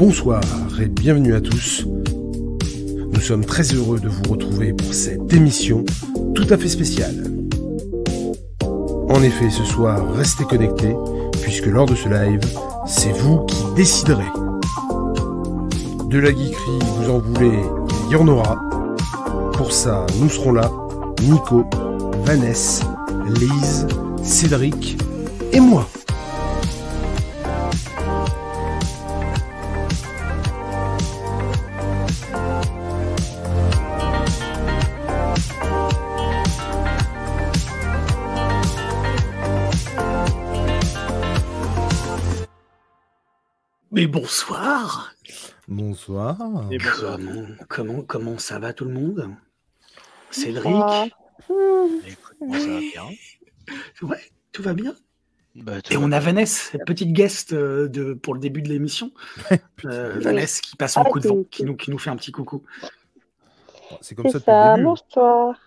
Bonsoir et bienvenue à tous. Nous sommes très heureux de vous retrouver pour cette émission tout à fait spéciale. En effet, ce soir, restez connectés, puisque lors de ce live, c'est vous qui déciderez. De la geekerie, vous en voulez, il y en aura. Pour ça, nous serons là, Nico, Vanessa, Lise, Cédric et moi. Mais bonsoir Bonsoir. Et bonsoir. comment, comment, comment ça va tout le monde? Cédric? Bonsoir. Écoute, moi, ça va bien. Ouais, tout va bien Bah, tout Et va on a. Vanessa, cette petite guest euh, de, pour le début de l'émission. Euh, Vanessa qui passe en Ah, coup de vent, qui nous, qui nous fait un petit coucou. C'est comme ça ça, le début. bonsoir.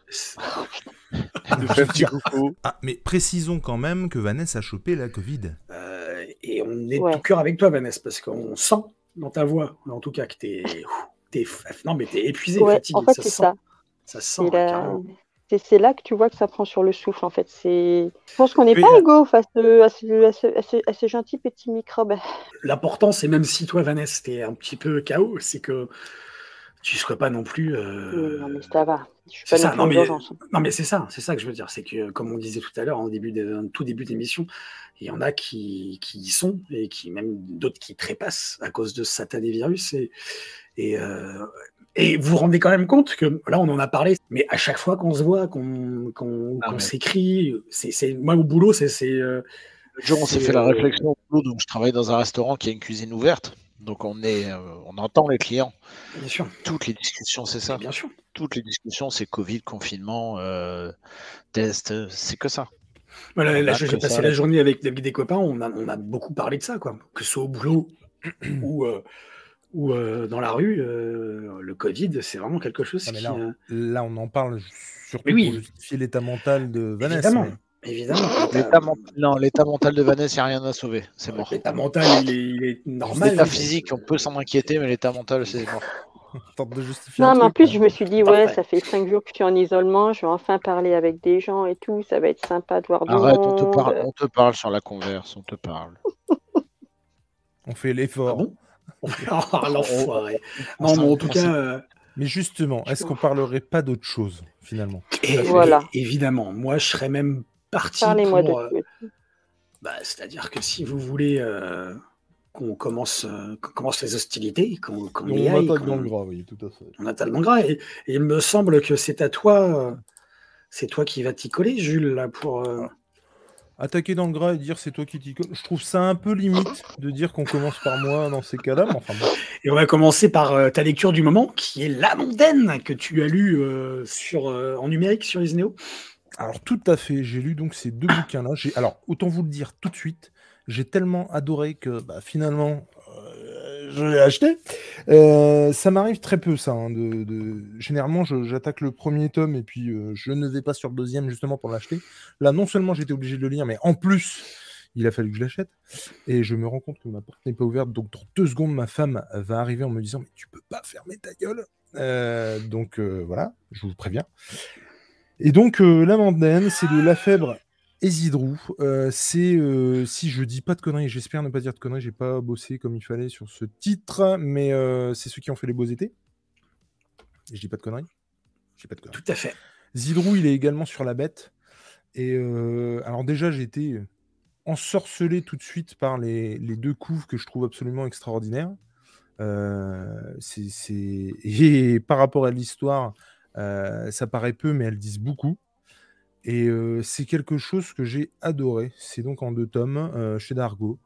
Un petit coucou. Ah, mais précisons quand même que Vanessa a chopé la Covid. Euh, et on est de Ouais. tout cœur avec toi, Vanessa, parce qu'on sent dans ta voix, en tout cas, que t'es. t'es non, mais t'es épuisé, Ouais, fatigué. en fait, ça ça. sent. Ça se C'est sent, c'est- là que tu vois que ça prend sur le souffle, en fait. Je pense qu'on n'est pas égaux face à ce, à, ce, à, ce, à ce gentil petit microbe. L'important, c'est même si toi, Vanessa, t'es un petit peu KO, c'est que tu sois pas non plus. euh, Non, mais ça va. Je suis c'est pas ça, non mais- urgence. Non, mais c'est ça, c'est ça que je veux dire. C'est que, comme on disait tout à l'heure, en début de, en tout début d'émission, il y en a qui, qui y sont et qui même d'autres qui trépassent à cause de ce satané virus. Et, et, euh, et vous vous rendez quand même compte que là, on en a parlé, mais à chaque fois qu'on se voit, qu'on qu'on Ah, s'écrit, c'est c'est- moi au boulot, c'est c'est, euh, Le jour, on s'est fait la euh, réflexion au boulot, donc je travaille dans un restaurant qui a une cuisine ouverte. Donc on est, euh, on entend les clients. bien sûr, Toutes les discussions, c'est ça. bien sûr. Toutes les discussions, c'est Covid, confinement, euh, test, euh, c'est que ça. Voilà, là, j'ai passé ça, la là. journée avec, avec des copains, on a, on a beaucoup parlé de ça, quoi. Que ce soit au boulot ou, euh, ou euh, dans la rue, euh, le Covid, c'est vraiment quelque chose Ah, mais qui. là, euh, Là, on en parle surtout oui. pour justifier l'état mental de Vanessa. évidemment, mais- évidemment. L'état men- non, l'état mental de Vanessa, il n'y a rien à sauver. C'est mort. L'état mental, il est, il est normal. L'état physique, on peut s'en inquiéter, mais l'état mental, c'est mort. Tente de justifier Non, un mais en plus, je me suis dit, ouais, ça fait cinq jours que je suis en isolement, je vais enfin parler avec des gens et tout, ça va être sympa de voir du Arrête, on te monde. parle, on te parle sur la converse, on te parle. On fait l'effort. bon? Ah, l'enfoiré. On Non, mais en tout on cas, euh, mais justement, est-ce qu'on parlerait pas d'autre chose, finalement? Et- Voilà. et- évidemment, moi, je serais même parti Parlez-moi pour. de euh, bah, C'est-à-dire que si vous voulez euh, qu'on commence, euh, qu'on commence les hostilités, qu'on qu'on y aille, qu'on- gras, oui, tout à fait. on attaque dans le gras. Et, et il me semble que c'est à toi, euh, c'est toi qui vas t'y coller, Jules, là, pour. euh, Attaquer dans le gras et dire c'est toi qui t'y colle, je trouve ça un peu limite de dire qu'on commence par moi dans ces cas-là, mais enfin bon. Et on va commencer par euh, ta lecture du moment, qui est La Mondaine, que tu as lu euh, sur, euh, en numérique sur Isneo. Alors tout à fait, j'ai lu donc ces deux bouquins-là. Alors autant vous le dire tout de suite, j'ai tellement adoré que bah, finalement euh, je l'ai acheté. Euh, ça m'arrive très peu ça. hein, Généralement j'attaque le premier tome et puis euh, je ne vais pas sur le deuxième justement pour l'acheter. Là non seulement j'étais obligé de le lire, mais en plus il a fallu que je l'achète. Et je me rends compte que ma porte n'est pas ouverte. Donc dans deux secondes ma femme va arriver en me disant mais tu peux pas fermer ta gueule. Donc voilà, je vous préviens. Et donc, euh, la Mandaine, c'est de Lafèbre et Zidrou. Euh, c'est, euh, si je dis pas de conneries, j'espère ne pas dire de conneries, j'ai pas bossé comme il fallait sur ce titre, mais euh, c'est ceux qui ont fait les beaux étés. Et je dis pas de conneries Je dis pas de conneries. Tout à fait. Zidrou, il est également sur la bête. Et alors déjà, j'ai été ensorcelé tout de suite par les, les deux couves que je trouve absolument extraordinaires. C'est, Et par rapport à l'histoire, ça paraît peu, mais elles disent beaucoup. Et euh, c'est quelque chose que j'ai adoré. C'est donc en deux tomes euh, chez Dargo.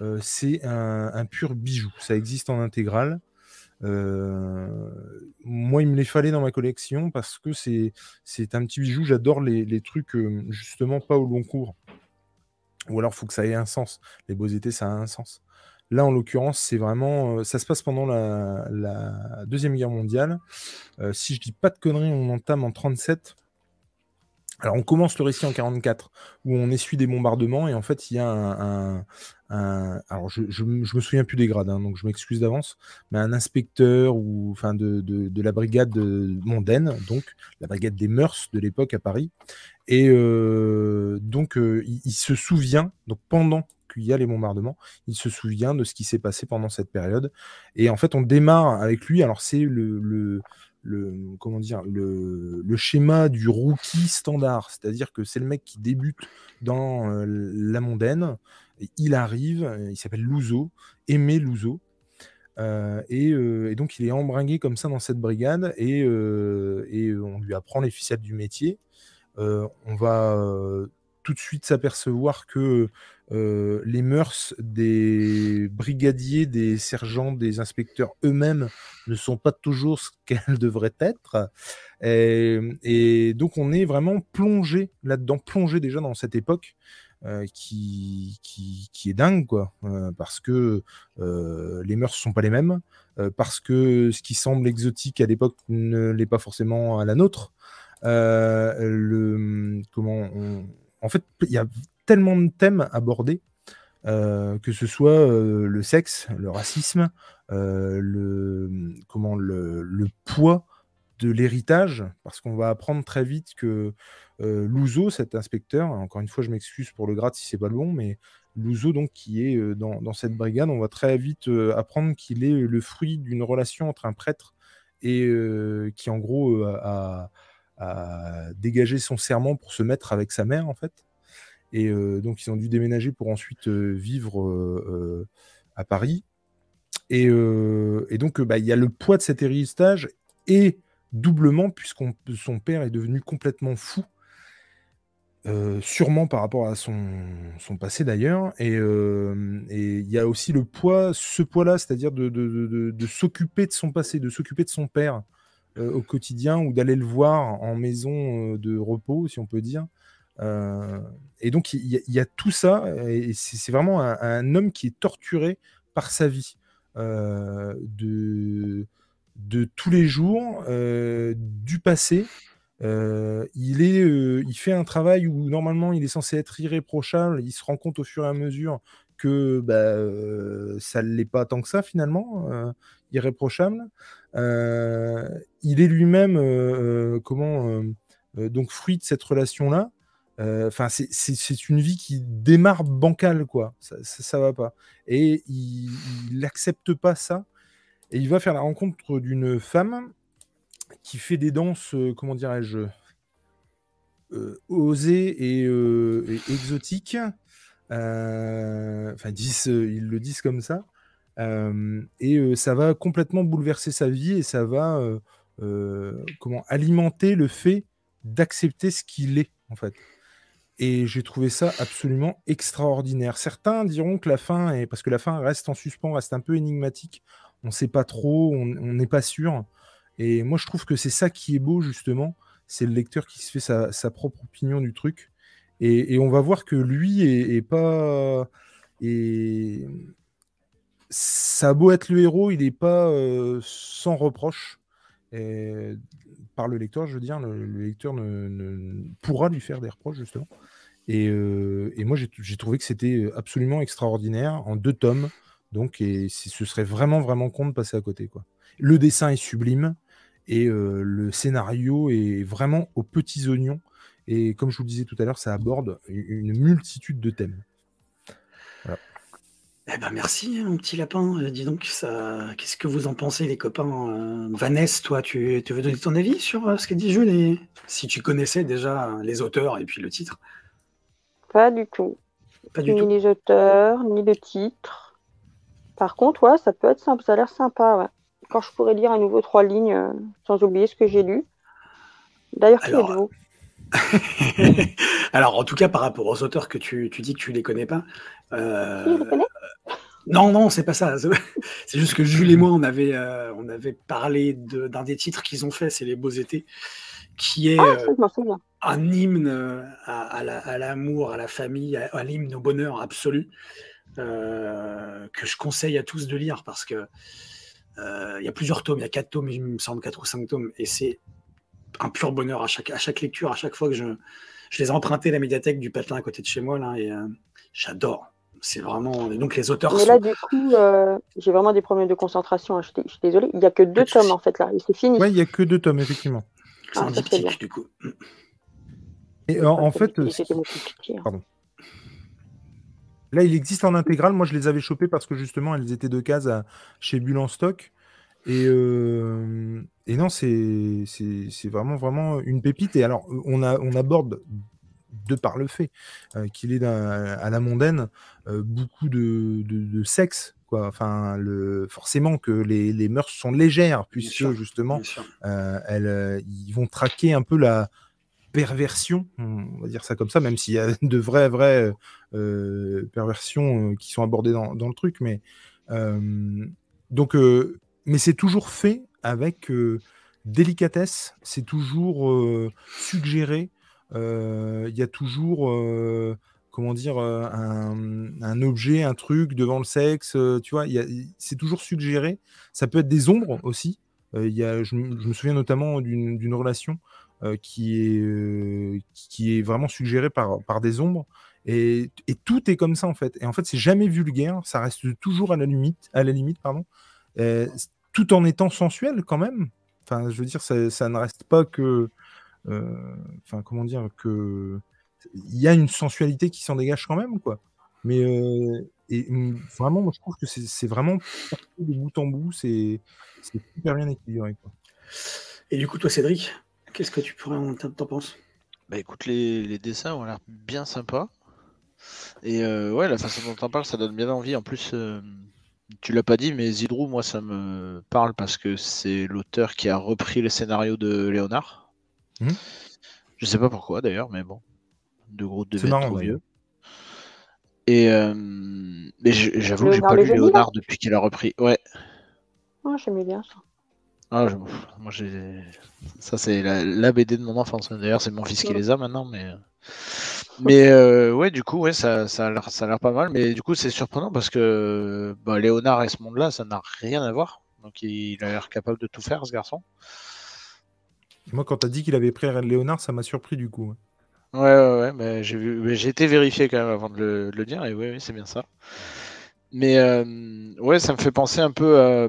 Euh, c'est un, pur bijou. Ça existe en intégrale. Euh, moi, il me les fallait dans ma collection parce que c'est un petit bijou. J'adore les, les trucs euh, justement pas au long cours. Ou alors, faut que ça ait un sens. Les beaux étés, ça a un sens. Là, en l'occurrence, c'est vraiment. euh, ça se passe pendant la, Deuxième Guerre mondiale. Euh, si je dis pas de conneries, on entame en 37. Alors on commence le récit en 44 où on essuie des bombardements et en fait il y a un, alors je, je, me souviens plus des grades hein, donc je m'excuse d'avance mais un inspecteur ou enfin de, de, la brigade mondaine donc la brigade des mœurs de l'époque à Paris et euh, donc il se souvient donc pendant qu'il y a les bombardements il se souvient de ce qui s'est passé pendant cette période. Et en fait on démarre avec lui. Alors c'est le, comment dire le, schéma du rookie standard, c'est-à-dire que c'est le mec qui débute dans euh, la mondaine, il arrive, il s'appelle Louzo, Aimé Louzo, euh, et, euh, et donc il est embringué comme ça dans cette brigade. Et, et on lui apprend les ficelles du métier. On va tout de suite s'apercevoir que euh, les mœurs des brigadiers, des sergents, des inspecteurs eux-mêmes ne sont pas toujours ce qu'elles devraient être. Et, et donc on est vraiment plongé là-dedans, plongé déjà dans cette époque euh, qui, qui, est dingue, quoi. Euh, parce que euh, les mœurs ne sont pas les mêmes, euh, parce que ce qui semble exotique à l'époque ne l'est pas forcément à la nôtre. Euh, le, comment En fait, il y a tellement de thèmes abordés, euh, que ce soit euh, le sexe, le racisme, euh, le, comment, le, poids de l'héritage, parce qu'on va apprendre très vite que euh, Louzo, cet inspecteur, encore une fois, je m'excuse pour le grade si c'est pas le bon, mais Louzo, donc, qui est dans, cette brigade, on va très vite apprendre qu'il est le fruit d'une relation entre un prêtre et qui, en gros, a dégagé son serment pour se mettre avec sa mère, en fait. Et euh, donc, ils ont dû déménager pour ensuite euh, vivre euh, à Paris. Et, donc, bah, il y a le poids de cet héritage et doublement, puisqu'on son père est devenu complètement fou, sûrement par rapport à son, passé d'ailleurs. Et il y a aussi le poids, ce poids-là, c'est-à-dire de, s'occuper de son passé, de s'occuper de son père au quotidien ou d'aller le voir en maison de repos, si on peut dire. Euh, et donc, il y, a- tout ça, et c'est vraiment un, homme qui est torturé par sa vie. euh, de, tous les jours, euh, du passé. Il, est, il fait un travail où normalement il est censé être irréprochable. Il se rend compte au fur et à mesure que bah, ça ne l'est pas tant que ça finalement, irréprochable. Il est lui-même comment donc fruit de cette relation-là. Euh, Enfin, c'est- une vie qui démarre bancale, quoi. Ça, ça, ça va pas. Et il n'accepte pas ça. Et il va faire la rencontre d'une femme qui fait des danses, euh, comment dirais-je, euh, osées et, euh, et exotiques. Euh, Enfin, ils, euh, le disent comme ça. Euh, et euh, ça va complètement bouleverser sa vie et ça va euh, euh, comment alimenter le fait d'accepter ce qu'il est, en fait. Et j'ai trouvé ça absolument extraordinaire. Certains diront que la fin parce que la fin reste en suspens, reste un peu énigmatique. On ne sait pas trop, on n'est pas sûr. Et moi, je trouve que c'est ça qui est beau, justement. C'est le lecteur qui se fait sa, propre opinion du truc. Et, on va voir que lui est, est pas. Et ça a beau être le héros, il n'est pas euh, sans reproche. Par le lecteur, je veux dire, le, le lecteur ne, pourra lui faire des reproches, justement. Et, euh, moi, j'ai trouvé que c'était absolument extraordinaire en deux tomes. Donc, et ce serait vraiment, vraiment con de passer à côté. Quoi. Le dessin est sublime et euh, le scénario est vraiment aux petits oignons. Et comme je vous le disais tout à l'heure, ça aborde une multitude de thèmes. Eh ben merci, mon petit lapin. Euh, dis donc, ça... qu'est-ce que vous en pensez, les copains Euh, Vanessa, toi, tu, tu veux donner ton avis sur euh, ce qu'a dit Jules et si tu connaissais déjà euh, les auteurs et puis le titre? Pas du tout. Pas du ni tout. les auteurs, ni le titre. Par contre, ouais, ça peut être sympa, ça a l'air sympa, ouais. Quand je pourrais lire à nouveau trois lignes, sans oublier ce que j'ai lu. D'ailleurs, qui Alors, êtes-vous? Alors, en tout cas, par rapport aux auteurs que tu, tu dis que tu les connais pas. euh, Qui, je le connais Non, non, c'est pas ça. C'est juste que Jules et moi, on avait, euh, on avait parlé de- d'un des titres qu'ils ont fait, c'est Les Beaux Étés, qui est Ah, euh, un hymne euh, à, à la- à l'amour, à, la famille, à, à l'hymne au bonheur absolu, euh, que je conseille à tous de lire parce que euh, il y a plusieurs tomes, il y a quatre tomes, il me semble quatre ou cinq tomes, et c'est un pur bonheur à chaque, à chaque lecture, à chaque fois que je, je les ai empruntés la médiathèque du Patelin à côté de chez moi, là, et euh, j'adore. C'est vraiment. et donc les auteurs Mais sont. là, du coup, euh, j'ai vraiment des problèmes de concentration. hein. Je, suis- je suis désolée. Il n'y a que deux tomes, en fait, là. Et c'est fini. Ouais, il y a que deux tomes, effectivement. C'est un Ah, diptyque, du coup. Et en, en fait, C'était- ce c'était compliqué, hein. Là, il existe en intégrale. Moi, je les avais chopés parce que justement, elles étaient de case à- chez Bulle en stock. Et, euh, et non, c'est c'est- c'est vraiment, vraiment une pépite. Et alors, on, a, on aborde, de par le fait euh, qu'il est à la mondaine, euh, beaucoup de, de- de sexe. Quoi. Enfin, le, forcément que les, les mœurs sont légères, puisque sûr, justement, euh, elles, ils vont traquer un peu la perversion, on va dire ça comme ça, même s'il y a de vraies, vraies perversions qui sont abordées dans, dans le truc. Mais, donc, mais c'est toujours fait avec délicatesse, c'est toujours suggéré. Il y a toujours, comment dire, euh, un, un objet, un truc devant le sexe, euh, tu vois, c'est toujours suggéré. Ça peut être des ombres aussi. Euh, y a, je, me je me souviens notamment d'une relation qui, est, qui est vraiment suggérée par, par des ombres. Et, et tout est comme ça en fait. Et en fait, c'est jamais vulgaire. Ça reste toujours à la limite, à la limite pardon, tout en étant sensuel quand même. Enfin, je veux dire, ça, ça ne reste pas que, enfin, comment dire, que il y a une sensualité qui s'en dégage quand même, quoi. Mais euh, et hum, vraiment, moi, je trouve que c'est vraiment de bout en bout, c'est c'est super bien équilibré. Quoi. Et du coup, toi, Cédric, qu'est-ce que tu pourrais en t'en t'en penses? Bah écoute, les, les dessins ont l'air bien sympas. Et euh, ouais, la façon dont t'en parles, ça donne bien envie. En plus, euh, tu l'as pas dit, mais Zidrou, moi, ça me parle parce que c'est l'auteur qui a repris le scénario de Léonard. Mhm. Je sais pas pourquoi d'ailleurs, mais bon. De gros de trop vieux. Et euh, mais j'avoue que j'ai pas lu Léonard depuis qu'il a repris. Ouais. Ah, J'aimais bien ça. Ah, je- moi j'ai. Ça, c'est la, la BD de mon enfance. D'ailleurs, c'est mon fils qui les a maintenant. Mais, mais euh, ouais, du coup, ouais, ça, ça a l'air ça a l'air pas mal. Mais du coup, c'est surprenant parce que bah, Léonard et ce monde-là, ça n'a rien à voir. Donc, il, il a l'air capable de tout faire, ce garçon. Moi, quand tu as dit qu'il avait pris Léonard, ça m'a surpris du coup. Ouais, ouais, ouais. mais j'ai vu, mais j'ai été vérifié quand même avant de le, de le dire. Et ouais, c'est bien ça. Mais euh, ouais, ça me fait penser un peu à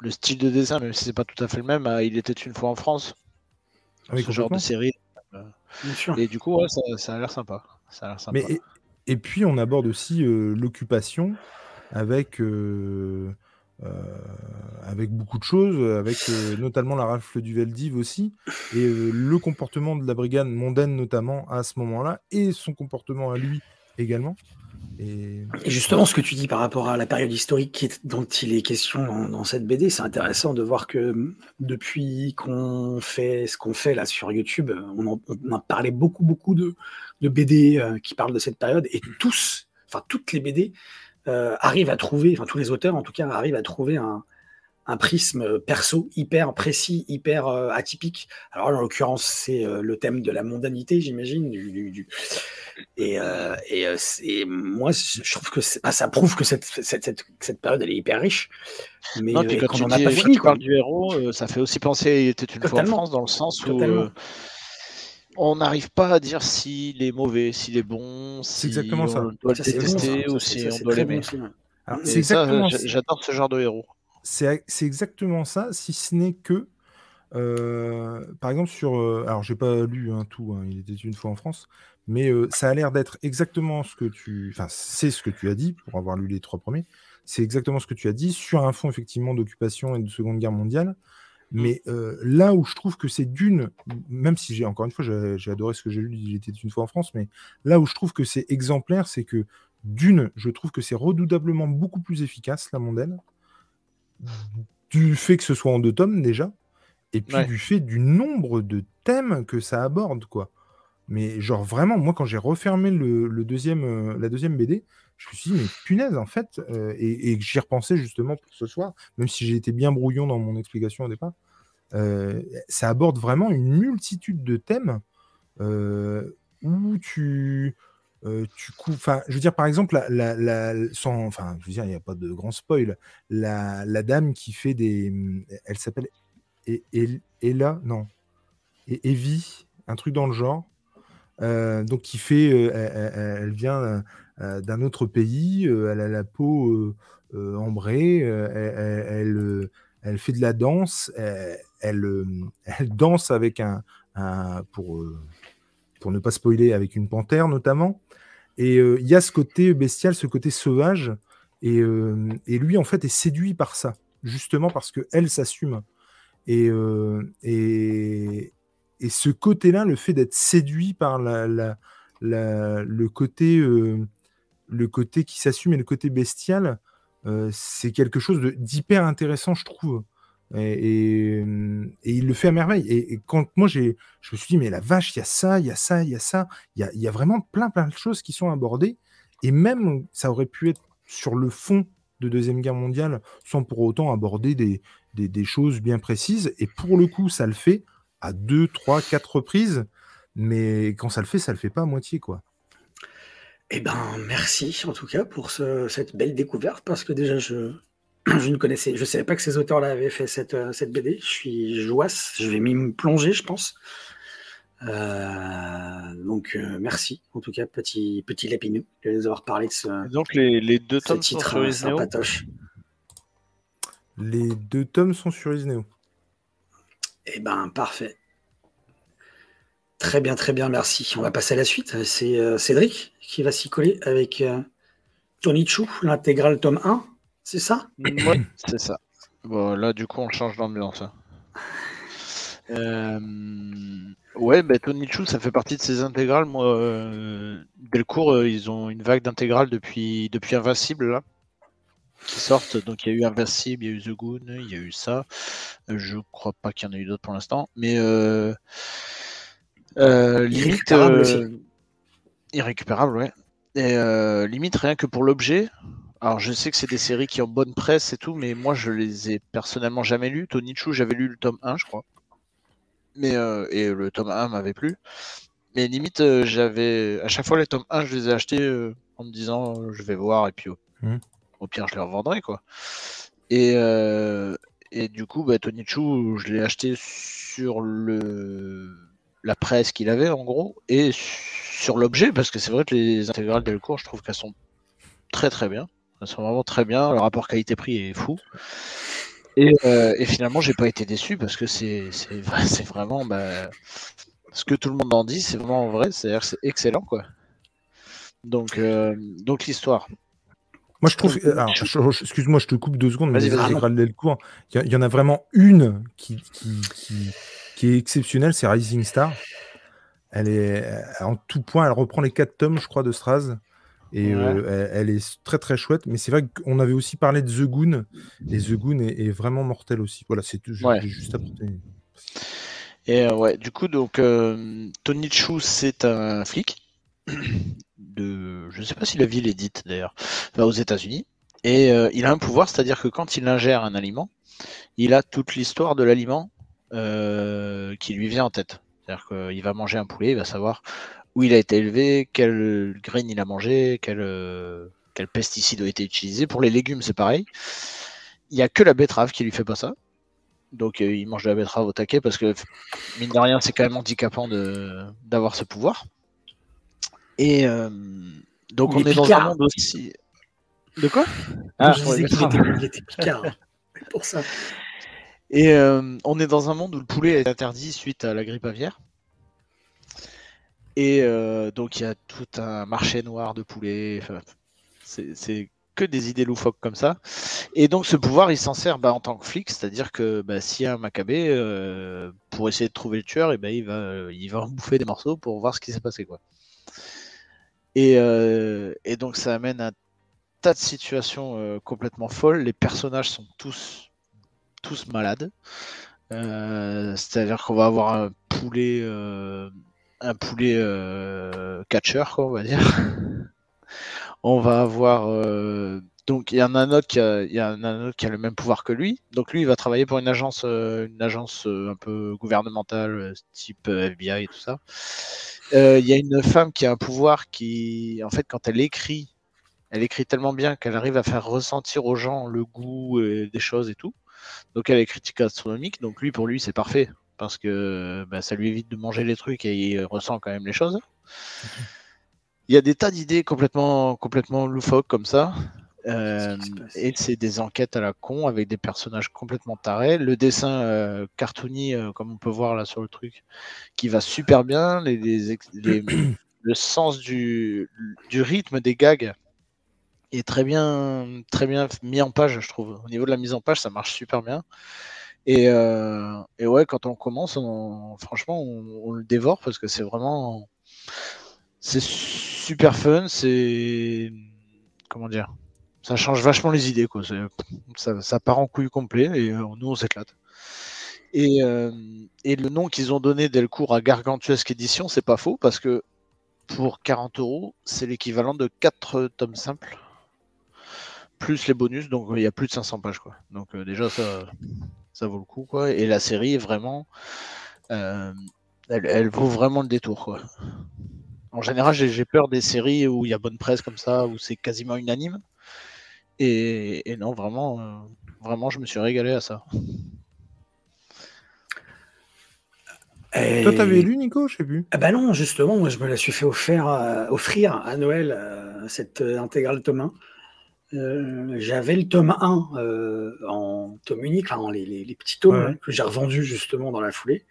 le style de dessin, même si c'est pas tout à fait le même. à Il était une fois en France. Ah oui, ce genre de série. Bien sûr. Et du coup, ouais, ça, ça a l'air sympa. Ça a l'air sympa. Mais, et, et puis, on aborde aussi euh, l'occupation avec, euh, avec beaucoup de choses, avec euh, notamment la rafle du Veldiv aussi, et euh, le comportement de la brigade mondaine notamment à ce moment-là, et son comportement à lui également. Et justement, ce que tu dis par rapport à la période historique dont il est question dans, cette BD, c'est intéressant de voir que hum, depuis qu'on fait ce qu'on fait là sur YouTube, on en, on parlait beaucoup, beaucoup de, de BD euh, qui parlent de cette période, et tous, enfin toutes les BD euh, arrivent à trouver, enfin tous les auteurs en tout cas arrivent à trouver un, un prisme perso hyper précis, hyper euh, atypique. Alors en l'occurrence, c'est euh, le thème de la mondanité, j'imagine, du, du- du- et, euh, et moi, je trouve que bah, ça prouve que cette, cette, cette, cette période, elle est hyper riche. Mais Non, quand qu'on tu, n'en a dis- pas quand fini. tu quoi. parles du héros, ça fait aussi penser était une fois en. France, dans le sens où on n'arrive pas à dire s'il est mauvais, s'il est bon, si exactement on ça. doit Ça, le bon, ça. détester Ça, ou c'est- si ça, on c'est doit bon l'aimer. c'est ça, exactement j'a- j'adore ce genre de héros. C'est c'est exactement ça, si ce n'est que, euh, par exemple, sur. euh, alors, j'ai pas lu hein, tout, hein, il était une fois en France, mais euh, ça a l'air d'être exactement ce que tu. Enfin, c'est ce que tu as dit, pour avoir lu les trois premiers. C'est exactement ce que tu as dit, sur un fond, effectivement, d'occupation et de Seconde Guerre mondiale. Mais euh, là où je trouve que c'est d'une, même si j'ai encore une fois, j'ai adoré ce que j'ai lu, il était une fois en France, mais là où je trouve que c'est exemplaire, c'est que d'une, je trouve que c'est redoutablement beaucoup plus efficace, la mondaine du fait que ce soit en deux tomes déjà, et puis Ouais. du fait du nombre de thèmes que ça aborde, quoi. Mais genre vraiment, moi quand j'ai refermé le, le deuxième, euh, la deuxième BD, je me suis dit, mais punaise, en fait, euh, et, que j'y repensais justement pour ce soir, même si j'ai été bien brouillon dans mon explication au départ, euh, ça aborde vraiment une multitude de thèmes euh, où tu, tu. Enfin, je veux dire, par exemple, la, la, sans, enfin, je veux dire, il n'y a pas de grand spoil. La, la dame qui fait des, elle s'appelle El- Ella, non, et Evie, un truc dans le genre. Donc, qui fait, elle, vient d'un autre pays, euh, elle a la peau euh, euh, ambrée, euh, elle, euh, fait de la danse, elle, euh, danse avec un, pour, euh, pour ne pas spoiler, avec une panthère notamment. Et euh, il y a ce côté bestial, ce côté sauvage, et, euh, lui en fait est séduit par ça, justement parce que elle s'assume. Et, euh, et, et ce côté-là, le fait d'être séduit par le côté euh, le côté qui s'assume et le côté bestial, euh, c'est quelque chose d'hyper intéressant, je trouve. Et, et, euh, il le fait à merveille. Et, quand moi, j'ai, je me suis dit, mais la vache, il y a ça, il y a ça, il y a ça. Il y a, y a vraiment plein, plein de choses qui sont abordées. Et même, ça aurait pu être sur le fond de Deuxième Guerre mondiale, sans pour autant aborder des, des, des choses bien précises. Et pour le coup, ça le fait à deux, trois, quatre reprises. Mais quand ça le fait, ça le fait pas à moitié, quoi. Eh ben, merci en tout cas pour ce- cette belle découverte parce que déjà je, je ne connaissais, je savais pas que ces auteurs-là avaient fait cette, euh, cette BD. Je suis joasse, je vais m'y plonger, je pense. Euh, donc euh, merci en tout cas petit petit lapineux de nous avoir parlé de ce, donc les, les deux tomes sont titre sur Isneo. Les deux tomes sont sur Isneo. Eh ben parfait. Très bien, très bien, merci. On va passer à la suite. C'est euh, Cédric qui va s'y coller avec euh, Tony Chou, l'intégrale tome 1, c'est ça? C'est ça. Là, du coup, on change d'ambiance. hein. Euh, Ouais, bah, Tony Chu, ça fait partie de ces intégrales. Moi, euh, Delcourt, ils ont une vague d'intégrales depuis, depuis Invincible, là, qui sortent. Donc, il y a eu Invincible, il y a eu The Goon, il y a eu ça. Je crois pas qu'il y en ait eu d'autres pour l'instant. Mais euh, limite. Irrécupérable euh, aussi. Irrécupérable, ouais. Et euh, limite, rien que pour l'objet. Alors, je sais que c'est des séries qui ont bonne presse et tout, mais moi, je les ai personnellement jamais lues. Tony Chu, j'avais lu le tome 1, je crois. Mais, et le tome 1 m'avait plu. Mais limite, euh, j'avais. À chaque fois, les tomes 1, je les ai achetés euh, en me disant, euh, je vais voir, et puis au, Mhm. au pire, je les revendrai, quoi. Et, et du coup, bah, Tony Chu, je l'ai acheté sur le la presse qu'il avait, en gros, et sur l'objet, parce que c'est vrai que les intégrales Delcourt, je trouve qu'elles sont très très bien. Elles sont vraiment très bien. Le rapport qualité-prix est fou. Et, euh, et finalement, j'ai pas été déçu parce que c'est c'est vrai- c'est vraiment bah, ce que tout le monde en dit, c'est vraiment vrai. Que c'est excellent, quoi. Donc, euh, donc l'histoire. Moi, je trouve. euh, Excuse-moi, je te coupe deux secondes, mais les intégrales Delcourt, il y, en a vraiment une qui, qui, qui, qui est exceptionnelle, c'est Rising Star. Elle est euh, en tout point, elle reprend les quatre tomes, je crois, de Straz. Et Ouais. euh, elle, elle est très très chouette. Mais c'est vrai qu'on avait aussi parlé de The Goon. Et The Goon est, est vraiment mortel aussi. Voilà, c'est tout. Ouais. juste. Et euh, ouais, du coup, donc euh, Tony Chu, c'est un flic de, je sais pas si la ville est dite d'ailleurs, enfin, aux États-Unis. Et il a un pouvoir, c'est-à-dire que quand il ingère un aliment, il a toute l'histoire de l'aliment qui lui vient en tête. C'est-à-dire qu'il va manger un poulet, il va savoir où il a été élevé, quelle graine il a mangé, quel, euh, quel pesticide a été utilisé. Pour les légumes, c'est pareil. Il n'y a que la betterave qui lui fait pas ça. Donc euh, il mange de la betterave au taquet parce que mine de rien, c'est quand même handicapant de d'avoir ce pouvoir. Et euh, donc Il on est est dans un monde aussi. De quoi? Ah, je disais qu'il était, était picard. Pour ça. Et euh, on est dans un monde où le poulet est interdit suite à la grippe aviaire. Et euh, donc il y a tout un marché noir de poulets. Enfin, c'est que des idées loufoques comme ça. Et donc ce pouvoir, il s'en sert bah, en tant que flic, c'est-à-dire que bah, s'il y a un macabé, euh, pour essayer de trouver le tueur, et ben il, va, en bouffer des morceaux pour voir ce qui s'est passé. Quoi. Et, et donc ça amène un tas de situations complètement folles. Les personnages sont tous, tous malades. Euh, C'est-à-dire qu'on va avoir un poulet, euh, un poulet euh, on va dire. on va avoir donc il y en a un autre qui a, le même pouvoir que lui. Donc lui, il va travailler pour une agence, une agence un peu gouvernementale, type FBI et tout ça. Il y a une femme qui a un pouvoir qui, en fait, quand elle écrit, elle écrit tellement bien qu'elle arrive à faire ressentir aux gens le goût des choses et tout. Donc elle est critique astronomique. Donc lui, pour lui, c'est parfait parce que bah, ça lui évite de manger les trucs et il ressent quand même les choses. Il y a des tas d'idées complètement, complètement loufoques comme ça. Euh, et c'est des enquêtes à la con avec des personnages complètement tarés. Le dessin euh, cartoony, euh, comme on peut voir là sur le truc, qui va super bien. Les, les, les, le sens du, du, rythme des gags est très bien, très bien mis en page, je trouve. Au niveau de la mise en page, ça marche super bien. Et, et ouais, quand on commence, franchement, on, le dévore parce que c'est vraiment. C'est super fun. C'est. Comment dire ça change vachement les idées. Quoi. Ça, ça, part en couille complet et euh, nous, on s'éclate. Et, euh, et, le nom qu'ils ont donné Delcourt à Gargantuesque Édition, c'est pas faux parce que pour 40 euros, c'est l'équivalent de 4 tomes simples plus les bonus, donc il y a plus de 500 pages. Quoi. Donc euh, déjà, ça, ça vaut le coup. Quoi. Et la série, vraiment, euh, elle, elle, vaut vraiment le détour. Quoi. En général, j'ai peur des séries où il y a bonne presse comme ça, où c'est quasiment unanime. Et, et non, vraiment, euh, vraiment, je me suis régalé à ça. Et... Toi, t'avais lu, Nico? Je sais plus. Ah bah non, justement, moi, je me la suis fait offrir, euh, offrir à Noël euh, cette euh, intégrale tome 1. J'avais le tome 1 en tome unique, enfin, les, les, les petits tomes ouais. que j'ai revendus justement dans la foulée.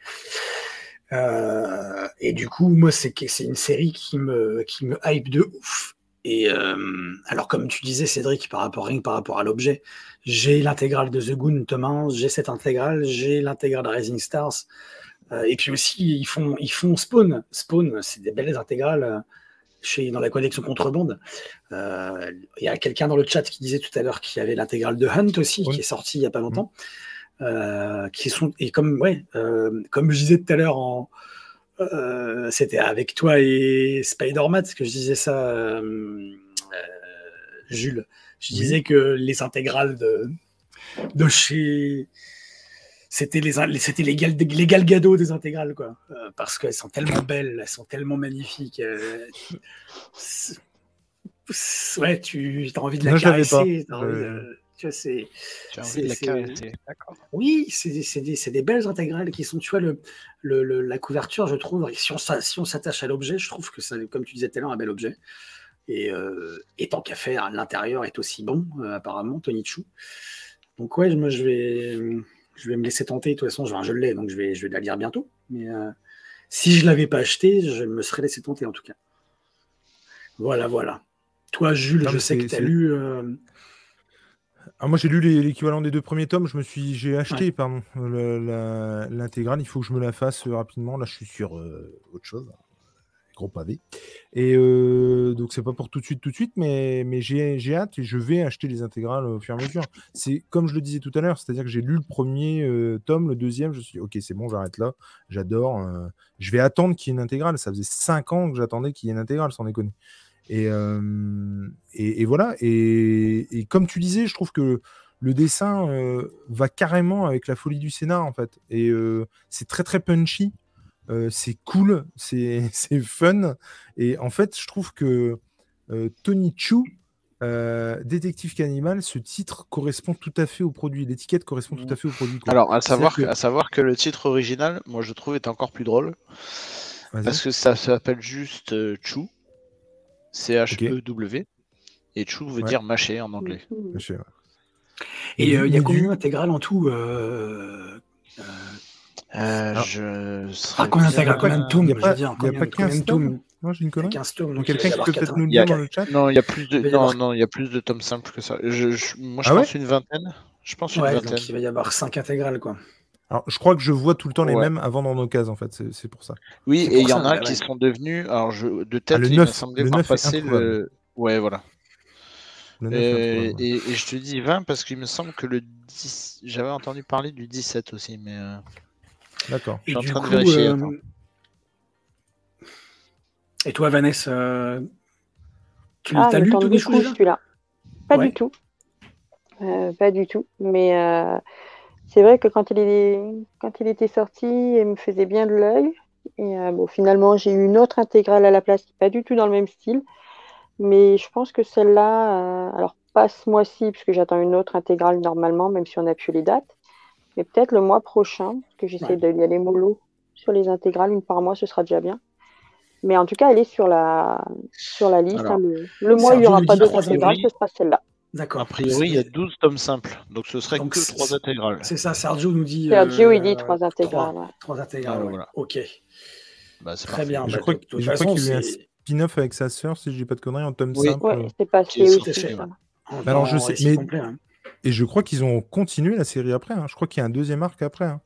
et du coup, moi, c'est une série qui me, qui me hype de ouf. Et euh, alors, comme tu disais, Cédric, par rapport, rien par rapport à l'objet, j'ai l'intégrale de The Goon, tome 1, j'ai cette intégrale, j'ai l'intégrale de Rising Stars. Euh, et puis aussi, ils font, ils font Spawn. Spawn, c'est des belles intégrales euh, chez, dans la collection Contrebande. Il euh, y a quelqu'un dans le chat qui disait tout à l'heure qu'il y avait l'intégrale de Hunt aussi, oui. qui est sortie il n'y a pas longtemps. Mmh. qui sont, et comme, ouais, comme je disais tout à l'heure en euh, c'était avec toi et Spider-Man que je disais ça, euh, euh, Jules. Je disais oui. que les intégrales de, de chez. C'était les, c'était les, gal, les galgados des intégrales, quoi. Euh, parce qu'elles sont tellement belles, elles sont tellement magnifiques. Euh, ouais, tu as envie de la Moi, caresser. Envie de, tu vois, c'est. Tu as envie de la caresser. Oui, c'est des, des, belles intégrales qui sont, tu vois, le, le, le, la couverture, je trouve, si on, si on s'attache à l'objet, je trouve que c'est, comme tu disais tout à l'heure, un bel objet. Et, euh, et tant qu'à faire, l'intérieur est aussi bon, euh, apparemment, Tony Chou. Donc, ouais, moi, je vais, je vais me laisser tenter. De toute façon, je, je l'ai, donc je vais, je vais la lire bientôt. Mais euh, si je ne l'avais pas acheté, je me serais laissé tenter, en tout cas. Voilà, voilà. Toi, Jules, non, je sais que tu as lu. Euh, ah, moi j'ai lu l'équivalent des deux premiers tomes, je me suis j'ai acheté ouais. pardon l'intégrale, il faut que je me la fasse rapidement. Là je suis sur euh, autre chose, gros pavé. Et euh, donc c'est pas pour tout de suite tout de suite, mais, mais j'ai hâte et je vais acheter les intégrales au fur et à mesure. C'est comme je le disais tout à l'heure, c'est-à-dire que j'ai lu le premier euh, tome, le deuxième, je suis ok c'est bon j'arrête là, j'adore. Euh, je vais attendre qu'il y ait une intégrale, ça faisait 5 ans que j'attendais qu'il y ait une intégrale sans déconner. Et, euh, et, et, voilà. Et, et, comme tu disais, je trouve que le dessin euh, va carrément avec la folie du scénar, en fait. Et euh, c'est très, très punchy. C'est cool. C'est fun. Et en fait, je trouve que Tony Chu, Détective Cannibal, ce titre correspond tout à fait au produit. L'étiquette correspond tout à fait au produit. Quoi. Alors, à savoir, que... à savoir que le titre original, moi, je trouve, est encore plus drôle. Parce que ça s'appelle juste Chu. C-H-E-W. Okay. Et Chu veut ouais. dire mâcher en anglais. Mâcher, ouais. Et il euh, y a combien d'intégrales en tout euh... Euh, je ah, combien de tomes Il n'y a, pas, a pas 15 tomes Non, j'ai une connerie. 15 tomes. Donc quelqu'un qui peut peut-être nous le dire dans le chat Non, il y a plus de, non, non, il y a plus de tomes simples que ça. Je, je, moi, je ah pense ouais une vingtaine. Je pense une ouais, vingtaine. Donc il va y avoir 5 intégrales, quoi. Alors, je crois que je vois tout le temps les ouais. mêmes avant dans nos cases, en fait. C'est pour ça. Oui, et il y en a qui sont devenus. Alors, je, de tête, ah, le il 9, m'a semblé le 9 passer le. Ouais, voilà. Le 9 et, et, et, je te dis 20 parce qu'il me semble que le 10. J'avais entendu parler du 17 aussi, mais. Euh... D'accord. Je suis en train coup, de vérifier. Euh... Et toi, Vanessa, euh... tu ah, as lu tous les choses celui-là Pas ouais. du tout. Euh, pas du tout. Mais euh, c'est vrai que quand il, est, quand il était sorti, il me faisait bien de l'œil. Et euh, bon, finalement, j'ai eu une autre intégrale à la place, pas du tout dans le même style. Mais je pense que celle-là, euh, alors pas ce mois-ci, puisque j'attends une autre intégrale normalement, même si on a pu les dates. Et peut-être le mois prochain, parce que j'essaie Ouais. d'y aller mollo sur les intégrales, une par mois, ce sera déjà bien. Mais en tout cas, elle est sur la, sur la liste. Alors, hein, le, le mois où il n'y aura pas d'autres trois intégrales, ce sera celle-là. D'accord. A priori, il y a 12 tomes simples, donc ce serait Donc, que c'est- 3 intégrales. C'est ça, Sergio nous dit. Sergio, euh, il dit trois intégrales. ouais. Trois intégrales, Ah, ouais. voilà. Ok, Bah, très parfait. bien. Je Bah, crois qu'il y a un Spin-off avec sa sœur, si je dis pas de conneries, en tome Oui. simple. Ouais, c'est passé aussi. Alors, je sais, mais- complet, hein. Et je crois qu'ils ont continué la série après. hein. Je crois qu'il y a un deuxième arc après. hein.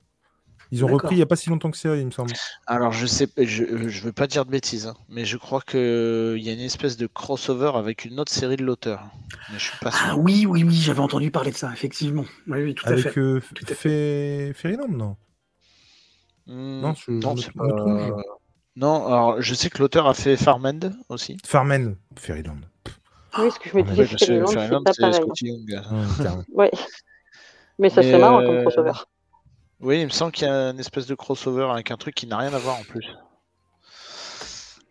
Ils ont repris il n'y a pas si longtemps que ça, il me semble. Alors, je sais, je, euh, je veux pas dire de bêtises, hein, mais je crois que il y a une espèce de crossover avec une autre série de l'auteur. Mais je suis pas sûr. Ah oui, oui, oui, j'avais entendu parler de ça, effectivement. Oui, oui, tout à fait. Avec euh, Tout à Fé- Fairyland, non? Hmm, Non, je- non, je pas- Non, alors je sais que l'auteur a fait Farmend aussi. Farmen, Fairyland. Oui, ce que je me Ouais, disais, parce que c'est pas c'est pareil. hein. Young. Ouais. Mais ça serait marrant comme euh, crossover. Oui, il me semble qu'il y a une espèce de crossover avec un truc qui n'a rien à voir en plus.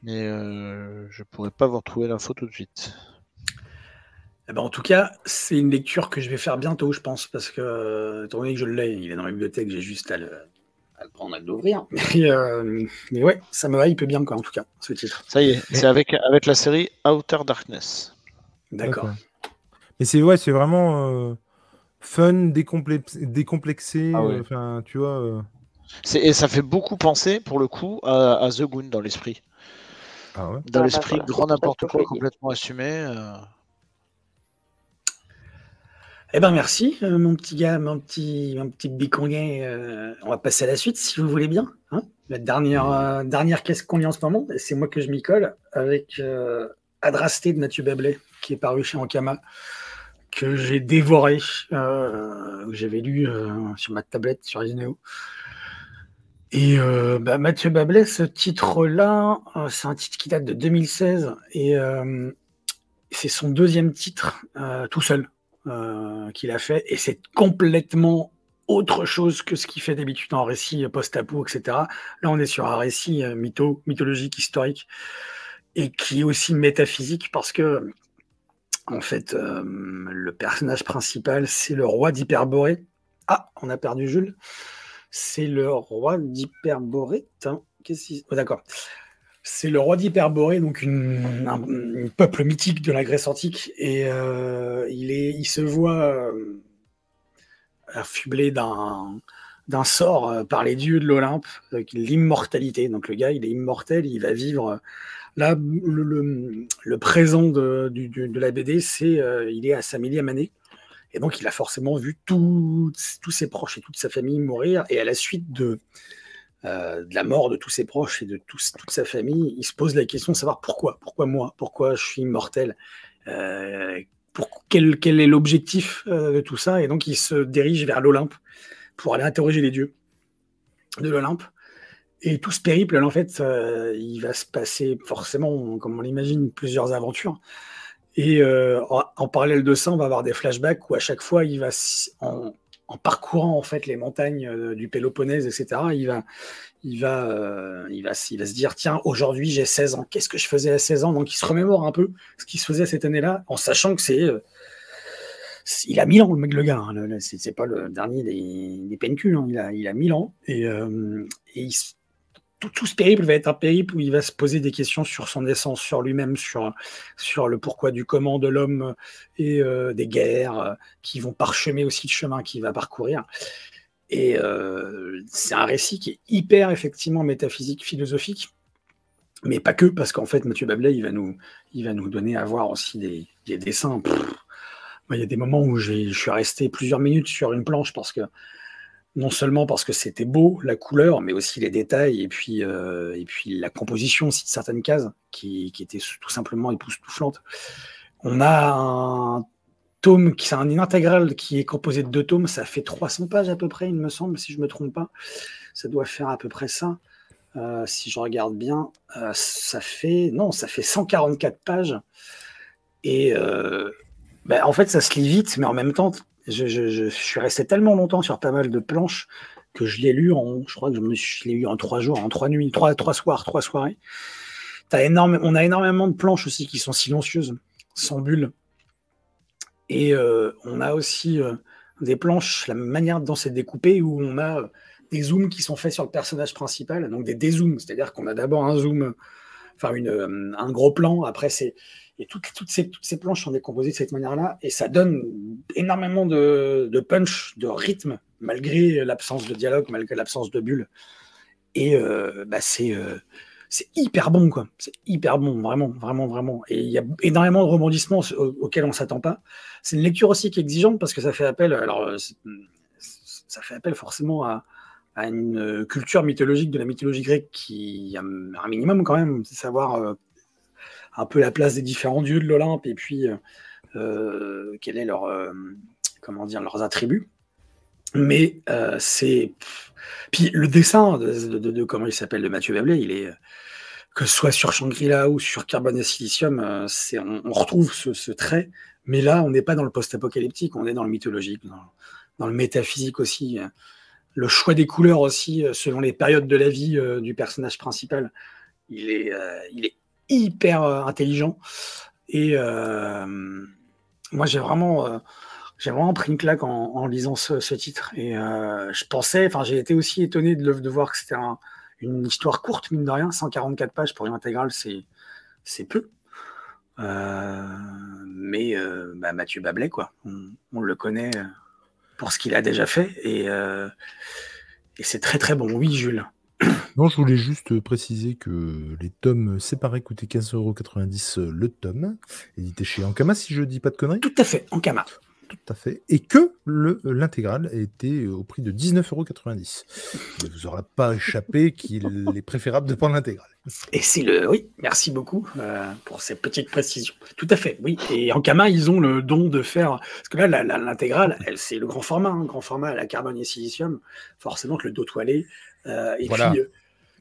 Mais euh, je pourrais pas vous retrouver l'info tout de suite. Eh ben, en tout cas, c'est une lecture que je vais faire bientôt, je pense, parce que, euh, étant donné que je l'ai, il est dans la bibliothèque, j'ai juste à le, à le prendre, à l'ouvrir. Mais, euh, mais ouais, ça me hype bien, quoi, en tout cas, ce titre. Ça y est, c'est avec, avec la série Outer Darkness. D'accord. Mais c'est ouais, c'est vraiment euh, fun, décomplexé, décomplexé. Ah ouais. euh, Enfin, tu vois. euh, Et ça fait beaucoup penser, pour le coup, à, à The Goon dans l'esprit. Ah ouais. Dans bah l'esprit, grand n'importe quoi, complètement assumé. euh. Eh ben merci, euh, mon petit gars, mon petit, mon petit biconguet. euh, on va passer à la suite, si vous voulez bien. hein. la dernière, euh, dernière caisse qu'on lit en ce moment, c'est moi que je m'y colle, avec euh, Adrasté de Mathieu Bablet, qui est paru chez Ankama, que j'ai dévoré, euh, que j'avais lu euh, sur ma tablette, sur Isineo. Et euh, bah, Mathieu Bablet, ce titre-là, c'est un titre qui date de 2016, et c'est son deuxième titre tout seul qu'il a fait, et c'est complètement autre chose que ce qu'il fait d'habitude en récit post-apo, etc. Là, on est sur un récit mytho, mythologique, historique, et qui est aussi métaphysique parce que, en fait, euh, le personnage principal, c'est le roi d'Hyperborée. Ah, on a perdu Jules. C'est le roi d'Hyperborée. Oh, d'accord. C'est le roi d'Hyperborée, donc une, un, peuple mythique de la Grèce antique, et euh, il, se voit euh, affublé d'un sort par les dieux de l'Olympe, l'immortalité. Donc le gars, il est immortel, il va vivre. Là, le, présent de, la BD, c'est euh, il est à sa millième année. Et donc, il a forcément vu tous ses proches et toute sa famille mourir. Et à la suite de, euh, la mort de tous ses proches et de toute sa famille, il se pose la question de savoir pourquoi. Pourquoi moi? Pourquoi je suis immortel Euh, quel est l'objectif euh, de tout ça? Et donc, il se dirige vers l'Olympe pour aller interroger les dieux de l'Olympe. Et tout ce périple, en fait, il va se passer forcément, comme on l'imagine, plusieurs aventures. Et euh, en, parallèle de ça, on va avoir des flashbacks où à chaque fois, il va, en, en parcourant en fait les montagnes euh, du Péloponnèse, etc., il va, il va, euh, il va, il va se dire tiens, aujourd'hui j'ai 16 ans, qu'est-ce que je faisais à 16 ans? Donc il se remémore un peu ce qu'il se faisait cette année-là, en sachant que c'est il a 1000 ans, le mec, le gars. hein. C'est pas le dernier des, des PNQ. hein. Il, a, il a 1000 ans. Et, et il tout, ce périple va être un périple où il va se poser des questions sur son essence, sur lui-même, sur, sur le pourquoi du comment de l'homme et euh, des guerres euh, qui vont parchemer aussi le chemin qu'il va parcourir. Et euh, c'est un récit qui est hyper, effectivement, métaphysique, philosophique. Mais pas que, parce qu'en fait, Mathieu Bablet, il va nous, il va nous donner à voir aussi des, des dessins. Il y a des moments où je suis resté plusieurs minutes sur une planche parce que non seulement parce que c'était beau, la couleur, mais aussi les détails et puis, euh, et puis la composition aussi de certaines cases qui, qui étaient tout simplement époustouflantes. On a un tome, qui c'est un intégral qui est composé de deux tomes, ça fait 300 pages à peu près, il me semble, si je ne me trompe pas. Ça doit faire à peu près ça. Euh, si je regarde bien, euh, ça fait non, ça fait 144 pages. Et ben, en fait, ça se lit vite, mais en même temps, je, suis resté tellement longtemps sur pas mal de planches que je l'ai lu en, je crois que je, me suis- je en trois jours, en trois nuits, trois, trois soirs, trois soirées. T'as énorme, on a énormément de planches aussi qui sont silencieuses, sans bulles. Et euh, on a aussi euh, des planches, la manière dont c'est découpé, où on a des zooms qui sont faits sur le personnage principal, donc des dézooms, c'est-à-dire qu'on a d'abord un zoom, enfin une, un gros plan, après c'est et toutes, ces, planches sont décomposées de cette manière-là, et ça donne énormément de, punch, de rythme, malgré l'absence de dialogue, malgré l'absence de bulles. Et euh, bah c'est euh, c'est hyper bon, quoi. C'est hyper bon, vraiment, vraiment, vraiment. Et il y a énormément de rebondissements auxquels on s'attend pas. C'est une lecture aussi qui est exigeante parce que ça fait appel, alors euh, ça fait appel forcément à une culture mythologique de la mythologie grecque qui a un minimum quand même, c'est savoir un peu la place des différents dieux de l'Olympe et puis euh, euh quel est leur euh, comment dire leurs attributs. Mais euh, c'est puis le dessin de, comment il s'appelle de Mathieu Bablé, il est que ce soit sur Shangri-La ou sur Carbone et Silicium, c'est on, retrouve ce, trait. Mais là, on n'est pas dans le post-apocalyptique, on est dans le mythologique, dans, le métaphysique aussi le choix des couleurs aussi, selon les périodes de la vie du personnage principal, il est, il est hyper euh, intelligent. Et euh, moi, j'ai vraiment, euh, j'ai vraiment pris une claque en, lisant ce, titre. Et je pensais, enfin, j'ai été aussi étonné de, voir que c'était une histoire courte, mine de rien. 144 pages pour une intégrale, c'est, peu. mais bah, Mathieu Bablet, quoi. On, le connaît pour ce qu'il a déjà fait. Et c'est très très bon. Oui, Jules. Non, je voulais juste préciser que les tomes séparés coûtaient 15,90€ le tome, édité chez Ankama, si je dis pas de conneries. Tout à fait, Ankama. Tout à fait. Et que l'intégrale était au prix de 19,90€. Il ne vous aura pas échappé qu'il est préférable de prendre l'intégrale. Et c'est le. Oui, merci beaucoup euh, pour ces petites précisions. Tout à fait, oui. Et Ankama, ils ont le don de faire. Parce que là, l'intégrale, c'est le grand format. Hein, grand format à la carbone et silicium. Forcément que le dos toilé. Euh, et puis, euh,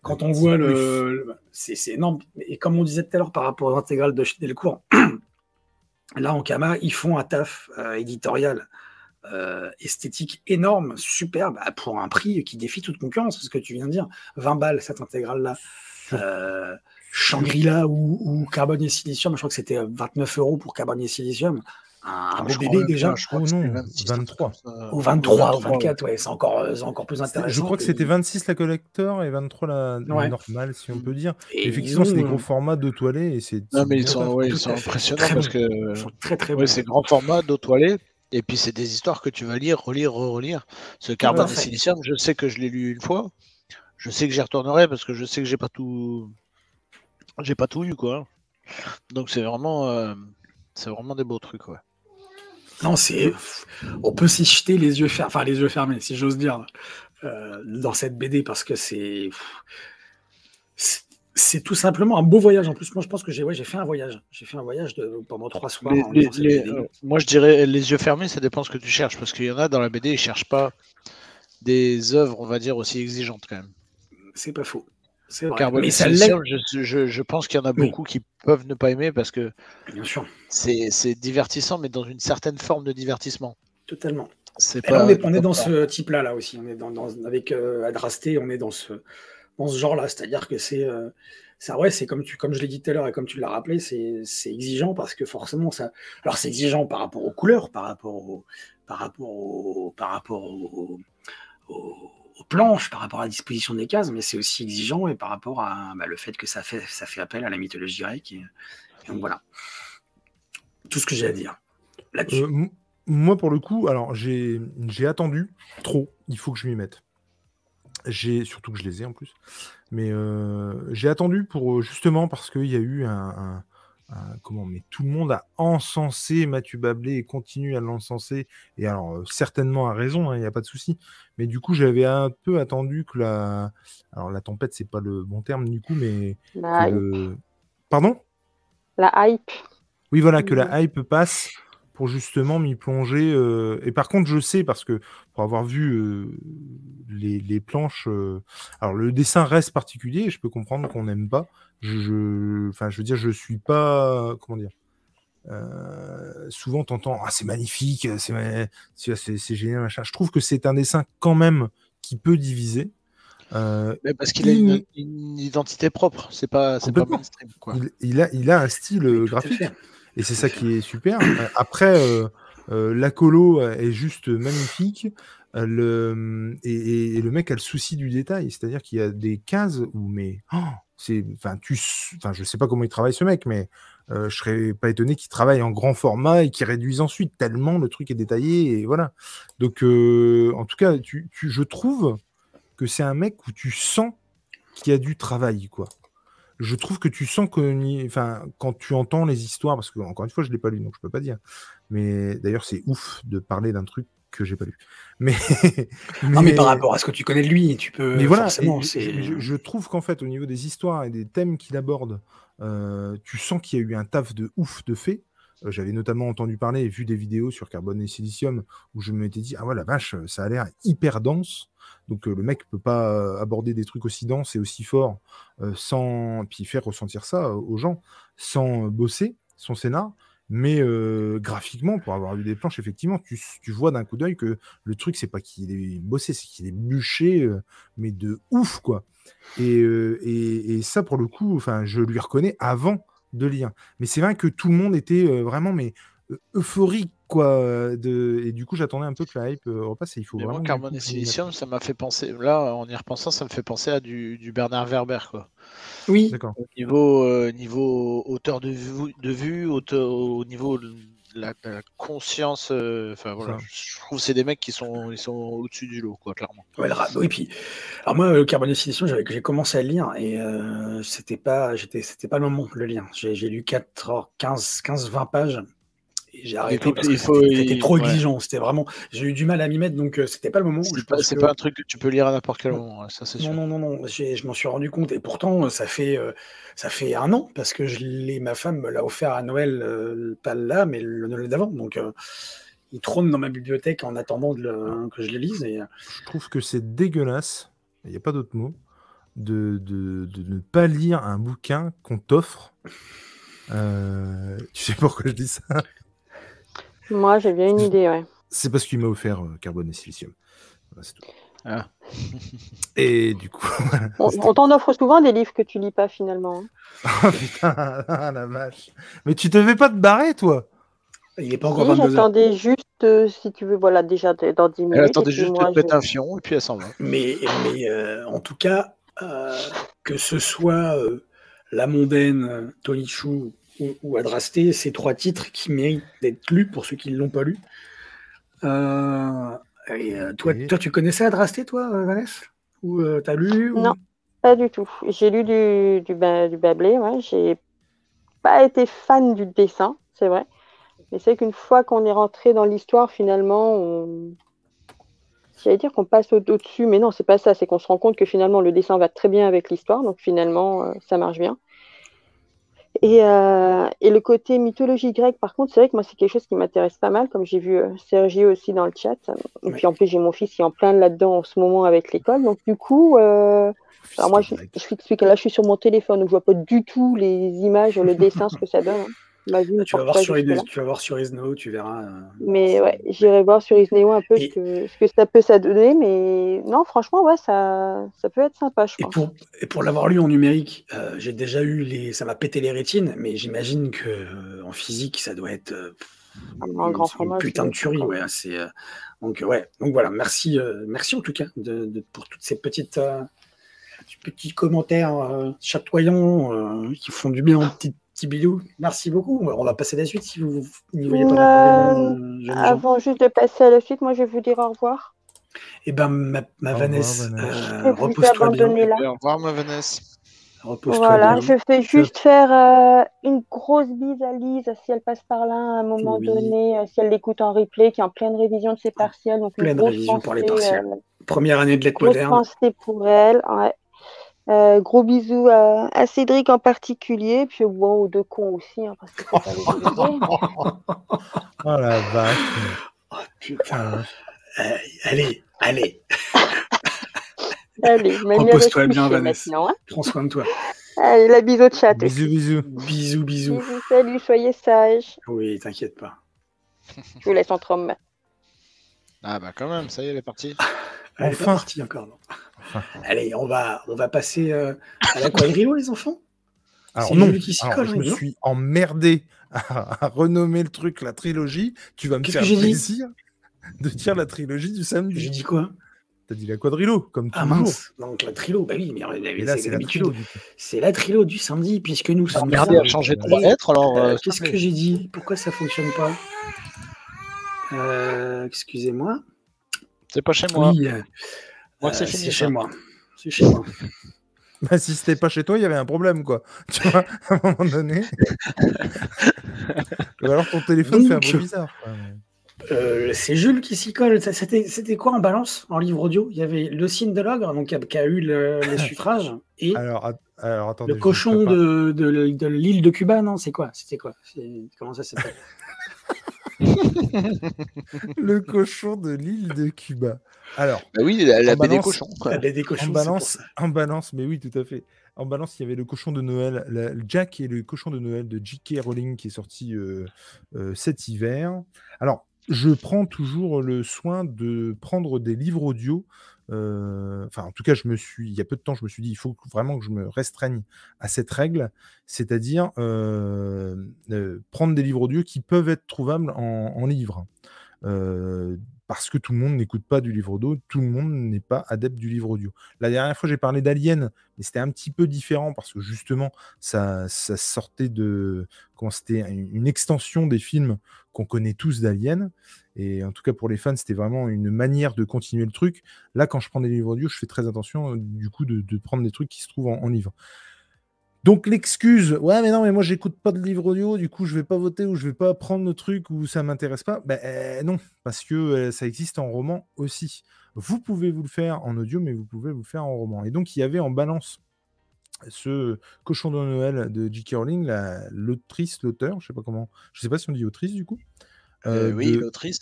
quand on voit le. C'est énorme. Et comme on disait tout à l'heure par rapport aux intégrales de Delcourt, là, en Kama, ils font un taf euh, éditorial euh, esthétique énorme, superbe, pour un prix qui défie toute concurrence. Ce que tu viens de dire, 20 balles cette intégrale-là. Euh, Shangri-La ou, ou Carbone et Silicium, je crois que c'était 29 euros pour Carbone et Silicium un, ah, beau bébé déjà. Je crois que non, 23. Ou 23 ou 24, ouais, c'est encore, euh, encore plus intéressant. Je crois que c'était 26 la collector et 23 la, normale, si on peut dire. Effectivement, c'est des gros formats de toilettes. Et c'est, non, mais ils sont, ils sont impressionnants parce que très, très ouais, c'est grand format de toilettes. Et puis, c'est des histoires que tu vas lire, relire, relire. Ce carbone et silicium, je sais que je l'ai lu une fois. Je sais que j'y retournerai parce que je sais que j'ai pas tout. J'ai pas tout lu, quoi. Donc, c'est vraiment. Euh, c'est vraiment des beaux trucs, ouais. Non, c'est. On peut s'y jeter les yeux fermés, enfin les yeux fermés, si j'ose dire, euh, dans cette BD parce que c'est. C'est tout simplement un beau voyage. En plus, moi, je pense que j'ai ouais, fait un voyage. J'ai fait un voyage de, pendant trois soirs. Euh, moi, je dirais les yeux fermés, ça dépend ce que tu cherches. Parce qu'il y en a dans la BD, ils ne cherchent pas des œuvres, on va dire, aussi exigeantes quand même. C'est pas faux. Mais ça je, je, je, pense qu'il y en a beaucoup qui peuvent ne pas aimer parce que c'est divertissant, mais dans une certaine forme de divertissement. Totalement. Pas, on est, on est dans ce type-là là aussi. On est dans, dans avec euh, Adrasté, on est dans ce, dans ce genre-là. C'est-à-dire que c'est euh, ça, ouais, c'est comme tu, comme je l'ai dit tout à l'heure et comme tu l'as rappelé, c'est exigeant parce que forcément ça. Alors c'est exigeant par rapport aux couleurs, par rapport au, par rapport au, par rapport au planches par rapport à la disposition des cases, mais c'est aussi exigeant et par rapport à bah, le fait que ça fait, ça fait appel à la mythologie grecque. Et, donc voilà, tout ce que j'ai à dire. Euh, moi, pour le coup, alors j'ai attendu trop. Il faut que je m'y mette. J'ai surtout que je les ai en plus, mais euh, j'ai attendu pour justement parce qu'il y a eu un comment, mais tout le monde a encensé Mathieu Bablé et continue à l'encenser. Et alors, euh, certainement à raison, hein, il n'y a pas de souci. Mais du coup, j'avais un peu attendu que la. Alors, la tempête, c'est pas le bon terme du coup, mais. Pardon? La hype. Oui, voilà, que la mmh. hype passe pour justement m'y plonger. Euh, et par contre, je sais, parce que pour avoir vu euh, les, planches, alors le dessin reste particulier, je peux comprendre qu'on n'aime pas, je, enfin, je veux dire, je suis pas, comment dire. Euh, souvent, t'entends, ah, c'est magnifique, c'est, c'est, génial, machin. Je trouve que c'est un dessin quand même qui peut diviser. Euh, Mais parce qu'il a une, identité propre, c'est pas, pas mainstream. Quoi. Il, a, il a un style graphique, et c'est ça qui est super. Après, la colo est juste magnifique. Le, et, le mec a le souci du détail, c'est-à-dire qu'il y a des cases où, mais oh, c'est, enfin, tu, enfin, sais pas comment il travaille ce mec, mais euh, je serais pas étonné qu'il travaille en grand format et qu'il réduise ensuite tellement le truc est détaillé voilà. Donc, euh, en tout cas, je trouve que c'est un mec où tu sens qu'il y a du travail, quoi. Je trouve que tu sens que, enfin, quand tu entends les histoires, parce que encore une fois, je l'ai pas lu, donc je peux pas dire. Mais d'ailleurs, c'est ouf de parler d'un truc que j'ai pas lu. Mais, Non, mais par rapport à ce que tu connais de lui, tu peux. Mais voilà, je, trouve qu'en fait, au niveau des histoires et des thèmes qu'il aborde, euh, tu sens qu'il y a eu un taf de ouf de fait. Euh, j'avais notamment entendu parler et vu des vidéos sur Carbone et Silicium où je m'étais dit ah ouais la vache ça a l'air hyper dense donc euh, le mec peut pas aborder des trucs aussi denses et aussi forts sans puis faire ressentir ça aux gens sans bosser son scénar mais graphiquement, pour avoir vu des planches, effectivement, tu, vois d'un coup d'œil que le truc, c'est pas qu'il est bossé, c'est qu'il est bûché, mais de ouf, quoi. Et, ça, pour le coup, enfin, je lui reconnais avant de lire. Mais c'est vrai que tout le monde était vraiment mais euphorique quoi de et du coup j'attendais un peu que la hype repasse et il faut vraiment Carbone et Silicium ça m'a fait penser là en y repensant ça me fait penser à du, du Bernard Werber quoi oui. Au niveau, euh, niveau hauteur de vue, de vue au niveau de la, conscience, euh, enfin voilà, je trouve que c'est des mecs qui sont, ils sont au-dessus du lot, quoi, clairement. oui, puis, alors moi, le Carbone j'ai commencé à le lire et euh, c'était pas, j'étais, c'était pas le moment de le lire. J'ai lu 4, 15, 15, 20 pages j'ai arrêté parce que c'était trop exigeant. C'était vraiment, j'ai eu du mal à m'y mettre, donc euh, c'était pas le moment. C'est pas, pas, un truc que tu peux lire à n'importe quel moment. Ça, non, non, non, non, Je m'en suis rendu compte et pourtant ça fait, euh, ça fait un an parce que je ma femme me l'a offert à Noël, euh, pas là, mais le Noël d'avant. Donc il trône dans ma bibliothèque en attendant de que je le lise. Et... Je trouve que c'est dégueulasse. Il n'y a pas d'autre mot. De, de, de, ne pas lire un bouquin qu'on t'offre. tu sais pourquoi je dis ça? Moi, j'ai bien une idée, ouais. C'est parce qu'il m'a offert euh, carbone et silicium. Ah. Et du coup. on, t'en offre souvent des livres que tu lis pas finalement. Hein. oh putain, ah, la vache. Mais tu devais pas te barrer, toi Il est pas encore si, J'attendais juste, euh, si tu veux, voilà, déjà dans 10 minutes. Elle attendait juste de péter un fion et puis elle s'en va. Mais, mais euh, en tout cas, que ce soit La Mondaine, Tony Chou ou, Adrasté, ces trois titres qui méritent d'être lus pour ceux qui ne l'ont pas lu. Euh, euh, toi, toi, tu connaissais Adrasté, toi, euh, Vanessa? Ou tu t'as lu Non, pas du tout. J'ai lu du, du, du Bablé, ouais. j'ai pas été fan du dessin, c'est vrai. Mais c'est qu'une fois qu'on est rentré dans l'histoire, finalement, on... J'allais dire qu'on passe au-dessus, mais non, c'est pas ça. C'est qu'on se rend compte que finalement le dessin va très bien avec l'histoire, donc finalement ça marche bien. Euh, et, le côté mythologie grecque, par contre, c'est vrai que moi, c'est quelque chose qui m'intéresse pas mal, comme j'ai vu euh, Sergio aussi dans le chat. Et puis en plus, j'ai mon fils qui est en plein là-dedans en ce moment avec l'école. Donc du coup, euh, alors moi, je, je, que là, je suis sur mon téléphone, donc je vois pas du tout les images, le dessin, ce que ça donne. Hein. Bah, tu, vas voir sur, tu vas voir sur Isneo, tu verras. Euh, mais ouais, j'irai voir sur Isneo un peu ce, que, ce, que, ça peut ça donner. Mais non, franchement, ouais, ça, ça peut être sympa, je et Pour, et pour l'avoir lu en numérique, euh, j'ai déjà eu les. Ça m'a pété les rétines, mais j'imagine que euh, en physique, ça doit être. un grand format. Putain de tuerie, ouais. C'est, donc, ouais. Donc voilà, merci, merci en tout cas de, pour toutes ces petites petits commentaires chatoyants qui font du bien en petite Bilou, merci beaucoup. On va passer à la suite si vous n'y voyez pas euh, Avant juste de passer à la suite, moi je vais vous dire au revoir. Eh ben, ma, Vanessa, euh, repose-toi bien. Au revoir, ma Vanessa. Voilà, je fais juste faire euh, une grosse bise à Lise si elle passe par là à un moment donné, si elle l'écoute en replay, qui est en pleine révision de ses partiels. Donc pleine révision pour les partiels. Première année de lettres moderne. pensée pour elle. Ouais. Euh, gros bisous à, Cédric en particulier, puis bon, aux deux cons aussi, hein, parce que pas Oh la vache. Oh, putain. Euh, allez, allez. allez, repose-toi bien, Vanessa. Hein. Prends soin de toi. Allez, la bisous de chat. Bisous, bisous. Bisous, bisous. bisous salut, soyez sages. Oui, t'inquiète pas. Je vous laisse en trompe. Ah bah quand même, ça y est, elle est partie. Elle est partie encore. Non. Allez, on va, on va passer euh, à la quadrilo, les enfants Alors non, je me suis emmerdé à, renommer le truc la trilogie. Tu vas me faire plaisir de dire la trilogie du samedi. J'ai dit quoi? T'as dit la quadrilo, comme ah, toujours. Ah mince, donc la trilo, bah oui, mais, c'est l'habitude. C'est la trilo du samedi, puisque nous sommes. Regardez, à changer de lettres, alors. Euh, qu'est-ce que j'ai dit? Pourquoi ça fonctionne pas? Euh, Excusez-moi. C'est pas chez moi. Oui, euh, moi, c'est chez moi. C'est chez moi. Bah, si c'était pas chez toi, il y avait un problème, quoi. Tu vois, à un moment donné. Ou alors ton téléphone fait un peu bizarre. Euh, c'est Jules qui s'y colle. C'était quoi en balance en livre audio? Il y avait le signe de l'ogre, donc qui a eu les suffrages, et alors, alors, le cochon de, de, l'île de Cuba, non C'est quoi? C'était quoi? Comment ça s'appelle? Le cochon de l'île de Cuba. Alors, bah oui, la, baie des cochons. en balance, en balance, mais oui, tout à fait. En balance, il y avait le cochon de Noël, Jack et le cochon de Noël de J.K. Rowling qui est sorti euh, euh, cet hiver. Alors, je prends toujours le soin de prendre des livres audio. Euh, en tout cas, je me suis, il y a peu de temps, je me suis dit, il faut vraiment que je me restreigne à cette règle, c'est-à-dire euh, euh, prendre des livres audio qui peuvent être trouvables en, en livre parce que tout le monde n'écoute pas du livre audio, tout le monde n'est pas adepte du livre audio. La dernière fois, j'ai parlé d'Alien, mais c'était un petit peu différent parce que justement, ça, sortait de. Comment c'était Une extension des films qu'on connaît tous d'Alien. Et en tout cas, pour les fans, c'était vraiment une manière de continuer le truc. Là, quand je prends des livres audio, je fais très attention, du coup, de, prendre des trucs qui se trouvent en livre. Donc l'excuse, ouais mais non mais moi j'écoute pas de livre audio, du coup je vais pas voter ou je vais pas prendre le truc ou ça m'intéresse pas. Ben euh, non, parce que euh, ça existe en roman aussi. Vous pouvez vous le faire en audio, mais vous pouvez vous le faire en roman. Et donc il y avait en balance ce cochon de Noël de J.K. Rowling, l'autrice, l'auteur, je sais pas comment, je sais pas si on dit autrice du coup. Euh, oui, l'autrice.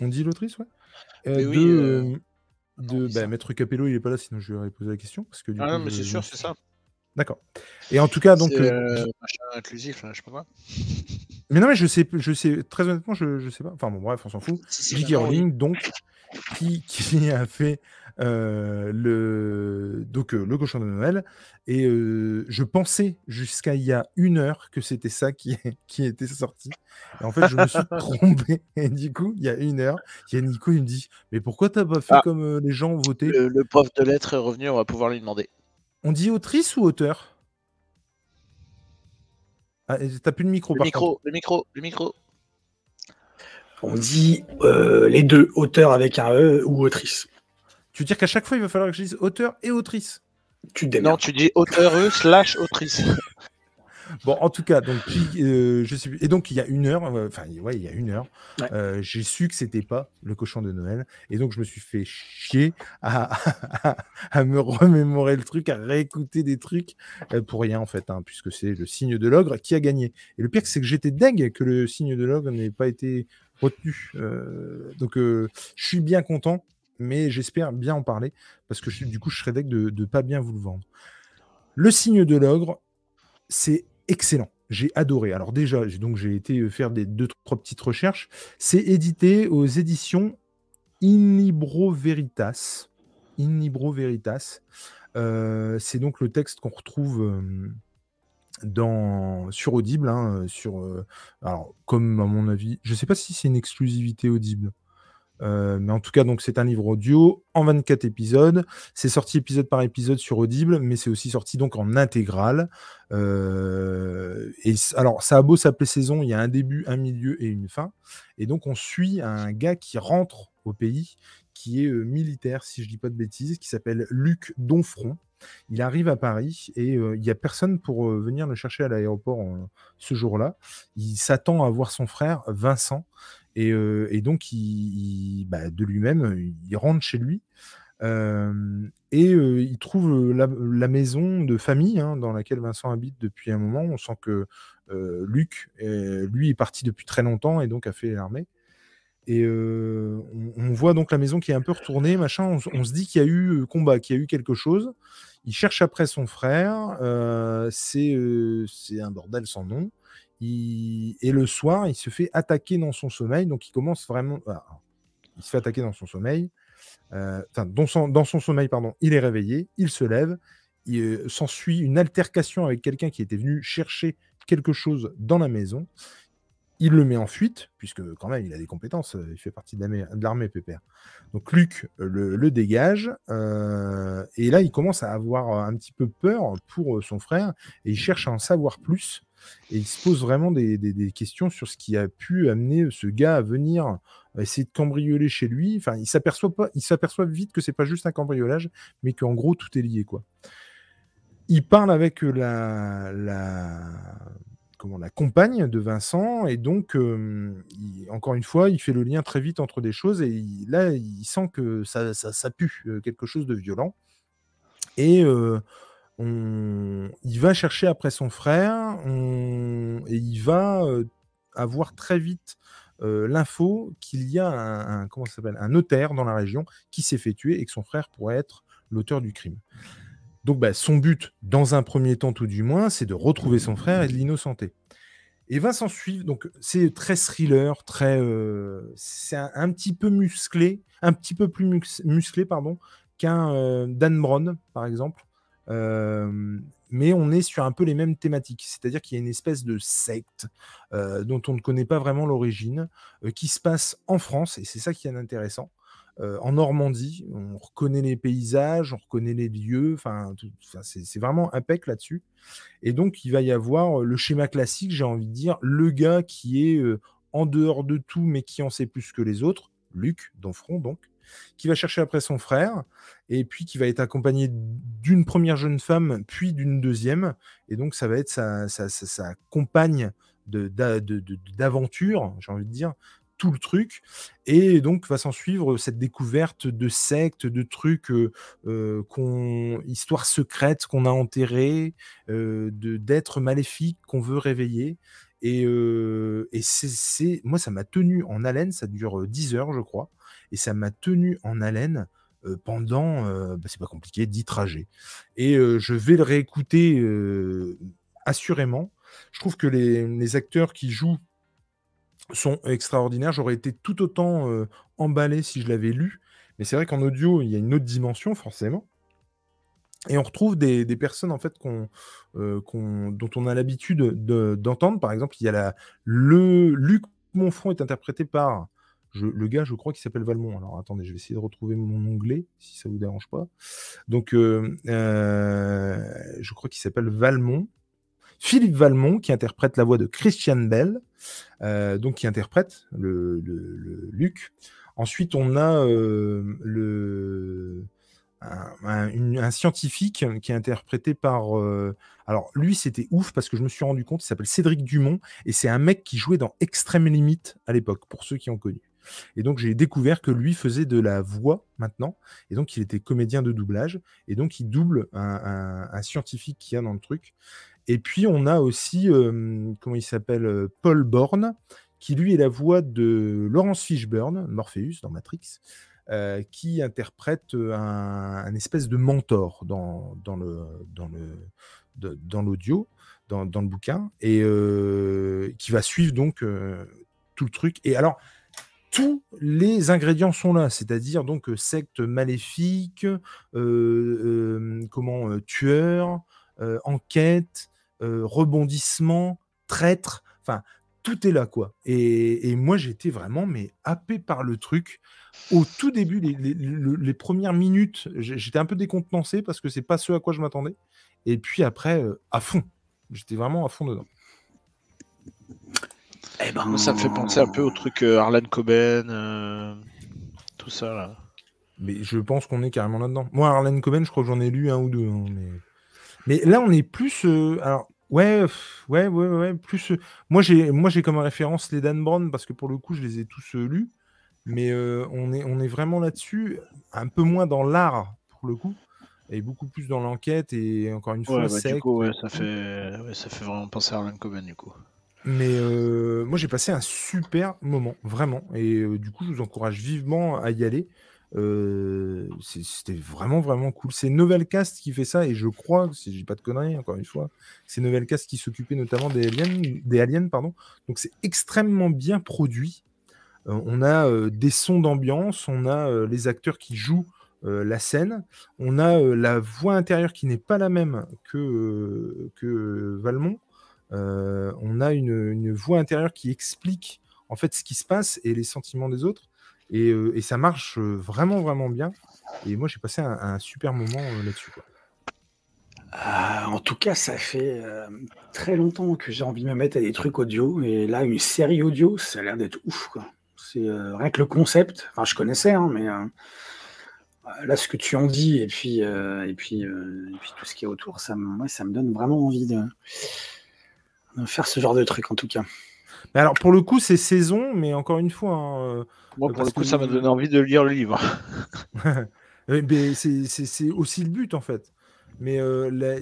On dit l'autrice, ouais. de, de bah, Maître Capello, il est pas là, sinon je lui aurais posé la question parce que. ah non, mais c'est sûr, c'est ça. D'accord. Et en tout cas, donc. Euh, euh, machin inclusif, je sais pas quoi. Mais non, mais je sais, je sais, très honnêtement, je, je sais pas. Enfin bon, bref, on s'en fout. J.K. Rowling, donc, qui, qui, a fait euh, le, donc, le cochon de Noël. Et je pensais jusqu'à il y a une heure que c'était ça qui, qui était sorti. Et en fait, je me suis trompé. Et du coup, il y a une heure, il y a Nico, il me dit Mais pourquoi t'as pas fait ah. comme les gens ont voté? Le, le prof de lettres est revenu, on va pouvoir lui demander. On dit autrice ou auteur? Ah, T'as plus de micro, le micro, Le micro, le micro. On dit euh, les deux, auteur avec un E ou autrice. Tu veux dire qu'à chaque fois, il va falloir que je dise auteur et autrice? Tu Non, tu dis auteur E slash autrice. Bon, en tout cas, donc, euh, je sais Et donc, il y a une heure, euh, enfin, ouais, il y a une heure, euh, j'ai su que c'était pas le cochon de Noël. Et donc, je me suis fait chier à, à, me remémorer le truc, à réécouter des trucs pour rien, en fait, hein, puisque c'est le signe de l'ogre qui a gagné. Et le pire, c'est que j'étais dingue que le signe de l'ogre n'ait pas été retenu. donc, je suis bien content, mais j'espère bien en parler, parce que du coup, je serais deg de ne pas bien vous le vendre. Le signe de l'ogre, c'est excellent. J'ai adoré. Alors déjà, donc j'ai été euh, faire des deux trois petites recherches. C'est édité aux éditions Inibro Veritas. Inibro Veritas. Euh, c'est donc le texte qu'on retrouve euh, dans, sur Audible. Hein, alors, comme à mon avis, je ne sais pas si c'est une exclusivité Audible. Euh, mais en tout cas, donc c'est un livre audio en 24 épisodes. C'est sorti épisode par épisode sur Audible, mais c'est aussi sorti donc en intégrale. Euh, et alors, ça a beau s'appeler saison, il y a un début, un milieu et une fin. Et donc, on suit un gars qui rentre au pays, qui est euh, militaire, si je dis pas de bêtises, qui s'appelle Luc Donfront. Il arrive à Paris et il n'y a personne pour venir le chercher à l'aéroport ce jour-là. Il s'attend à voir son frère Vincent et, donc, il, bah, de lui-même, il rentre chez lui. et il trouve la, maison de famille hein, dans laquelle Vincent habite depuis un moment. On sent que Luc, lui, est parti depuis très longtemps et donc a fait l'armée. Et on, voit donc la maison qui est un peu retournée, machin. On, se dit qu'il y a eu combat, qu'il y a eu quelque chose. Il cherche après son frère. c'est un bordel sans nom. Et le soir, il se fait attaquer dans son sommeil. Donc, il commence vraiment. Ah, il se fait attaquer dans son sommeil. Euh, dans son, dans son sommeil, pardon. Il est réveillé, il se lève, s'ensuit une altercation avec quelqu'un qui était venu chercher quelque chose dans la maison. Il le met en fuite, puisque quand même il a des compétences, il fait partie de l'armée Pépère. Donc Luc le, dégage, et là il commence à avoir un petit peu peur pour son frère, et il cherche à en savoir plus, et il se pose vraiment des, questions sur ce qui a pu amener ce gars à venir essayer de cambrioler chez lui. Enfin, il s'aperçoit pas, il s'aperçoit vite que c'est pas juste un cambriolage, mais qu'en gros tout est lié quoi. Il parle avec la, la comment, la compagne de Vincent, et donc, encore une fois, il fait le lien très vite entre des choses, et là, il sent que ça, ça, pue quelque chose de violent. Et il va chercher après son frère, et il va avoir très vite l'info qu'il y a un, un notaire dans la région qui s'est fait tuer et que son frère pourrait être l'auteur du crime. Donc, bah, son but, dans un premier temps tout du moins, c'est de retrouver son frère et de l'innocenter. Et va s'en suivre. Donc, c'est très thriller, très, euh, c'est un, petit peu musclé, un petit peu plus musclé, pardon, qu'un euh, Dan Brown, par exemple. Euh, mais on est sur un peu les mêmes thématiques, c'est-à-dire qu'il y a une espèce de secte dont on ne connaît pas vraiment l'origine, qui se passe en France, et c'est ça qui est intéressant. Euh, en Normandie. On reconnaît les paysages, on reconnaît les lieux. C'est vraiment impec là-dessus. Et donc, il va y avoir le schéma classique, j'ai envie de dire, le gars qui est euh, en dehors de tout, mais qui en sait plus que les autres, Luc, Donfront donc, qui va chercher après son frère, et puis qui va être accompagné d'une première jeune femme, puis d'une deuxième. Et donc, ça va être sa, compagne d'aventure, j'ai envie de dire, tout le truc. Et donc va s'en suivre cette découverte de sectes, de trucs, euh, euh, qu'on, histoires secrètes qu'on a enterrées, euh, de, d'êtres maléfiques qu'on veut réveiller. Et, et c'est, moi, ça m'a tenu en haleine, ça dure 10 heures, je crois, et ça m'a tenu en haleine pendant, bah, c'est pas compliqué, 10 trajets. Et je vais le réécouter assurément. Je trouve que les, acteurs qui jouent sont extraordinaires. J'aurais été tout autant emballé si je l'avais lu. Mais c'est vrai qu'en audio, il y a une autre dimension, forcément. Et on retrouve des, personnes en fait dont on a l'habitude d'entendre. Par exemple, il y a le Luc Monfront est interprété par le gars, je crois qu'il s'appelle Valmont. Alors attendez, je vais essayer de retrouver mon onglet si ça vous dérange pas. Donc, je crois qu'il s'appelle Valmont. Philippe Valmont qui interprète la voix de Christian Bell, euh, donc qui interprète le, Luc. Ensuite, on a euh, un, scientifique qui est interprété par. Euh, alors, lui, c'était ouf parce que je me suis rendu compte, il s'appelle Cédric Dumont et c'est un mec qui jouait dans Extrême Limite à l'époque, pour ceux qui ont connu. Et donc, j'ai découvert que lui faisait de la voix maintenant. Et donc, il était comédien de doublage. Et donc, il double un, scientifique qui a dans le truc. Et puis, on a aussi, comment il s'appelle, Paul Borne, qui lui est la voix de Laurence Fishburne, Morpheus dans Matrix, qui interprète un, espèce de mentor dans, dans le dans le dans l'audio, dans, dans, le bouquin, et qui va suivre donc tout le truc. Et alors, les ingrédients sont là, c'est-à-dire donc secte maléfique, comment tueur, enquête, euh, rebondissement, traître, enfin tout est là quoi. Et, moi j'étais vraiment mais happé par le truc. Au tout début, les, premières minutes, j'étais un peu décontenancé parce que c'est pas ce à quoi je m'attendais. Et puis après, euh, à fond, j'étais vraiment à fond dedans. Eh ben, ça me fait penser un peu au truc euh, Arlan Coben, tout ça là. Mais je pense qu'on est carrément là-dedans. Moi, Arlan Coben, je crois que j'en ai lu un ou deux. Hein, mais... Mais là, on est plus. Euh, alors, ouais, ouais, ouais, ouais, plus. Euh, moi, j'ai, moi, j'ai comme référence les Dan Brown parce que pour le coup, je les ai tous euh, lus. Mais on, est, on est vraiment là-dessus, un peu moins dans l'art pour le coup, et beaucoup plus dans l'enquête et encore une fois, bah, du coup, ça fait, ça fait vraiment penser à Arlen Coben du coup. Mais moi, j'ai passé un super moment, vraiment. Et du coup, je vous encourage vivement à y aller. Euh, c'était vraiment, vraiment cool. C'est Novelcast qui fait ça, et je crois, si j'ai pas de conneries, encore une fois, c'est Novelcast qui s'occupait notamment des aliens, des aliens pardon. Donc c'est extrêmement bien produit. Euh, on a euh, des sons d'ambiance, on a les acteurs qui jouent la scène. On a la voix intérieure qui n'est pas la même que, que Valmont. On a une, voix intérieure qui explique en fait ce qui se passe et les sentiments des autres. Et, et ça marche vraiment, vraiment bien. Et moi, j'ai passé un, super moment là-dessus. Euh, en tout cas, ça fait euh, très longtemps que j'ai envie de me mettre à des trucs audio. Et là, une série audio, ça a l'air d'être ouf. C'est euh, rien que le concept. Enfin, je connaissais, hein, mais là, ce que tu en dis et puis, et puis, puis tout ce qui est autour, ça me, ça me donne vraiment envie de, faire ce genre de truc, en tout cas. Mais alors, pour le coup, c'est saison, mais encore une fois. Hein, Moi, pour le coup, ça m'a donné envie de lire le livre. c'est aussi le but, en fait. Mais euh, la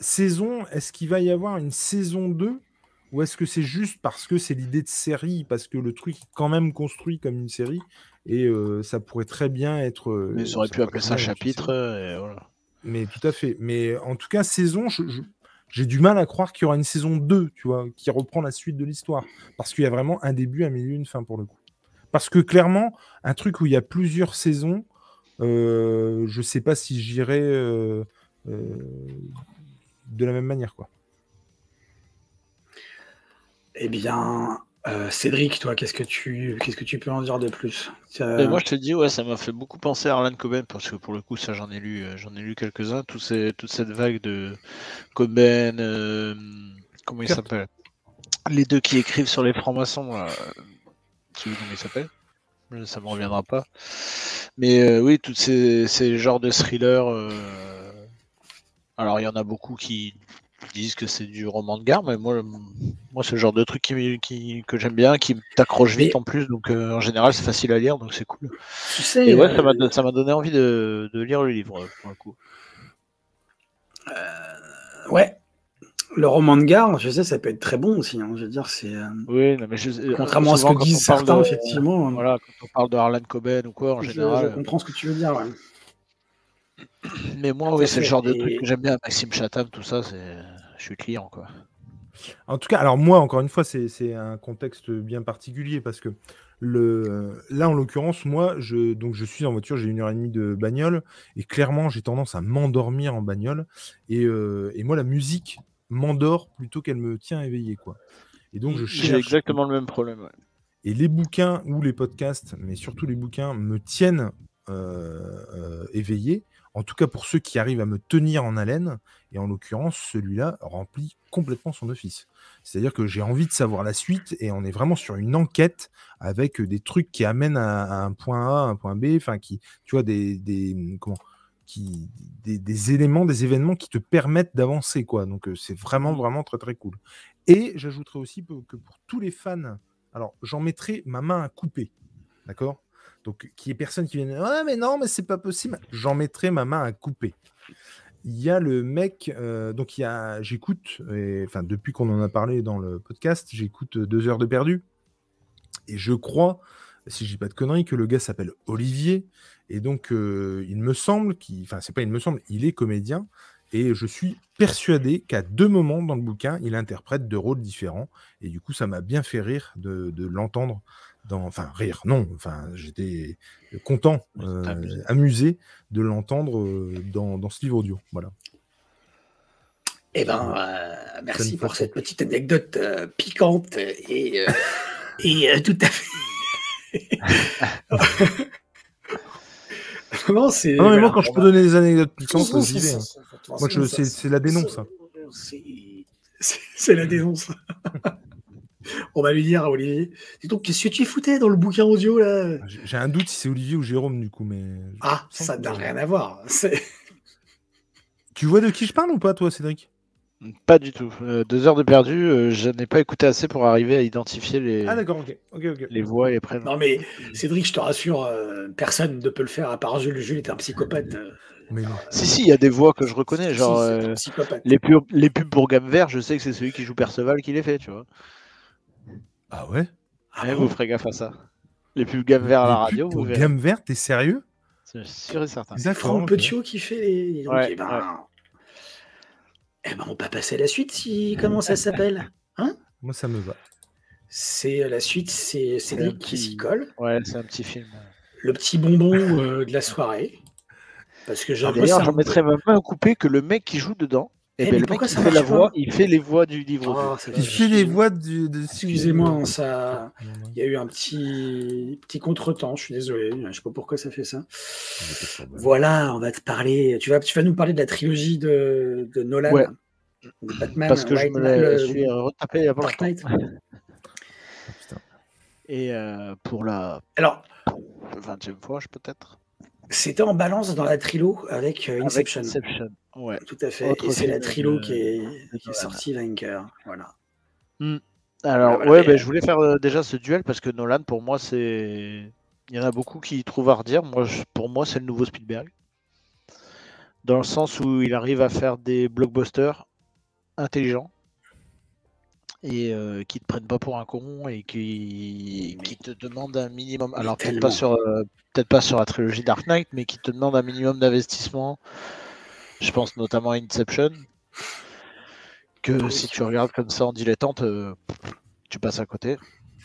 saison, est-ce qu'il va y avoir une saison 2 ou est-ce que c'est juste parce que c'est l'idée de série, parce que le truc est quand même construit comme une série et euh, ça pourrait très bien être. Euh, mais ça aurait pu appeler ça chapitre. Et voilà. Mais tout à fait. Mais en tout cas, saison, j'ai du mal à croire qu'il y aura une saison 2, tu vois, qui reprend la suite de l'histoire. Parce qu'il y a vraiment un début, un milieu, une fin pour le coup. Parce que clairement, un truc où il y a plusieurs saisons, euh, je sais pas si j'irai euh, euh, de la même manière. quoi. Eh bien, Cédric, toi, qu'est-ce que tu qu'est-ce que tu peux en dire de plus? Moi, je te dis, ouais, ça m'a fait beaucoup penser à Arlan Coben parce que pour le coup, ça, j'en ai lu, j'en ai lu quelques-uns. Tout toute cette vague de Coben, comment il s'appelle? Les deux qui écrivent sur les francs-maçons, comment il s'appelle Ça me reviendra pas. Mais euh, oui, tous ces, ces, genres de thrillers. Euh, alors, il y en a beaucoup qui disent que c'est du roman de gare, mais moi, moi c'est le genre de truc qui, que j'aime bien, qui t'accroche vite en plus. Donc, euh, en général, c'est facile à lire, donc c'est cool. Tu sais, Et ouais, ça m'a donné envie de, de, lire le livre, pour le coup. ouais, le roman de gare, je sais, ça peut être très bon aussi. Hein. Je veux dire, c'est. Euh, oui, mais je... Euh, contrairement à ce que disent certains, effectivement. Voilà, quand on parle de Harlan Coben ou quoi, en général. Je comprends ce que tu veux dire. Mais moi, oui, c'est le genre de truc que j'aime bien. Maxime Chatham, tout ça, c'est. Je suis client, quoi. En tout cas, alors moi, encore une fois, c'est un contexte bien particulier parce que le, là, en l'occurrence, moi, je, donc je suis en voiture, j'ai une heure et demie de bagnole et clairement, j'ai tendance à m'endormir en bagnole. Et, euh, et, moi, la musique, m'endort plutôt qu'elle me tient éveillé. Quoi. Et donc, je J'ai exactement le même problème. Et les bouquins ou les podcasts, mais surtout les bouquins, me tiennent euh, euh, éveillé. En tout cas, pour ceux qui arrivent à me tenir en haleine. Et en l'occurrence, celui-là remplit complètement son office. C'est-à-dire que j'ai envie de savoir la suite et on est vraiment sur une enquête avec des trucs qui amènent à, un point A, un point B, enfin qui, tu vois, des, des comment, qui, des, éléments, des événements qui te permettent d'avancer. quoi. Donc c'est vraiment, mmh. vraiment très, très cool. Et j'ajouterai aussi que pour tous les fans, alors j'en mettrai ma main à couper. D'accord? Donc, qui est personne qui vient Ah, mais non, mais c'est pas possible. J'en mettrai ma main à couper. Il y a le mec, donc il y a, j'écoute, enfin depuis qu'on en a parlé dans le podcast, j'écoute deux heures de perdu. Et je crois, si je dis pas de conneries, que le gars s'appelle Olivier et donc, euh, il me semble qu'il. Enfin, c'est pas il me semble, il est comédien. Et je suis persuadé qu'à deux moments dans le bouquin, il interprète deux rôles différents. Et du coup, ça m'a bien fait rire de, l'entendre dans. Enfin, rire, non. Enfin, j'étais content, euh, amusé de l'entendre euh, dans, ce livre audio. Voilà. Eh ben, merci pour cette petite anecdote piquante et, et tout à fait. non, c'est. Non, mais moi, quand je peux donner des anecdotes piquantes, j'y vais. Moi, c'est la dénonce. C'est la dénonce. On va lui dire à Olivier. Dis donc, qu'est-ce que tu foutais dans le bouquin audio là? J'ai un doute si c'est Olivier ou Jérôme du coup, mais. Ah, ça n'a rien à voir. Tu vois de qui je parle ou pas, toi, Cédric? Pas du tout. Euh, deux heures de perdu, euh, je n'ai pas écouté assez pour arriver à identifier les, ah, les voix et les prénoms. Non mais Cédric, je te rassure, euh, personne ne peut le faire à part Jules. Jules est un psychopathe. Mais Si, si, il y a des voix que je reconnais. Genre, les, pubs, les pubs pour Gamme Vert, je sais que c'est celui qui joue Perceval qui les fait, tu vois. Ah ouais? Ah Vous ferez gaffe à ça. Les pubs Gamme Vert à la radio. Gamme Vert, t'es sérieux? C'est sûr et certain. C'est Franck Petiot qui fait les. Eh ben, eh ben, on va passer à la suite si comment ça s'appelle? Hein? Moi, ça me va. C'est la suite, c'est Cédric qui s'y colle. Ouais, c'est un petit film. le petit bonbon de la soirée. Parce que ah, D'ailleurs, j'en mettrais même un coupé que le mec qui joue dedans. Et eh, ben, le mec qui fait la voix, il fait les voix du livre. Oh, il fait les voix du. De... Excusez-moi, ça. Il y a eu un petit petit contretemps. Je suis désolé. Je sais pas pourquoi ça fait ça. Voilà, on va te parler. Tu vas, tu vas nous parler de la trilogie de, de Nolan. Ouais. Batman. Parce que je me suis retapé il y a pas longtemps. Et euh, pour la. Alors. 20e fois, peut-être. C'était en balance dans la trilo avec euh, Inception. Inception. Ouais. Tout à fait. et c'est la trilo qui est, qui est sortie vainqueur. Voilà. Hmm. Alors, ouais, ben, je voulais faire euh, déjà ce duel parce que Nolan, pour moi, c'est. Il y en a beaucoup qui trouvent à redire. Moi, pour moi, c'est le nouveau Spielberg. Dans le sens où il arrive à faire des blockbusters intelligents et euh, qui te prennent pas pour un con et qui, qui te demandent un minimum. Alors peut-être pas sur euh, peut-être pas sur la trilogie Dark Knight, mais qui te demandent un minimum d'investissement. Je pense notamment à Inception. Que si tu regardes comme ça en dilettante, euh, tu passes à côté.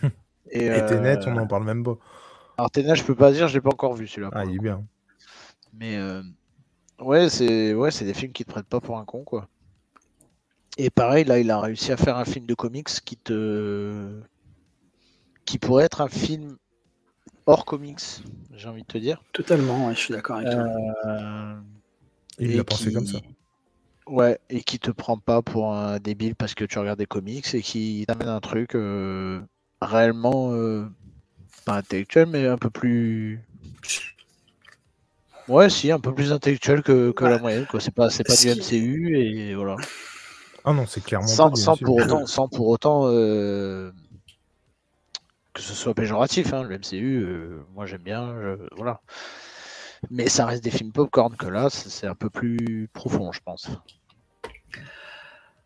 et, et Tenet, on n'en parle même pas. Alors Tenet, je peux pas dire, je l'ai pas encore vu celui-là. Ah, il est bien. Mais ouais, c'est ouais, c'est des films qui te prennent pas pour un con, quoi. Et pareil, là, il a réussi à faire un film de comics qui te. qui pourrait être un film hors comics, j'ai envie de te dire. Totalement, je suis d'accord avec toi. Euh, il l'a pensé comme ça. Ouais, et qui te prend pas pour un débile parce que tu regardes des comics et qui t'amène un truc euh, réellement euh, pas intellectuel, mais un peu plus. Ouais, si, un peu plus intellectuel que, la moyenne. Quoi. C'est pas, c'est pas du MCU et voilà. Ah non, c'est clairement sans, pour autant, sans pour autant euh, que ce soit péjoratif. Hein, le MCU, euh, moi j'aime bien, voilà. Mais ça reste des films popcorn que là, c'est un peu plus profond, je pense.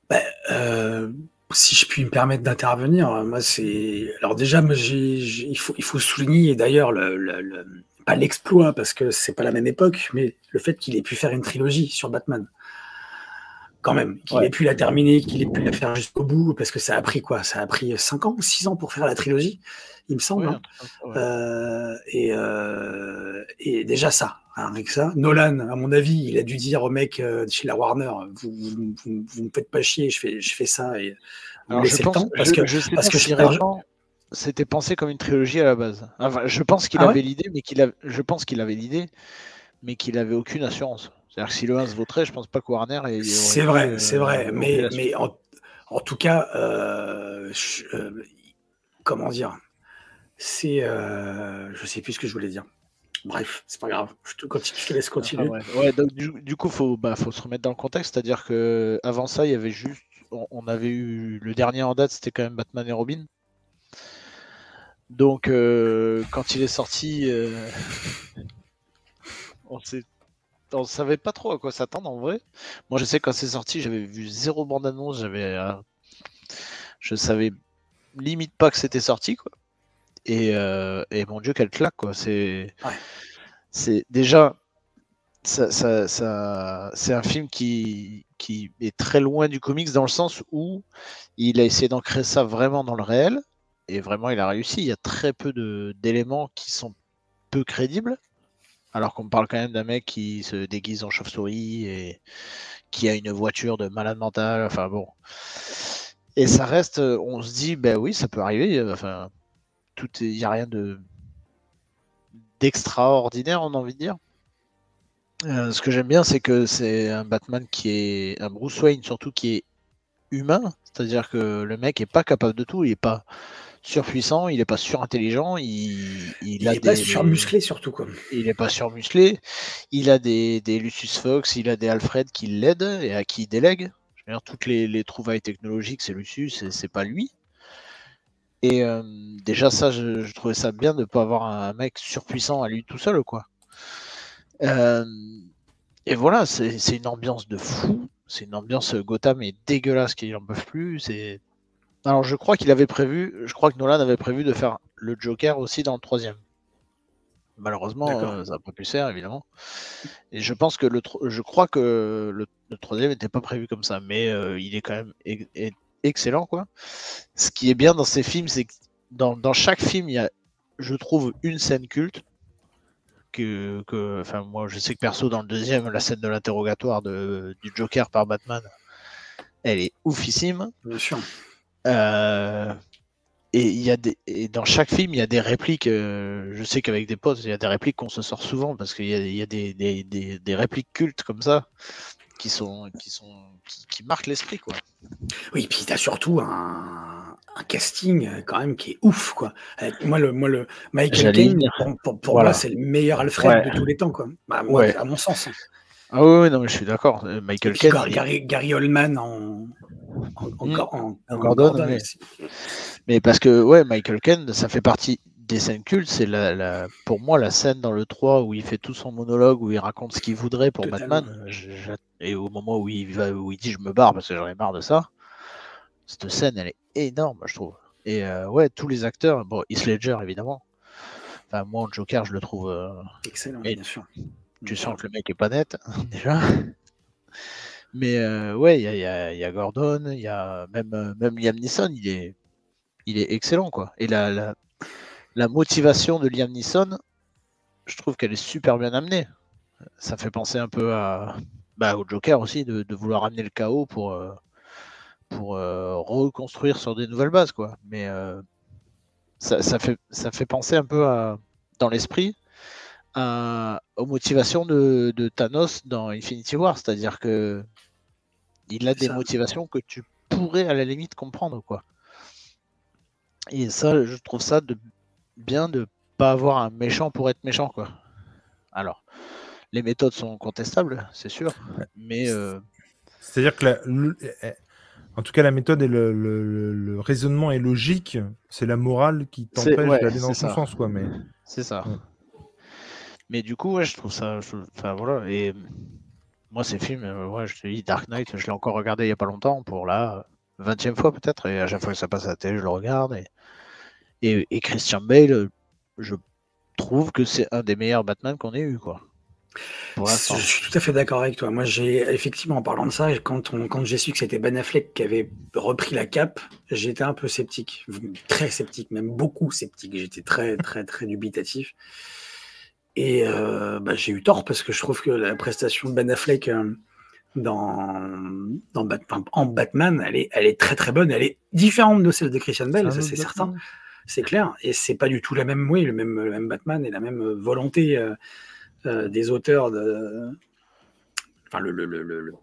Ben, euh, si je puis me permettre d'intervenir, moi c'est. Alors déjà, il, faut, il faut souligner d'ailleurs le, pas l'exploit parce que c'est pas la même époque, mais le fait qu'il ait pu faire une trilogie sur Batman quand même, qu'il ait pu la terminer, qu'il ait pu la faire jusqu'au bout, parce que ça a pris quoi? Ça a pris 5 ans ou 6 ans pour faire la trilogie, il me semble. Hein. Euh, et, euh, et, déjà ça, hein, avec ça. Nolan, à mon avis, il a dû dire au mec euh, chez la Warner, vous, vous, me faites pas chier, je fais, je fais ça et vous laissez le temps. Parce que, je parce que c'était pensé comme une trilogie à la base. Enfin, je pense qu'il ah avait l'idée, mais qu'il a, je pense qu'il avait l'idée, mais qu'il avait aucune assurance. C'est-à-dire que si le 1 se voterait, je pense pas que Warner. C'est vrai, c'est vrai. Mais, mais en, tout cas, euh, euh, comment dire C'est. Euh, je sais plus ce que je voulais dire. Bref, c'est pas grave. Je te, je te laisse continuer. Ah ouais. donc, du, coup, faut, bah, faut se remettre dans le contexte. C'est-à-dire que avant ça, il y avait juste. On, avait eu. Le dernier en date, c'était quand même Batman et Robin. Donc, quand il est sorti. on s'est on savait pas trop à quoi s'attendre en vrai. Moi, je sais quand c'est sorti, j'avais vu zéro bande-annonce, j'avais, euh, je savais limite pas que c'était sorti quoi. Et, euh, et, mon dieu, quelle claque quoi. C'est, c'est déjà, ça, ça, c'est un film qui, qui est très loin du comics dans le sens où il a essayé d'ancrer ça vraiment dans le réel et vraiment il a réussi. Il y a très peu de, d'éléments qui sont peu crédibles alors qu'on parle quand même d'un mec qui se déguise en chauve-souris et qui a une voiture de malade mental. Enfin bon. Et ça reste, on se dit, ben oui, ça peut arriver. Enfin, tout, il n'y a rien de d'extraordinaire, on a envie de dire. Euh, ce que j'aime bien, c'est que c'est un Batman qui est un Bruce Wayne surtout qui est humain, c'est-à-dire que le mec est pas capable de tout, il est pas surpuissant, il n'est pas surintelligent, il, il, il a pas surmusclé surtout quoi. Il n'est pas surmusclé, il a des, des, Lucius Fox, il a des Alfred qui l'aident et à qui il délègue. Je veux dire, toutes les, les trouvailles technologiques, c'est Lucius, c'est pas lui. Et euh, déjà ça, je, trouvais ça bien de ne pas avoir un mec surpuissant à lui tout seul quoi. Euh, et voilà, c'est une ambiance de fou. C'est une ambiance Gotham est dégueulasse qu'ils n'en peuvent plus. C'est alors, je crois qu'il avait prévu, je crois que Nolan avait prévu de faire le Joker aussi dans le troisième. Malheureusement, euh, ça n'a pas pu se faire, évidemment. Et je pense que le, je crois que le, troisième n'était pas prévu comme ça, mais euh, il est quand même excellent, quoi. Ce qui est bien dans ces films, c'est que dans, chaque film, il y a, je trouve, une scène culte. que, que, enfin, moi, je sais que perso, dans le deuxième, la scène de l'interrogatoire du Joker par Batman, elle est oufissime. Bien sûr. Euh, et, il y a des, et dans chaque film, il y a des répliques. Euh, je sais qu'avec des potes, il y a des répliques qu'on se sort souvent parce qu'il y a, il y a des, des, des, des, répliques cultes comme ça qui sont qui sont qui, marquent l'esprit quoi. Oui, puis tu as surtout un, un, casting euh, quand même qui est ouf quoi. Moi le moi le Michael Caine pour, pour, moi c'est le meilleur Alfred de tous les temps quoi. Bah, moi, à mon sens. Hein. Ah oui, non mais je suis d'accord. Michael Caine. Gary, Gary, Oldman en en, Gordon, mais... parce que ouais, Michael Ken, ça fait partie des scènes cultes. C'est la, pour moi la scène dans le 3 où il fait tout son monologue, où il raconte ce qu'il voudrait pour Batman. et au moment où il, va, où il dit je me barre parce que j'en ai marre de ça, cette scène elle est énorme, je trouve. Et euh, ouais, tous les acteurs, bon, Heath Ledger évidemment. Enfin, moi, en Joker, je le trouve euh, excellent, bien sûr. Tu sens que le mec est pas net, déjà. Mais euh, ouais, il y a, Gordon, il y a même, euh, Liam Neeson, il est, excellent. quoi. Et la, motivation de Liam Neeson, je trouve qu'elle est super bien amenée. Ça fait penser un peu à, bah, au Joker aussi, de, vouloir amener le chaos pour, euh, pour reconstruire sur des nouvelles bases. quoi. Mais ça, fait, ça fait penser un peu dans l'esprit aux motivations de, de, Thanos dans Infinity War, c'est-à-dire que il a des motivations que tu pourrais à la limite comprendre, quoi. Et ça, je trouve ça de bien de pas avoir un méchant pour être méchant, quoi. Alors, les méthodes sont contestables, c'est sûr, mais euh, c'est-à-dire que la, en tout cas, la méthode et le, raisonnement est logique. C'est la morale qui t'empêche d'aller dans son sens, quoi. Mais c'est ça. Mais du coup, ouais, je trouve ça. Enfin voilà. Et moi, ces films, euh, ouais, je te dis, Dark Knight, je l'ai encore regardé il n'y a pas longtemps pour la 20e fois peut-être. Et à chaque fois que ça passe à la télé, je le regarde. Et, et, Christian Bale, je trouve que c'est un des meilleurs Batman qu'on ait eu, quoi. Je suis tout à fait d'accord avec toi. Moi, j'ai effectivement en parlant de ça, quand, on, quand j'ai su que c'était Ben Affleck qui avait repris la cape, j'étais un peu sceptique, très sceptique, même beaucoup sceptique. J'étais très, très, très dubitatif. Et euh, bah, j'ai eu tort parce que je trouve que la prestation de Ben Affleck euh, dans, dans en Batman, elle est, elle est très très bonne. Elle est différente de celle de Christian Bale, ça c'est certain. C'est clair. Et c'est pas du tout la même, oui, le même, même Batman et la même volonté euh, des auteurs de. Enfin, le, le, le,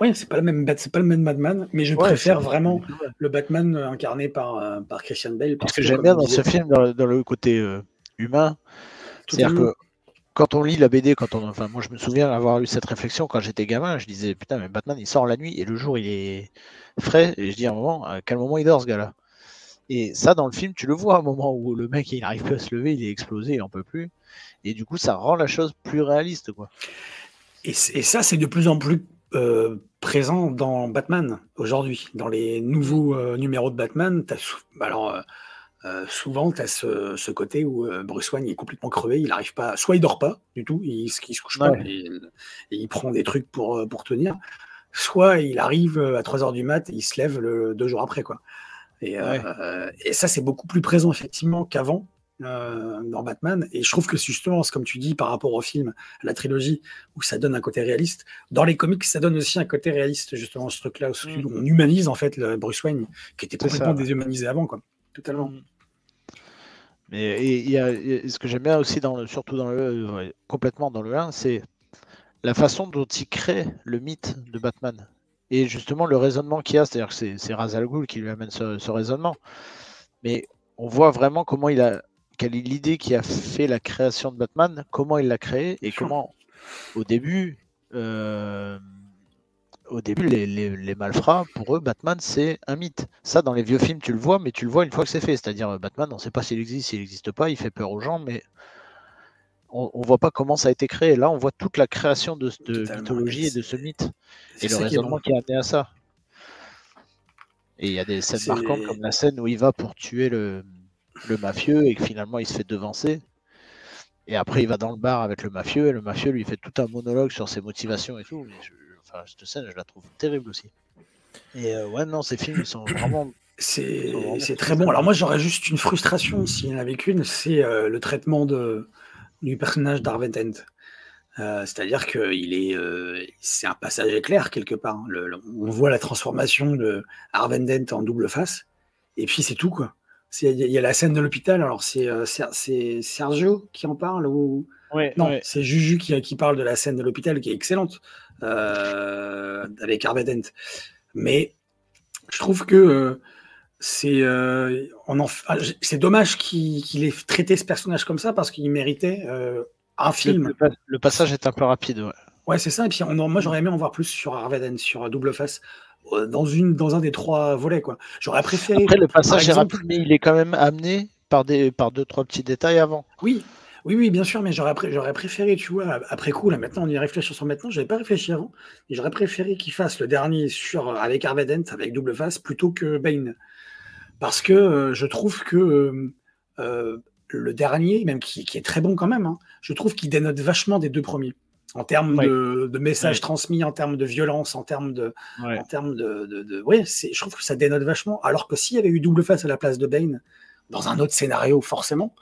ouais, c'est pas le même c'est pas le même Batman, mais je préfère vraiment le Batman incarné par, par Christian Bale. Parce que, j'aime bien dans ce film, dans, dans le côté humain, c'est-à-dire que quand on lit la BD, quand on, enfin, moi je me souviens avoir eu cette réflexion quand j'étais gamin, je disais putain, mais Batman il sort la nuit et le jour il est frais, et je dis à un moment, à quel moment il dort ce gars-là? Et ça, dans le film, tu le vois à un moment où le mec il n'arrive plus à se lever, il est explosé, il en peut plus, et du coup ça rend la chose plus réaliste, quoi. Et, ça, c'est de plus en plus euh, présent dans Batman aujourd'hui, dans les nouveaux euh, numéros de Batman. alors, euh, euh, souvent, tu as ce, côté où euh, Bruce Wayne est complètement crevé, il arrive pas, soit il dort pas du tout, il, il se couche pas et, il prend des trucs pour, euh, pour tenir, soit il arrive à 3 heures du mat et il se lève le, deux jours après. Quoi. Et, et ça, c'est beaucoup plus présent effectivement qu'avant. dans Batman et je trouve que justement comme tu dis par rapport au film à la trilogie où ça donne un côté réaliste dans les comics ça donne aussi un côté réaliste justement ce truc là où mm. on humanise en fait le Bruce Wayne qui était complètement déshumanisé avant quoi totalement. Mm. Mais il y, a, ce que j'aime bien aussi, dans le, surtout dans le complètement dans le 1, c'est la façon dont il crée le mythe de Batman. Et justement, le raisonnement qu'il y a, c'est-à-dire que c'est Ra's al Ghul qui lui amène ce, raisonnement. Mais on voit vraiment comment il a, quelle est l'idée qui a fait la création de Batman, comment il l'a créé et comment, au début, euh, au début, les, malfrats, pour eux, Batman, c'est un mythe. Ça, dans les vieux films, tu le vois, mais tu le vois une fois que c'est fait. C'est-à-dire, euh, Batman, on ne sait pas s'il existe, s'il n'existe pas, il fait peur aux gens, mais on ne voit pas comment ça a été créé. Là, on voit toute la création de cette mythologie et de ce mythe. Et le raisonnement qui, a amené à ça. Et il y a des scènes marquantes, comme la scène où il va pour tuer le, mafieux et que finalement il se fait devancer. Et après, il va dans le bar avec le mafieux et le mafieux lui fait tout un monologue sur ses motivations et tout enfin, cette scène, je la trouve terrible aussi. Et euh, ouais, non, ces films, ils sont vraiment. C'est très bon. Alors, moi, j'aurais juste une frustration, s'il y en avait qu'une, c'est euh, le traitement de, du personnage d'Arvent euh, C'est-à-dire que il est, euh, c'est un passage éclair quelque part. Hein. on voit la transformation de Arvendent en double face, et puis c'est tout quoi. Il y, a la scène de l'hôpital. Alors c'est Sergio qui en parle ou non, c'est Juju qui, qui, parle de la scène de l'hôpital qui est excellente avec Arvendent. Mais je trouve que c'est euh, c'est dommage qu'il ait traité ce personnage comme ça parce qu'il méritait euh, un film. Le, passage est un peu rapide. Ouais, ouais c'est ça. Et puis moi j'aurais aimé en voir plus sur Arveden, sur Double Face, euh, dans une dans un des trois volets quoi. J'aurais préféré. Après le passage est rapide, mais il est quand même amené par des par deux trois petits détails avant. Oui. Oui, oui, bien sûr, mais j'aurais, j'aurais préféré, tu vois, après coup, là maintenant, on y réfléchit sur maintenant, j'avais pas réfléchi avant, et j'aurais préféré qu'il fasse le dernier sur, avec Arvedent, avec double face, plutôt que Bane parce que euh, je trouve que euh, euh, le dernier, même qui, est très bon quand même, hein, je trouve qu'il dénote vachement des deux premiers. En termes de, messages transmis, en termes de violence, en termes de, en termes de, de, je trouve que ça dénote vachement. Alors que s'il y avait eu double face à la place de Bane dans un autre scénario, forcément,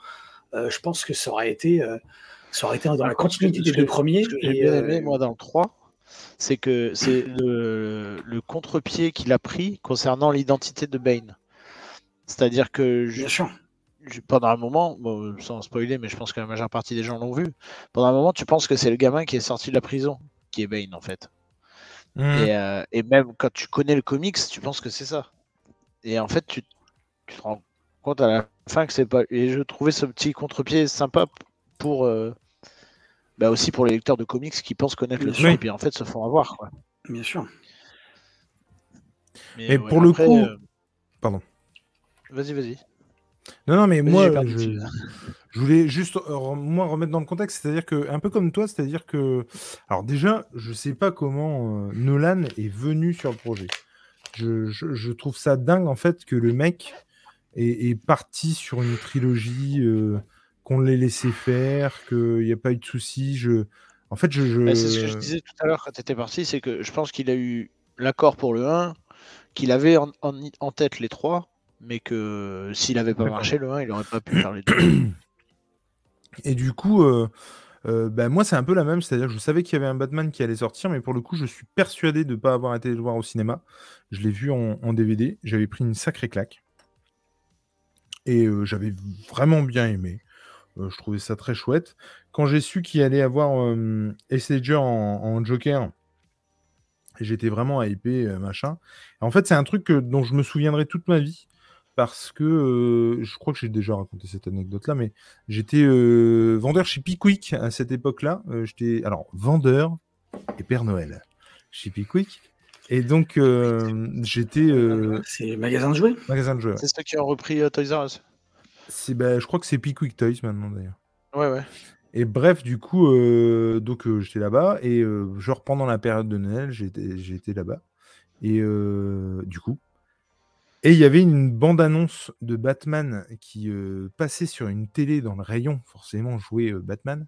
je pense que ça aurait été, ça aurait été dans la continuité des deux premiers. Ce que j'ai bien aimé moi dans le 3, c'est que c'est le, le contre-pied qu'il a pris concernant l'identité de Bane. C'est-à-dire que pendant un moment, sans spoiler, mais je pense que la majeure partie des gens l'ont vu, pendant un moment, tu penses que c'est le gamin qui est sorti de la prison, qui est Bane en fait. Euh, et, même quand tu connais le comics, tu penses que c'est ça. Et en fait, tu, te rends compte à la fin que c'est pas. Et je trouvais ce petit contre-pied sympa pour. Euh, bah aussi pour les lecteurs de comics qui pensent connaître le truc et puis en fait se font avoir. Quoi. Bien sûr. Mais, pour le coup. Euh, Pardon. Vas-y, vas-y. Non, non, mais moi, je, voulais juste euh, moi remettre dans le contexte, c'est-à-dire que, un peu comme toi, c'est-à-dire que, alors déjà, je sais pas comment euh, Nolan est venu sur le projet. Je, trouve ça dingue en fait que le mec est, parti sur une trilogie, euh, qu'on l'ait laissé faire, qu'il n'y a pas eu de soucis. Je... En fait, je. C'est ce que je disais tout à l'heure quand tu étais parti, c'est que je pense qu'il a eu l'accord pour le 1, qu'il avait en, en tête les trois mais que s'il n'avait pas marché le 1, il n'aurait pas pu faire les deux. Et du coup, euh, euh, bah, moi, c'est un peu la même, c'est-à-dire que je savais qu'il y avait un Batman qui allait sortir, mais pour le coup, je suis persuadé de ne pas avoir été le voir au cinéma. Je l'ai vu en, DVD, j'avais pris une sacrée claque. Et j'avais vraiment bien aimé. je trouvais ça très chouette. Quand j'ai su qu'il allait avoir euh, en, en Joker, j'étais vraiment hypé, machin. en fait, c'est un truc dont je me souviendrai toute ma vie parce que je crois que j'ai déjà raconté cette anecdote-là, mais j'étais vendeur chez Pickwick à cette époque-là. j'étais alors vendeur et Père Noël chez Pickwick. Et donc j'étais. c'est magasin de jouets. Magasin de jouets. C'est ceux qui ont repris Toys R Us. C'est, bah, je crois que c'est Pickwick Toys maintenant d'ailleurs. Ouais ouais. Et bref, du coup, donc j'étais là-bas et genre pendant la période de Noël, j'étais, j'étais là-bas. Et du coup, et il y avait une bande-annonce de Batman qui euh, passait sur une télé dans le rayon, forcément joué euh, Batman.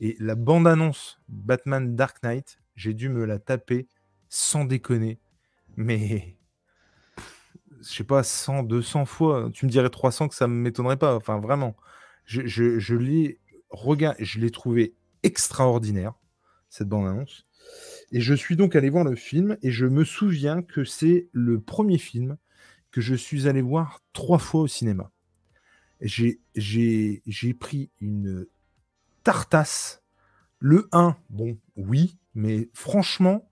Et la bande-annonce Batman Dark Knight, j'ai dû me la taper sans déconner. Mais je sais pas, 100, 200 fois. Tu me dirais 300 que ça ne m'étonnerait pas. Enfin, vraiment. Je, je, je l'ai je l'ai trouvé extraordinaire, cette bande-annonce. Et je suis donc allé voir le film et je me souviens que c'est le premier film que je suis allé voir trois fois au cinéma. J'ai pris une tartasse. Le 1, bon, oui, mais franchement,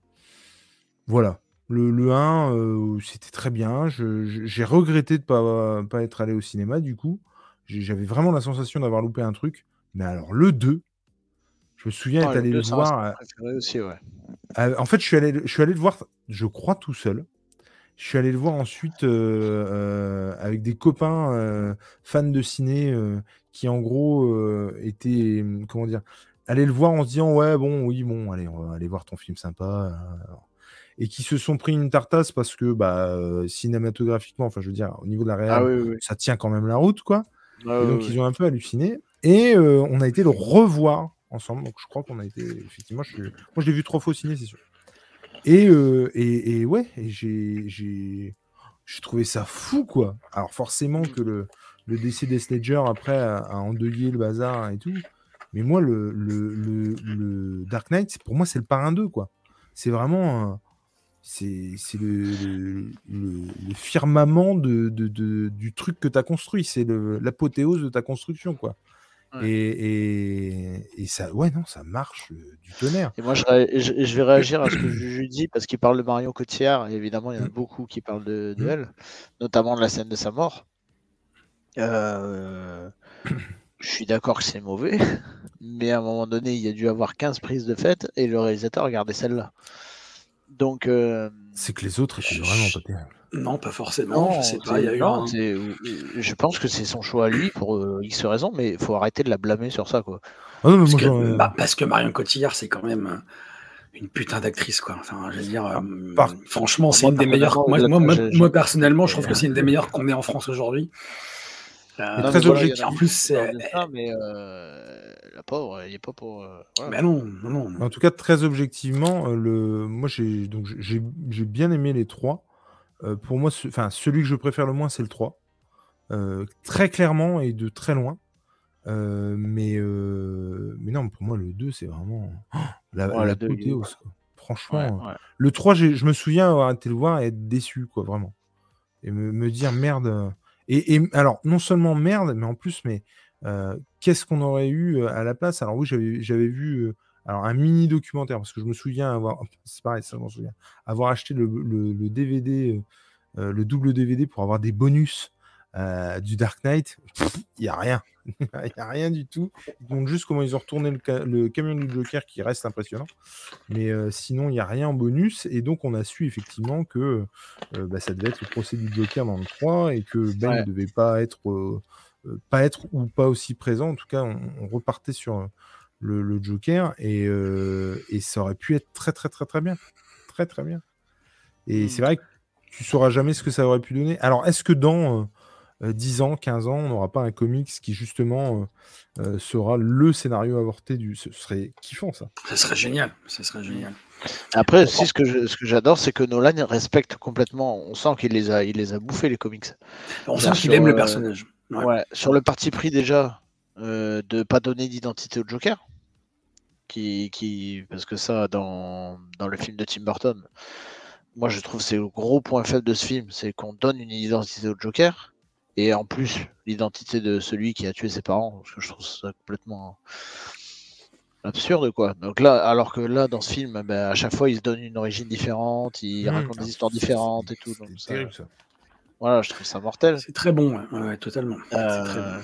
voilà. Le, le 1, euh, c'était très bien. J'ai regretté de ne pas, pas être allé au cinéma, du coup. J'avais vraiment la sensation d'avoir loupé un truc. Mais alors, le 2, je me souviens être allé le voir. Aussi, ouais. en fait, je suis, allé, je suis allé le voir, je crois, tout seul. Je suis allé le voir ensuite euh, euh, avec des copains euh, fans de ciné qui, en gros, étaient. Comment dire Aller le voir en se disant Ouais, bon, oui, bon, allez, on va aller voir ton film sympa. Et qui se sont pris une tartasse parce que, bah, cinématographiquement, enfin, je veux dire, au niveau de la ah réalité, ça tient quand même la route, quoi. Ah et donc, ils ont un peu halluciné. Et on a été le revoir ensemble. Donc, je crois qu'on a été. Effectivement, je... moi, je l'ai vu trois fois au ciné, c'est sûr. Et, euh, et, et, ouais, j'ai, j'ai, trouvé ça fou, quoi. Alors forcément que le, le décès des Ledger après a, endeuillé le bazar et tout. Mais moi, le, le, Dark Knight, pour moi, c'est le parrain 2, quoi. C'est vraiment. C'est le, le, firmament de, du truc que tu as construit. C'est l'apothéose de ta construction, quoi. Et, et, ça, ouais, non, ça marche euh, du tonnerre. Et moi, je, je, vais réagir à ce que Juju dit parce qu'il parle de Marion Cotillard. Et évidemment, il y en a mmh. beaucoup qui parlent de, de mmh. elle, notamment de la scène de sa mort. Euh, je suis d'accord que c'est mauvais, mais à un moment donné, il y a dû avoir 15 prises de fête et le réalisateur regardait celle-là. Donc. Euh, c'est que les autres étaient vraiment pas terribles. Non, pas forcément. je sais pas. Il y a eu Je pense que c'est son choix à lui pour euh, X raisons, mais il faut arrêter de la blâmer sur ça, quoi. Ah parce, que, bah, parce, que, Marion Cotillard, c'est quand même euh, une putain d'actrice, quoi. Enfin, je veux dire, ah, franchement, c'est une des meilleures. Moi, personnellement, je trouve que c'est une des meilleures qu'on ait en France aujourd'hui. Très objectif. En plus, c'est. Mais la pauvre, il n'est pas pour. Mais non, non, En tout cas, très objectivement, le... moi, j'ai donc j'ai bien aimé les trois. Euh, pour moi, enfin, celui que je préfère le moins, c'est le 3. Euh, très clairement et de très loin. Euh, mais, mais non, pour moi, le 2, c'est vraiment oh, la, la Franchement, le 3, je me souviens avoir été le voir et être déçu, quoi, vraiment. Et me, dire merde. Et, alors, non seulement merde, mais en plus, mais qu'est-ce qu'on aurait eu à la place? Alors, oui, j'avais vu alors, un mini documentaire, parce que je me souviens avoir, acheté le, DVD, euh, euh, le double DVD pour avoir des bonus euh, du Dark Knight. Il n'y a rien. Il n'y a rien du tout. Donc, juste comment ils ont retourné le, camion du Joker qui reste impressionnant. Mais sinon, il n'y a rien en bonus. Et donc, on a su effectivement que bah, ça devait être le procès du Joker dans le 3 et que Ben ne devait pas être, pas être ou pas aussi présent. En tout cas, on repartait sur le, Joker, euh, et, ça aurait pu être très très très très bien. Très très bien. Et c'est mmh. vrai que tu sauras jamais ce que ça aurait pu donner. Alors, est-ce que dans 10 euh, ans, 15 ans, on n'aura pas un comics qui justement euh, sera le scénario avorté du. Ce serait kiffant ça. Ça serait génial. Ça serait génial. Après, aussi, ce que j'adore, c'est que Nolan respecte complètement. On sent qu'il les a, il les a bouffés les comics. On sent qu'il aime le personnage. Ouais. sur le parti pris déjà de de pas donner d'identité au Joker qui, parce que ça, dans, dans le film de Tim Burton, moi je trouve c'est le gros point faible de ce film, c'est qu'on donne une identité au Joker et en plus l'identité de celui qui a tué ses parents, parce que je trouve ça complètement absurde quoi. Donc là, alors que là dans ce film, ben, à chaque fois il se donne une origine différente, il mmh. raconte des histoires différentes et tout. C'est terrible ça. Voilà, je trouve ça mortel. C'est très bon, ouais, totalement. Euh,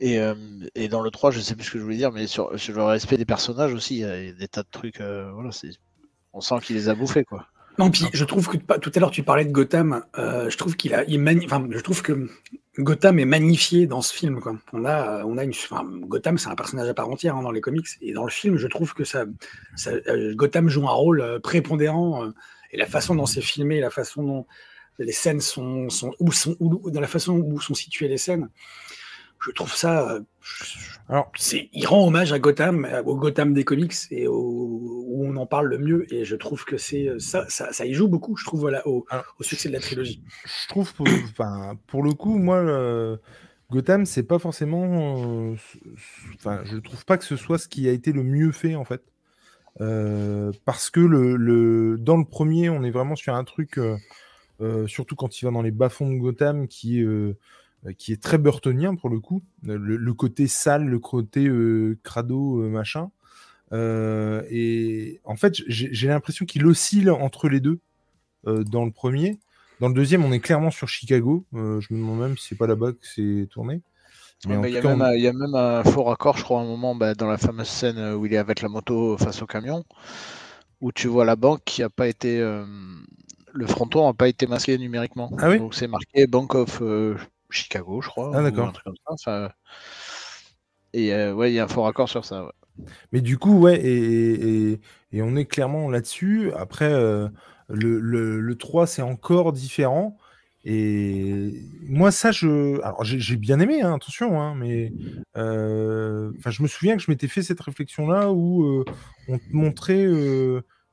et, euh, et, dans le 3, je sais plus ce que je voulais dire, mais sur, le respect des personnages aussi, il y a des tas de trucs. Euh, voilà, on sent qu'il les a bouffés, quoi. Non, puis je trouve que tout à l'heure tu parlais de Gotham. Euh, je trouve qu'il a, enfin, je trouve que Gotham est magnifié dans ce film. Quoi. On a, on a une, enfin, Gotham, c'est un personnage à part entière hein, dans les comics, et dans le film, je trouve que ça, ça Gotham joue un rôle prépondérant et la façon dont c'est filmé, la façon dont les scènes sont, sont, où sont, où, dans la façon où sont situées les scènes je trouve ça. Euh, alors, c'est, il rend hommage à Gotham, au Gotham des comics et où on en parle le mieux. Et je trouve que c'est euh, ça, ça, y joue beaucoup. Je trouve voilà au, succès de la trilogie. Je trouve, pour, enfin, pour le coup, moi, Gotham, c'est pas forcément. Euh, enfin, je trouve pas que ce soit ce qui a été le mieux fait en fait, parce que le, le, dans le premier, on est vraiment sur un truc. surtout quand il va dans les bas-fonds de Gotham, qui est euh, qui est très burtonien pour le coup. Euh, le, côté sale, le côté euh, crado, machin. et en fait, j'ai l'impression qu'il oscille entre les deux dans le premier. Dans le deuxième, on est clairement sur Chicago. je me demande même si c'est pas là-bas que c'est tourné. il y, a même un faux raccord, je crois, à un moment bah, dans la fameuse scène où il est avec la moto face au camion, où tu vois la banque qui a pas été. le fronton n'a pas été masqué numériquement. Ah oui? Donc c'est marqué Bank of. Chicago, je crois. Ah, d'accord. Et euh, ouais, il y a un fort accord sur ça. Mais du coup, ouais, et, on est clairement là-dessus. Après, euh, le, le, 3, c'est encore différent. Et moi, ça, je. Alors, j'ai bien aimé, hein, attention, hein, mais. Euh, enfin, je me souviens que je m'étais fait cette réflexion-là où on te montrait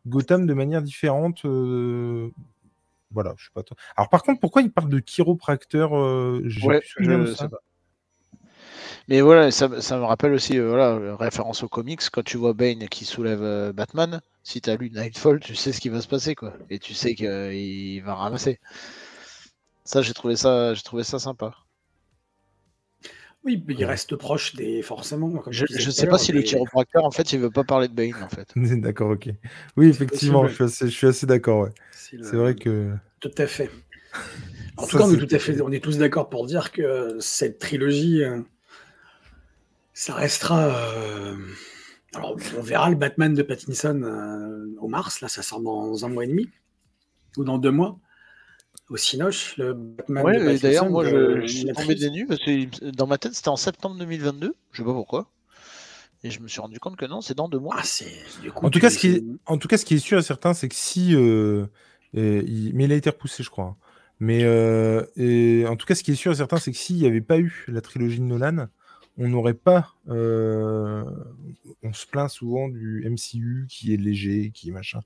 Gotham de manière différente voilà, je sais pas. Alors par contre, pourquoi il parle de chiropracteur euh, je. Mais voilà, ça, me rappelle aussi, euh, voilà, référence aux comics, quand tu vois Bane qui soulève euh, Batman, si tu as lu Nightfall, tu sais ce qui va se passer, quoi. Et tu sais qu'il va ramasser. Ça, j'ai trouvé ça, j'ai trouvé ça sympa. Oui, mais il reste proche des forcément. je ne sais pas si le chiropracteur, en fait, il veut pas parler de Bane, en fait. d'accord, ok. Oui, effectivement, je suis assez, d'accord. Ouais. C'est vrai que. Tout à fait. En tout cas, on est tout à fait, on est tous d'accord pour dire que cette trilogie, euh, ça restera. Euh, alors, on verra le Batman de Pattinson euh, au mars. Là, ça sort dans un mois et demi ou dans deux mois au Cinoche, le Batman ouais, D'ailleurs, moi, je, suis tombé des nues parce que dans ma tête, c'était en septembre 2022. Je sais pas pourquoi. Et je me suis rendu compte que non, c'est dans deux mois. Ah, en, tout cas, ce qui est... en tout cas, ce qui est sûr et certain, c'est que si. Euh, il... Mais il a été repoussé, je crois. Mais euh, et en tout cas, ce qui est sûr et certain, c'est que s'il n'y avait pas eu la trilogie de Nolan, on n'aurait pas. Euh, on se plaint souvent du MCU qui est léger, qui est machin.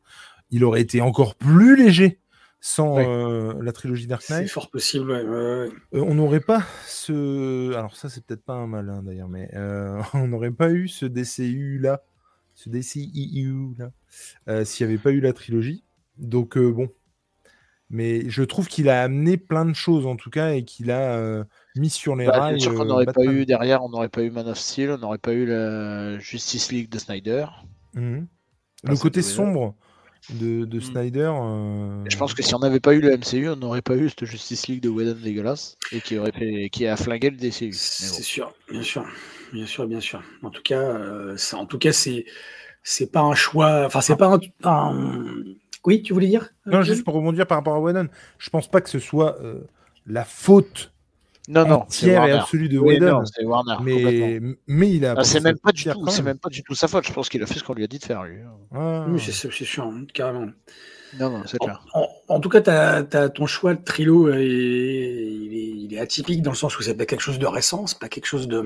Il aurait été encore plus léger sans euh, la trilogie Dark Knight. C'est fort possible, euh, on n'aurait pas ce. Alors, ça, c'est peut-être pas un malin d'ailleurs, mais euh, on n'aurait pas eu ce DCU là, ce DCEU là, s'il n'y avait pas eu la trilogie. Donc, bon. Mais je trouve qu'il a amené plein de choses en tout cas et qu'il a mis sur les bah, rails. Bien sûr qu'on n'aurait pas eu derrière, on n'aurait pas eu Man of Steel, on n'aurait pas eu la Justice League de Snyder. Mmh. Le côté sombre de, de hmm. Snyder. Euh, je pense que si on n'avait pas eu le MCU, on n'aurait pas eu cette Justice League de Whedon dégueulasse et qui aurait fait, qui a flingué le DCU. C'est sûr, bien sûr, bien sûr, bien sûr. En tout cas, euh, en tout cas, c'est c'est pas un choix. Enfin, c'est pas un, Oui, tu voulais dire Non, juste pour rebondir par rapport à Whedon, je pense pas que ce soit euh, la faute non, non, entière et absolue de Whedon. c'est Warner. Mais, mais il a. Ah, c'est même pas du tout. C'est même pas du tout sa faute. Je pense qu'il a fait ce qu'on lui a dit de faire lui. Oui, c'est sûr, hein, carrément. Non, non, c'est clair. En, tout cas, as, ton choix de trilo, et, il, est, atypique dans le sens où c'est pas quelque chose de récent, c'est pas quelque chose de.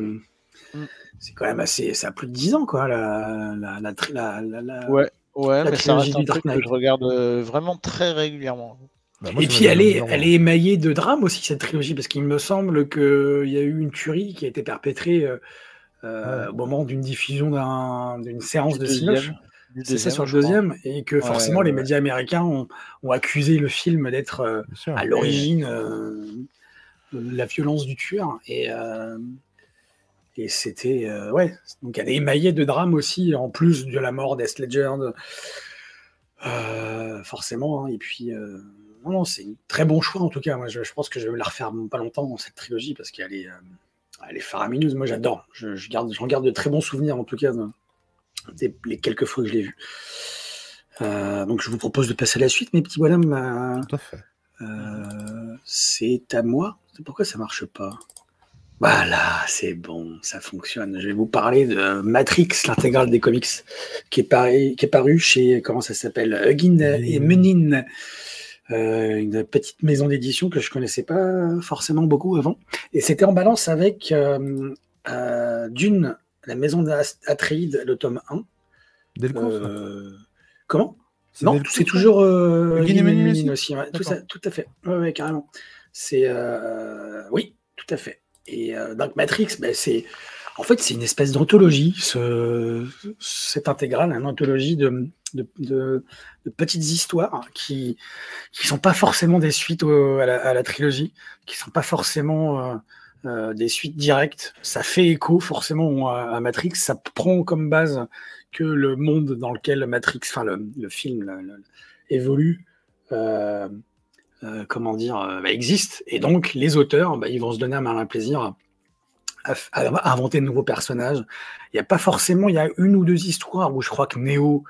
Mm. C'est quand même assez. Ça a plus de 10 ans, quoi, la, la, la, la Ouais, ouais mais ça reste un truc que je regarde euh, vraiment très régulièrement. Bah, et puis elle est, elle est émaillée de drame aussi, cette trilogie, parce qu'il me semble qu'il y a eu une tuerie qui a été perpétrée euh, euh, au moment d'une diffusion d'une séance de Cinoche. C'est ça sur le deuxième, et que forcément les médias américains ont, ont, accusé le film d'être euh, à l'origine de la violence du tueur. Et, et c'était. ouais, donc elle est émaillée de drame aussi, en plus de la mort d'Est Ledger. forcément, hein, et puis non, c'est un très bon choix en tout cas. Moi, je, pense que je vais me la refaire pas longtemps cette trilogie parce qu'elle est, euh, elle est faramineuse. Moi, j'adore. Je, garde, j'en garde de très bons souvenirs en tout cas les quelques fois que je l'ai vu. Euh, donc, je vous propose de passer à la suite, mes petits bonhommes. Euh, tout à fait. c'est à moi. Pourquoi ça marche pas Voilà, c'est bon, ça fonctionne. Je vais vous parler de Matrix, l'intégrale des comics, qui est, paru, qui est paru chez, comment ça s'appelle, Huggin et Menin. Euh, une petite maison d'édition que je connaissais pas forcément beaucoup avant. Et c'était en balance avec euh, euh, d'une, la maison d'Atreide, le tome 1. comment? Non, c'est toujours aussi. tout, à fait. Ouais, carrément. C'est oui, tout à fait. Et donc Matrix, ben, c'est en fait c'est une espèce d'anthologie, ce, cette intégrale, une anthologie de petites histoires qui qui sont pas forcément des suites à, la, trilogie, qui sont pas forcément euh, euh, des suites directes. Ça fait écho forcément à, Matrix. Ça prend comme base que le monde dans lequel Matrix, enfin le, film évolue. Euh, comment dire, bah, existe. Et donc, les auteurs, bah, ils vont se donner un malin plaisir à, à, inventer de nouveaux personnages. Il n'y a pas forcément, il y a une ou deux histoires où je crois que Neo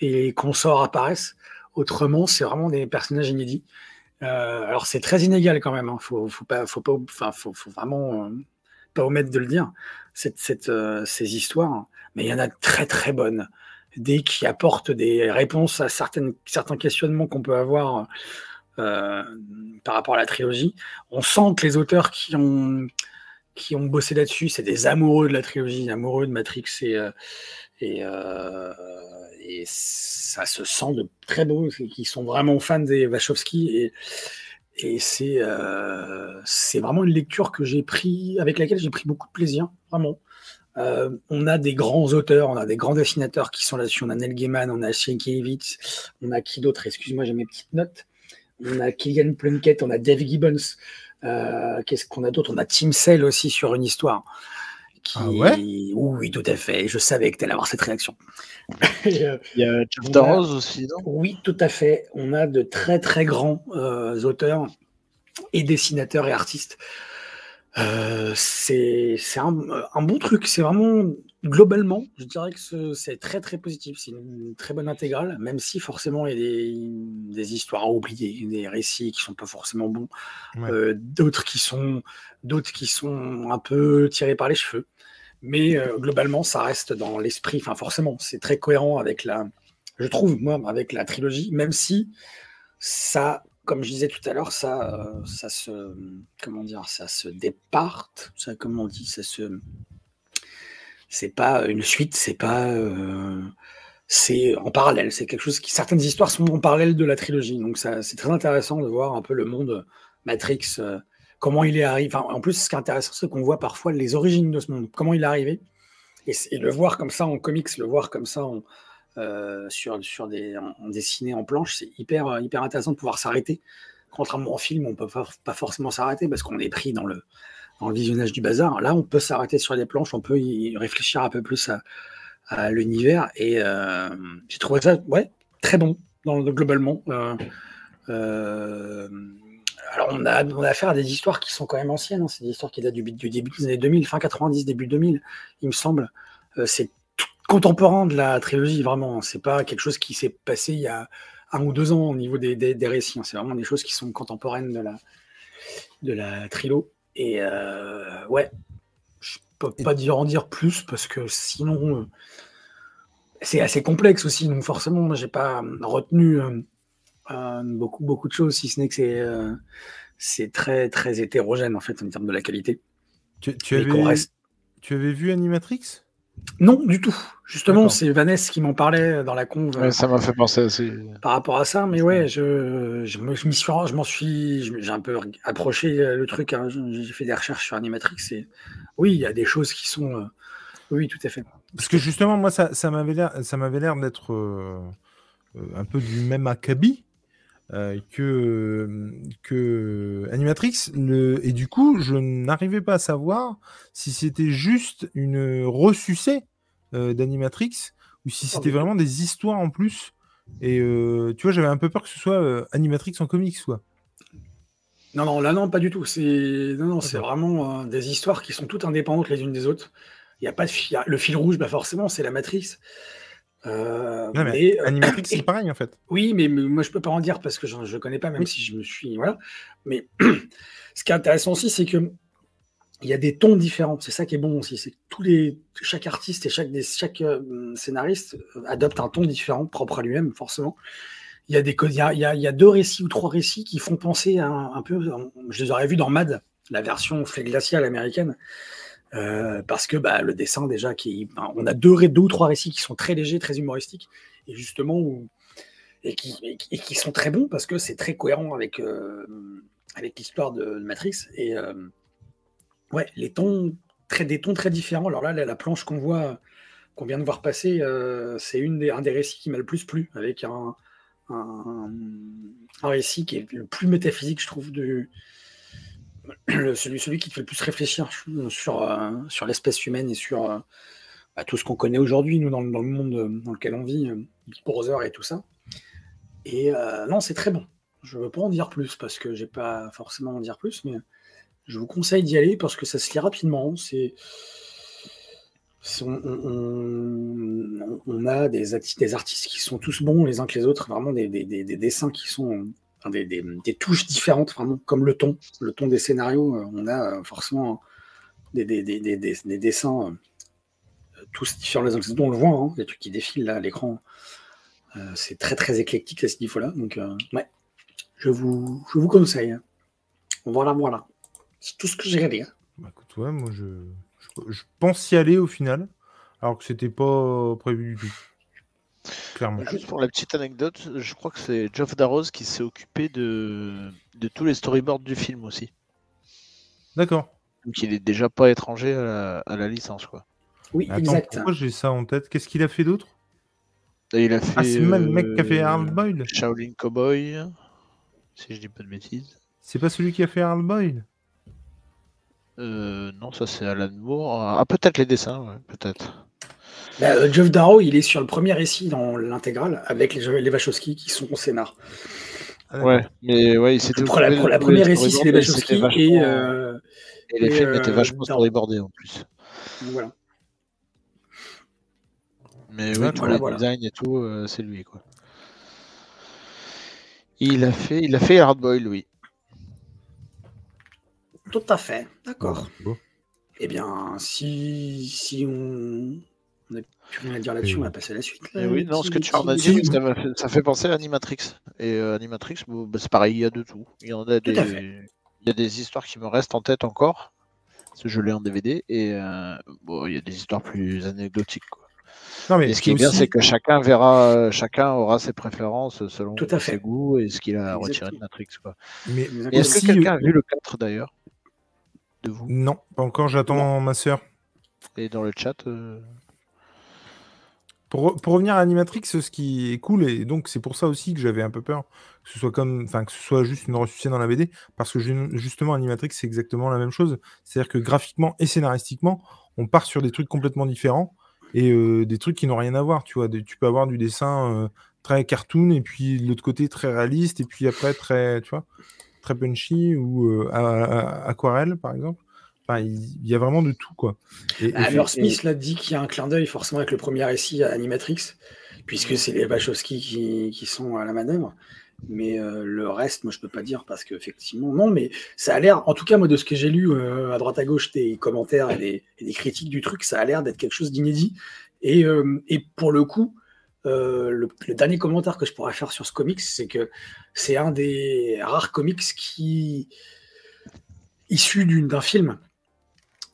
et consorts apparaissent. Autrement, c'est vraiment des personnages inédits. Euh, alors c'est très inégal quand même. Hein. Faut, faut pas, faut pas, enfin, faut, vraiment euh, pas omettre de le dire. Cette, cette, euh, ces histoires, mais il y en a très très bonnes, des qui apportent des réponses à certaines, certains questionnements qu'on peut avoir par rapport à la trilogie. On sent que les auteurs qui ont qui ont bossé là-dessus, c'est des amoureux de la trilogie, amoureux de Matrix et, et, et ça se sent de très beau, qui sont vraiment fans des Wachowski et, Et c'est c'est vraiment une lecture que j'ai pris, avec laquelle j'ai pris beaucoup de plaisir, vraiment. on a des grands auteurs, on a des grands dessinateurs qui sont là-dessus. On a Neil Gaiman, on a Sienkiewicz, on a qui d'autre? Excuse-moi, j'ai mes petites notes. On a Killian Plunkett, on a Dave Gibbons. Qu'est-ce qu'on a d'autre? On a Tim Sale aussi sur une histoire. Ah ouais? Oui, tout à fait. Je savais que tu allais avoir cette réaction. Euh, Il y a Rose aussi, non? Oui, tout à fait. On a de très très grands euh, auteurs et dessinateurs et artistes. Euh, c'est un, un, bon truc. C'est vraiment globalement, je dirais que c'est très très positif. C'est une très bonne intégrale, même si forcément il y a des, des histoires à oublier, des récits qui sont pas forcément bons, d'autres qui sont d'autres qui sont un peu tirés par les cheveux. Mais euh, globalement, ça reste dans l'esprit. Enfin, forcément, c'est très cohérent avec la, je trouve moi, avec la trilogie, même si ça, comme je disais tout à l'heure, ça, euh, ça se, comment dire, ça se départe. Ça, comment on dit, ça se, c'est pas une suite, c'est pas, euh, c'est en parallèle. C'est quelque chose qui, certaines histoires sont en parallèle de la trilogie. Donc ça, c'est très intéressant de voir un peu le monde Matrix comment il est arrivé. en plus, ce qui est intéressant, c'est qu'on voit parfois les origines de ce monde, comment il est arrivé. Et, le voir comme ça en comics, le voir comme ça en, euh, sur, sur des, en, dessiné en planche, c'est hyper, hyper intéressant de pouvoir s'arrêter. Contrairement au film, on peut pas, forcément s'arrêter parce qu'on est pris dans le, visionnage du bazar. Là, on peut s'arrêter sur les planches, on peut y réfléchir un peu plus à, l'univers. Et euh, j'ai trouvé ça ouais, très bon dans, globalement. Euh, euh alors, on a, on a affaire à des histoires qui sont quand même anciennes. Hein. C'est des histoires qui datent du, début des années 2000, fin 90, début 2000, il me semble. C'est contemporain de la trilogie, vraiment. C'est pas quelque chose qui s'est passé il y a un ou deux ans au niveau des, des, récits. Hein. C'est vraiment des choses qui sont contemporaines de la, de la trilo. Et euh, ouais, je peux pas dire en dire plus parce que sinon, euh, c'est assez complexe aussi. Donc forcément, moi, j'ai pas retenu euh, beaucoup, beaucoup de choses, si ce n'est que c'est euh, c'est très, très hétérogène en fait en termes de la qualité. Tu, tu avais, tu avais vu Animatrix? Non, du tout. Justement, c'est Vanessa qui m'en parlait dans la con ça m'a fait penser aussi. Par rapport à ça, mais ouais, je, je me, suis, je m'en suis, j'ai un peu approché le truc. Hein. J'ai fait des recherches sur Animatrix et oui, il y a des choses qui sont, euh, oui, tout à fait. Parce que justement, moi, ça, ça m'avait l'air, ça m'avait l'air d'être un peu du même acabit. Euh, que, que Animatrix. Le... Et du coup, je n'arrivais pas à savoir si c'était juste une ressucée euh, d'Animatrix ou si c'était vraiment des histoires en plus. Et euh, tu vois, j'avais un peu peur que ce soit Animatrix en comics, quoi. Non, non, là, non, pas du tout. C'est non, non, c'est vraiment des histoires qui sont toutes indépendantes les unes des autres. Il y a pas de le fil rouge, bah forcément, c'est la matrice. Euh, mais, euh, Animatrix, c'est pareil en fait. Oui, mais, moi je peux pas en dire parce que je ne connais pas, même si je me suis. Voilà. Mais ce qui est intéressant aussi, c'est que il y a des tons différents. C'est ça qui est bon aussi. C'est tous les, chaque artiste et chaque, chaque euh, scénariste adopte un ton différent, propre à lui-même, forcément. Il y, a des, il, y a, il, y a, deux récits ou trois récits qui font penser un, peu. Je les aurais vus dans Mad, la version fait glaciale américaine. Euh, parce que bah, le dessin déjà, qui, on a deux, ou trois récits qui sont très légers, très humoristiques, et justement et, qui, et, qui, sont très bons parce que c'est très cohérent avec, euh, avec l'histoire de, Matrix. Et euh, ouais, les tons, très, des tons très différents. Alors là, la, planche qu'on voit, qu'on vient de voir passer, c'est une des, un des récits qui m'a le plus plu, avec un, un, un, récit qui est le plus métaphysique, je trouve, du, celui, qui te fait le plus réfléchir sur, euh, l'espèce humaine et sur euh, bah, tout ce qu'on connaît aujourd'hui, nous, dans, le monde euh, dans lequel on vit, Big Brother et tout ça. Et non, c'est très bon. Je ne veux pas en dire plus parce que j'ai pas forcément en dire plus, mais je vous conseille d'y aller parce que ça se lit rapidement. On, a des, artistes qui sont tous bons les uns que les autres, vraiment des dessins qui sont des, touches différentes, vraiment, comme le ton, le ton des scénarios. Euh, on a euh, forcément des, dessins euh, tous différents les uns On le voit, hein, les trucs qui défilent là à l'écran. c'est très très éclectique à ce niveau-là. Donc, ouais, je vous, je vous conseille. Voilà, voilà. C'est tout ce que j'ai. Bah, écoute, ouais, moi je, je, pense y aller au final, alors que c'était pas prévu du tout. Clairement. Juste pour la petite anecdote, je crois que c'est Geoff Darrow qui s'est occupé de... de tous les storyboards du film aussi. D'accord. Donc il est déjà pas étranger à la, licence, quoi. Oui, exact. Pourquoi j'ai ça en tête? Qu'est-ce qu'il a fait d'autre? Il a fait. Ah, c'est le même mec qui a fait Hard Boyle Shaolin Cowboy, si je dis pas de bêtises. C'est pas celui qui a fait Hard Boyle? Euh, Non, ça c'est Alan Moore. Ah, peut-être les dessins, peut-être. Bah, euh, Jeff Darrow, il est sur le premier récit dans l'intégrale avec les, les Wachowski qui sont au scénar. Ah, ouais, mais ouais, c'était pour la, la première récit, c'est les Wachowski et, euh, et, les films étaient vachement storyboardés en plus. Voilà. Mais oui, tout le design et tout, c'est lui quoi. Il a fait, il a fait Hardboil, oui. Tout à fait, d'accord. Eh bien, si, si on plus rien à dire là-dessus, on va passer à la suite. Oui, non, ce que tu en as dit, ça, fait penser à Animatrix. Et euh, Animatrix, bah, c'est pareil, il y a de tout. Il y en a des, il y a des histoires qui me restent en tête encore. Parce que je l'ai en DVD. Et euh, bon, il y a des histoires plus anecdotiques. Quoi. Non, mais ce qui est bien, c'est que chacun verra, chacun aura ses préférences selon ses goûts et ce qu'il a retiré de Matrix. Quoi. Mais, est-ce que quelqu'un a vu le 4 d'ailleurs? Non, pas encore, j'attends ma soeur. Et dans le chat euh, pour, revenir à Animatrix, ce qui est cool, et donc c'est pour ça aussi que j'avais un peu peur que ce soit comme, enfin que ce soit juste une ressuscité dans la BD, parce que justement Animatrix c'est exactement la même chose. C'est-à-dire que graphiquement et scénaristiquement, on part sur des trucs complètement différents et euh, des trucs qui n'ont rien à voir. Tu vois, tu peux avoir du dessin euh, très cartoon et puis de l'autre côté très réaliste et puis après très, tu vois, très punchy ou euh, aquarelle, par exemple. Enfin, il y a vraiment de tout, quoi. Et, Alors, Smith l'a dit qu'il y a un clin d'œil forcément avec le premier récit à Animatrix, puisque c'est les Wachowski qui, qui, sont à la manœuvre. Mais euh, le reste, moi, je peux pas dire parce qu'effectivement, non, mais ça a l'air, en tout cas, moi, de ce que j'ai lu euh, à droite à gauche des commentaires et des, critiques du truc, ça a l'air d'être quelque chose d'inédit. Et, et, pour le coup, euh, le, dernier commentaire que je pourrais faire sur ce comics, c'est que c'est un des rares comics qui issu d'un film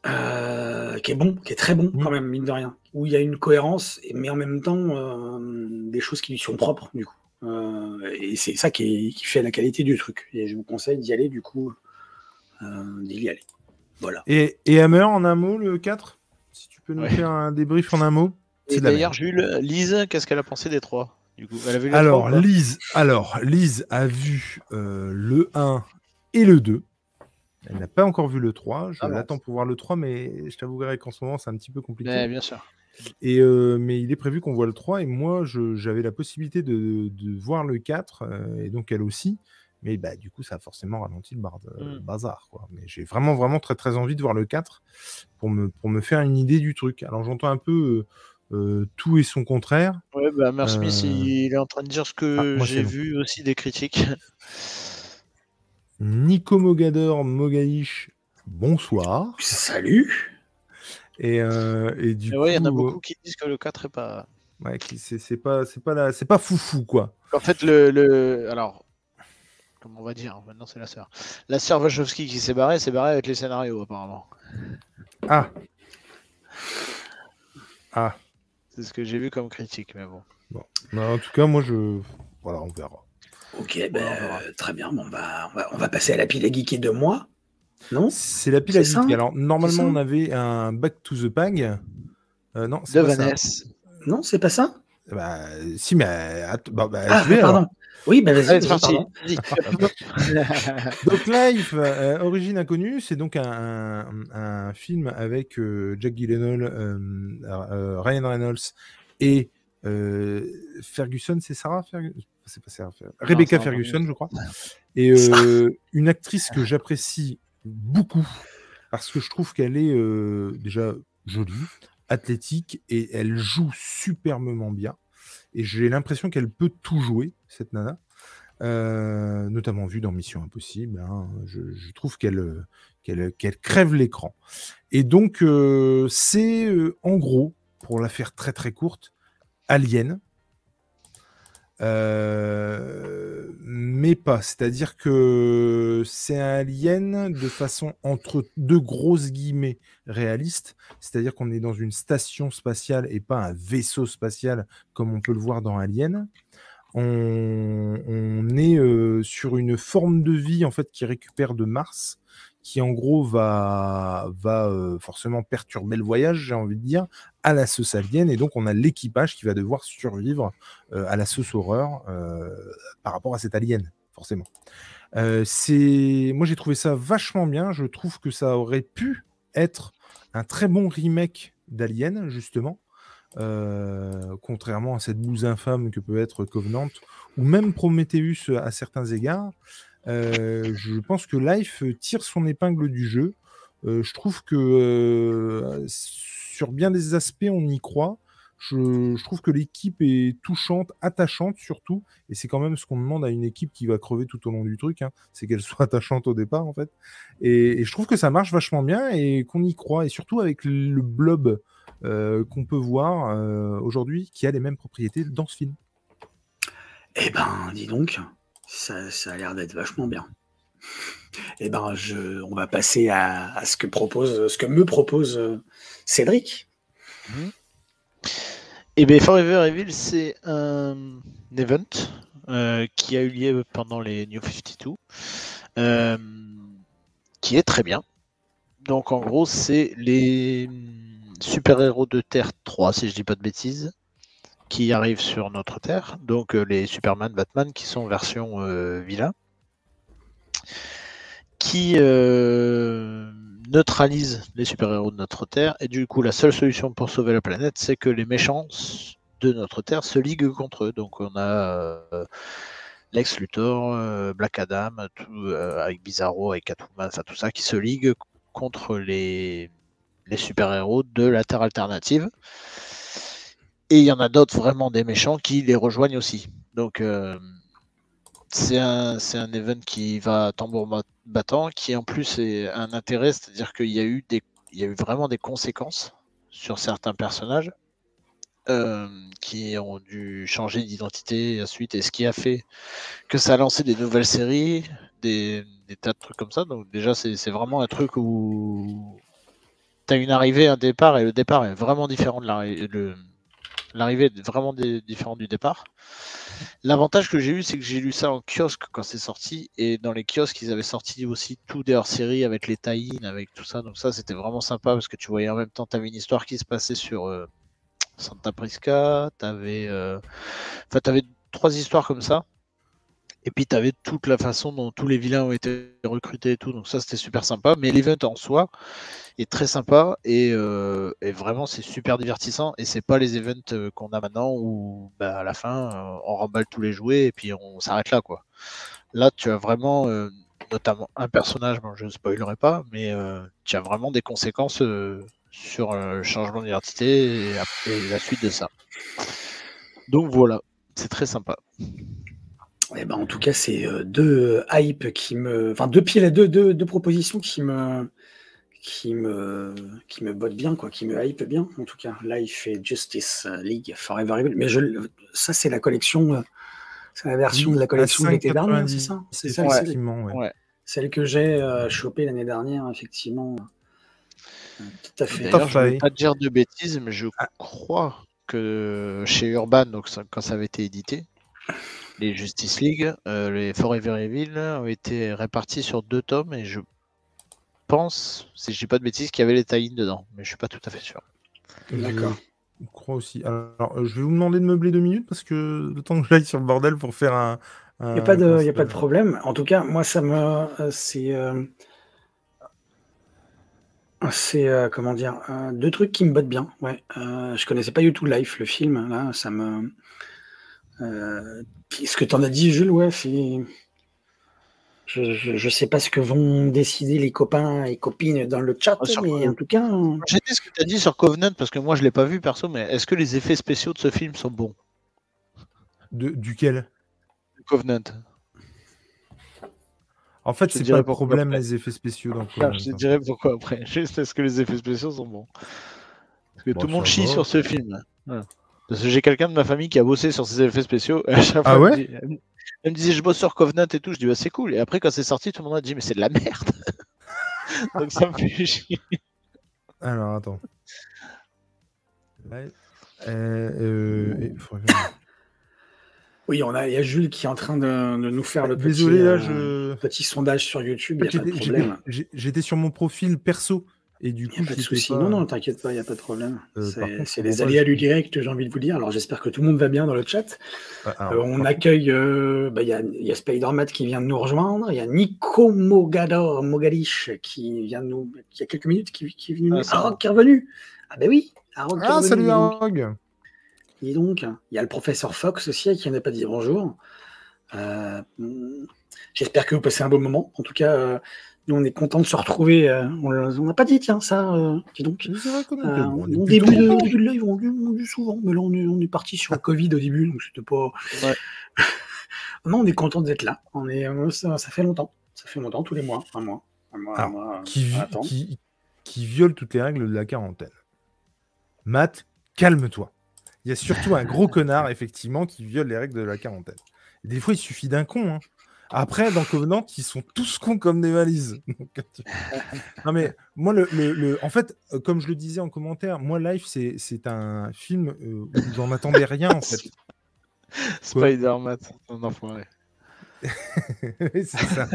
euh, qui est bon, qui est très bon mmh. quand même, mine de rien, où il y a une cohérence, mais en même temps euh, des choses qui lui sont propres du coup. et c'est ça qui, fait la qualité du truc. Et je vous conseille d'y aller du coup, d'y aller. Voilà. Et, et Hammer en un mot, le 4 Si tu peux nous faire un débrief en un mot et d'ailleurs, Jules, Lise, qu'est-ce qu'elle a pensé des trois? Du coup, elle a vu alors, Lise, alors, Lise a vu euh, le 1 et le 2. Elle n'a pas encore vu le 3. Je ah l'attends pour voir le 3, mais je t'avouerai qu'en ce moment, c'est un petit peu compliqué. bien sûr. Et, euh, mais il est prévu qu'on voit le 3, et moi, j'avais la possibilité de, voir le 4, euh, et donc elle aussi. Mais bah, du coup, ça a forcément ralenti le, bar mmh. bazar. Quoi. Mais j'ai vraiment, vraiment très, très envie de voir le 4 pour me, pour me faire une idée du truc. Alors, j'entends un peu euh, tout et son contraire. Ouais, bah, Smith, euh, il est en train de dire ce que ah, j'ai vu aussi des critiques. Nico Mogador Mogaïch, bonsoir. Salut. Et, euh, et du coup, il y en a beaucoup qui disent que le 4 est pas. Ouais, c'est pas, c'est pas la, c'est pas foufou quoi. En fait, le, le... alors, comment on va dire Maintenant, c'est la sœur. La sœur Wachowski qui s'est barrée, s'est barrée avec les scénarios apparemment. Ah. Ah. C'est ce que j'ai vu comme critique, mais bon. bon. en tout cas, moi, je. Voilà, on verra. Ok, ben, très bien. Bon, bah, on, va, passer à la pile à geeker de moi. Non? C'est la pile à geeker. Alors, normalement, on avait un Back to the Pag. Euh, non, c'est pas ça. Non, c'est pas ça? Bah, si, mais. Bah, bah, ah, pardon. Oui, bah vas-y. donc Life, euh, Origine Inconnue, c'est donc un, un, film avec euh, Jack Gyllenhaal, euh, Ryan Reynolds et Ferguson, c'est Sarah Ferguson C'est pas Sarah Rebecca Ferguson, je crois. Et une actrice que j'apprécie beaucoup parce que je trouve qu'elle est déjà jolie, athlétique et elle joue superbement bien. Et j'ai l'impression qu'elle peut tout jouer, cette nana. Euh, notamment vue dans Mission Impossible. Hein. Je, trouve qu'elle qu'elle crève l'écran. Et donc, euh, c'est euh, en gros, pour la faire très très courte, Alien. Mais mais pas. C'est-à-dire que c'est un alien de façon entre deux grosses guillemets réaliste. C'est-à-dire qu'on est dans une station spatiale et pas un vaisseau spatial comme on peut le voir dans Alien. On, est euh, sur une forme de vie en fait qui récupère de Mars qui en gros va, va euh, forcément perturber le voyage, j'ai envie de dire, à la sauce alien. Et donc, on a l'équipage qui va devoir survivre euh, à la sauce horreur euh, par rapport à cet alien, forcément. c'est Moi, j'ai trouvé ça vachement bien. Je trouve que ça aurait pu être un très bon remake d'Alien, justement. contrairement à cette bouse infâme que peut être Covenant, ou même Prometheus à certains égards. Euh, je pense que Life tire son épingle du jeu. Euh, je trouve que euh, sur bien des aspects, on y croit. Je, trouve que l'équipe est touchante, attachante surtout, et c'est quand même ce qu'on demande à une équipe qui va crever tout au long du truc, hein. c'est qu'elle soit attachante au départ en fait. Et, je trouve que ça marche vachement bien et qu'on y croit, et surtout avec le blob qu'on peut voir aujourd'hui, qui a les mêmes propriétés dans ce film. Eh ben, dis donc, ça, a l'air d'être vachement bien. Eh ben, on va passer à, ce que propose, ce que me propose euh, Cédric. Mhm. Eh bien, Forever Evil, c'est un event euh, qui a eu lieu pendant les New 52, euh, qui est très bien. Donc, en gros, c'est les super-héros de Terre 3, si je dis pas de bêtises, qui arrivent sur notre Terre, donc euh, les Superman, Batman qui sont version euh, vilain, qui euh, neutralisent les super-héros de notre Terre, et du coup la seule solution pour sauver la planète, c'est que les méchants de notre Terre se liguent contre eux. Donc on a Lex Luthor, Black Adam, avec Bizarro, avec Catwoman, enfin tout ça, qui se liguent contre les, les super-héros de la Terre alternative. Et il y en a d'autres vraiment des méchants qui les rejoignent aussi. Donc euh, c'est un, un event qui va tambour battant, qui en plus est un intérêt, c'est-à-dire qu'il y a eu des, il y a eu vraiment des conséquences sur certains personnages euh, qui ont dû changer d'identité suite, et ce qui a fait que ça a lancé des nouvelles séries, des, tas de trucs comme ça. Donc déjà c'est vraiment un truc où tu as une arrivée, un départ, et le départ est vraiment différent de la, L'arrivée est vraiment différente du départ. L'avantage que j'ai eu, c'est que j'ai lu ça en kiosque quand c'est sorti. Et dans les kiosques, ils avaient sorti aussi tout des hors-série avec les tie avec tout ça. Donc ça, c'était vraiment sympa parce que tu voyais en même temps, tu avais une histoire qui se passait sur euh, Santa Prisca. Tu avais, euh, enfin, avais trois histoires comme ça. Et puis tu avais toute la façon dont tous les vilains ont été recrutés et tout. Donc ça, c'était super sympa. Mais l'event en soi, est très sympa euh, et, vraiment c'est super divertissant et c'est pas les events euh, qu'on a maintenant où bah, à la fin euh, on remballe tous les jouets et puis on s'arrête là quoi. Là tu as vraiment notamment un personnage, je ne spoilerai pas, mais tu as vraiment des conséquences sur le changement d'identité et, la suite de ça. Donc voilà, c'est très sympa. Eh ben, en tout cas, c'est deux hype qui me. Enfin, deux pieds, deux, deux, deux propositions qui me, qui me, qui me botte bien, quoi, qui me hype bien, en tout cas. Life et Justice League Forever Evil. Mais je, ça, c'est la collection, euh, c'est la version de la collection de l'été dernier, c'est ça? C'est ça, ouais. Celle que j'ai euh, chopée l'année dernière, effectivement. Euh, tout à fait. Je ne vais pas dire de bêtises, mais je ah. crois que chez Urban, donc quand ça avait été édité, les Justice League, les Forever Evil ont été répartis sur deux tomes et je pense, si je dis pas de bêtises, qu'il y avait les tie dedans, mais je suis pas tout à fait sûr. D'accord. Je crois aussi. Alors, euh, je vais vous demander de meubler deux minutes parce que le temps que j'aille sur le bordel pour faire un. Il n'y a, pas de, a pas de problème. En tout cas, moi, ça me. Euh, c'est. Euh, c'est. comment dire Deux trucs qui me bottent bien. Ouais. je connaissais pas du tout Life, le film. Là, ça me. Ce que tu en as dit, Jules, ouais, c'est je ne sais pas ce que vont décider les copains et copines dans le chat, ah, mais en tout cas. J'ai dit ce que tu as dit sur Covenant parce que moi je ne l'ai pas vu perso, mais est-ce que les effets spéciaux de ce film sont bons de, Duquel? Covenant. En fait, c'est pas le problème les effets spéciaux dans Covenant. je te dirais pourquoi après. Juste est-ce que les effets spéciaux sont bons? Parce que tout le monde chie sur ce film. Parce que j'ai quelqu'un de ma famille qui a bossé sur ces effets spéciaux. Et à chaque Ah fois, ouais elle, me dit- elle me disait je bosse sur Covenant et tout. Je dis bah, c'est cool. Et après quand c'est sorti, tout le monde a dit mais c'est de la merde. Donc ça me fait chier. Alors, attends. Euh, euh, Oui, on a, il y a Jules qui est en train de, de nous faire le petit, Désolé, là, euh, je. petit sondage sur YouTube. J'étais sur mon profil perso et du Il coup, n'y a pas de souci. pas- Non, non, t'inquiète pas, il n'y a pas de problème. Euh, C'est les aléas du direct, j'ai envie de vous dire. Alors j'espère que tout le monde va bien dans le chat. Ah, alors, Euh, on accueille, euh, bah, il y a, il y a Spider-Man qui vient de nous rejoindre. Il y a Nico Mogador, Mogadish qui vient de nous, il y a quelques minutes, qui, qui est venu. Ah, Ah. Rock qui est revenu. Ah ben oui, Ah, revenu, salut. Arog Dis donc, il y a le professeur Fox aussi qui n'a pas dit bonjour. Euh, hmm, J'espère que vous passez un beau moment. En tout cas, on est content de se retrouver. euh, on n'a pas dit, tiens, ça, euh, dis donc. C'est vrai. Euh, on début, de, au début de live, on dit, on dit souvent, mais là on est, on est parti sur le Covid au début, donc c'était pas. Ouais. non, on est content d'être là. On est, euh, ça, ça fait longtemps. Ça fait longtemps, tous les mois, un mois. Un mois, un mois, qui, qui, qui viole toutes les règles de la quarantaine. Matt, calme-toi. Il y a surtout un gros connard, effectivement, qui viole les règles de la quarantaine. Et des fois, il suffit d'un con. hein. Après, dans Covenant, ils sont tous cons comme des valises. Non, mais moi, le, le- le- en fait, euh, comme je le disais en commentaire, moi, Life, c'est c'est un film euh, où j'en attendais rien, en fait. Spider-Man, un enfoiré. C'est ça.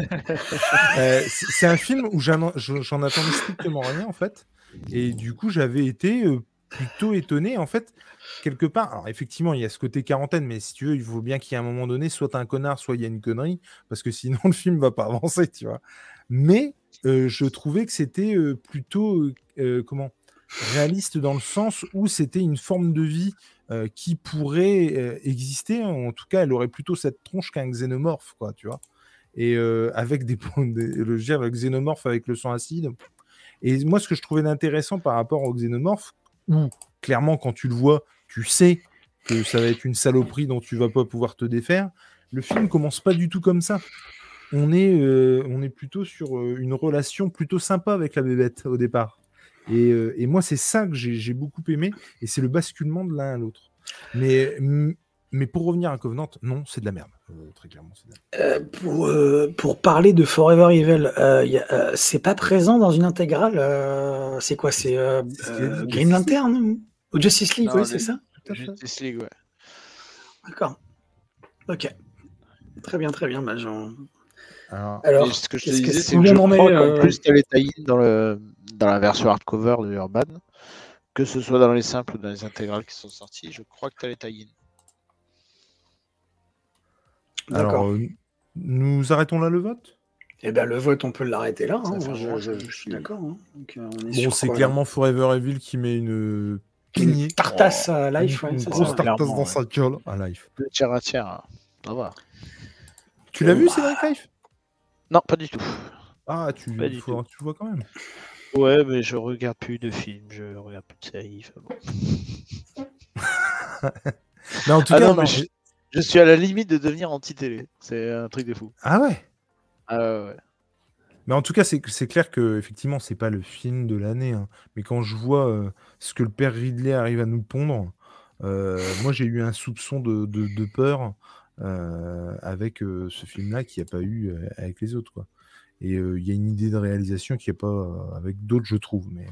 Euh, c'est un film où j'en je- j'en attendais strictement rien en fait, et du coup j'avais été euh, plutôt étonné en fait quelque part. Alors effectivement il y a ce côté quarantaine, mais si tu veux il faut bien qu'il y ait un moment donné soit un connard, soit il y a une connerie, parce que sinon le film va pas avancer, tu vois. Mais euh, je trouvais que c'était euh, plutôt euh, comment réaliste dans le sens où c'était une forme de vie qui pourrait exister. En tout cas, elle aurait plutôt cette tronche qu'un xénomorphe, quoi, tu vois. Et avec des, des le, dire, le xénomorphe avec le sang acide. Et moi, ce que je trouvais intéressant par rapport au xénomorphe, où clairement, quand tu le vois, tu sais que ça va être une saloperie dont tu vas pas pouvoir te défaire. Le film commence pas du tout comme ça. On est, euh, on est plutôt sur euh, une relation plutôt sympa avec la bébête au départ. Et, euh, et moi, c'est ça que j'ai beaucoup aimé, et c'est le basculement de l'un à l'autre. Mais, mais pour revenir à Covenant, non, c'est de la merde. Euh, très clairement, c'est de la merde. Pour, pour parler de Forever Evil, c'est pas présent dans une intégrale. c'est quoi C'est Green Lantern Justice League Non, Oui, c'est ça. Justice League, ouais. D'accord. Ok. Très bien, très bien. Bah, Alors, ce que je te que disais, c'est où que je crois qu'en euh, plus, tu as les tie dans, le, dans la version hardcover de Urban, que ce soit dans les simples ou dans les intégrales qui sont sorties, je crois que tu as les tie D'accord. alors euh, nous arrêtons là le vote? Eh ben, le vote, on peut l'arrêter là. hein. Je, suis d'accord. hein. Euh, Bon, c'est clairement Forever Evil qui met une. Une tartasse à life, Une- ouais, une c'est grosse ça. tartasse dans sa gueule à Life. De tiers à tiers, hein. ça va. Tu l'as vu, bah. Cédric Life? Non, pas du tout. Ah, tu, Pas du tu le vois quand même. Ouais, mais je regarde plus de films, je regarde plus de séries. bon. Mais en tout Ah cas, non, non, mais je, je suis à la limite de devenir anti-télé. C'est un truc de fou. ah ouais? Ah ouais, ouais. Mais en tout cas, c'est clair que effectivement, c'est pas le film de l'année. hein. Mais quand je vois euh, ce que le père Ridley arrive à nous pondre, euh, moi j'ai eu un soupçon de, de- de peur euh, avec euh, ce film-là qu'il n'y a pas eu euh, avec les autres. Quoi. Et euh, il y a une idée de réalisation qui n'y a pas euh, avec d'autres, je trouve. Mais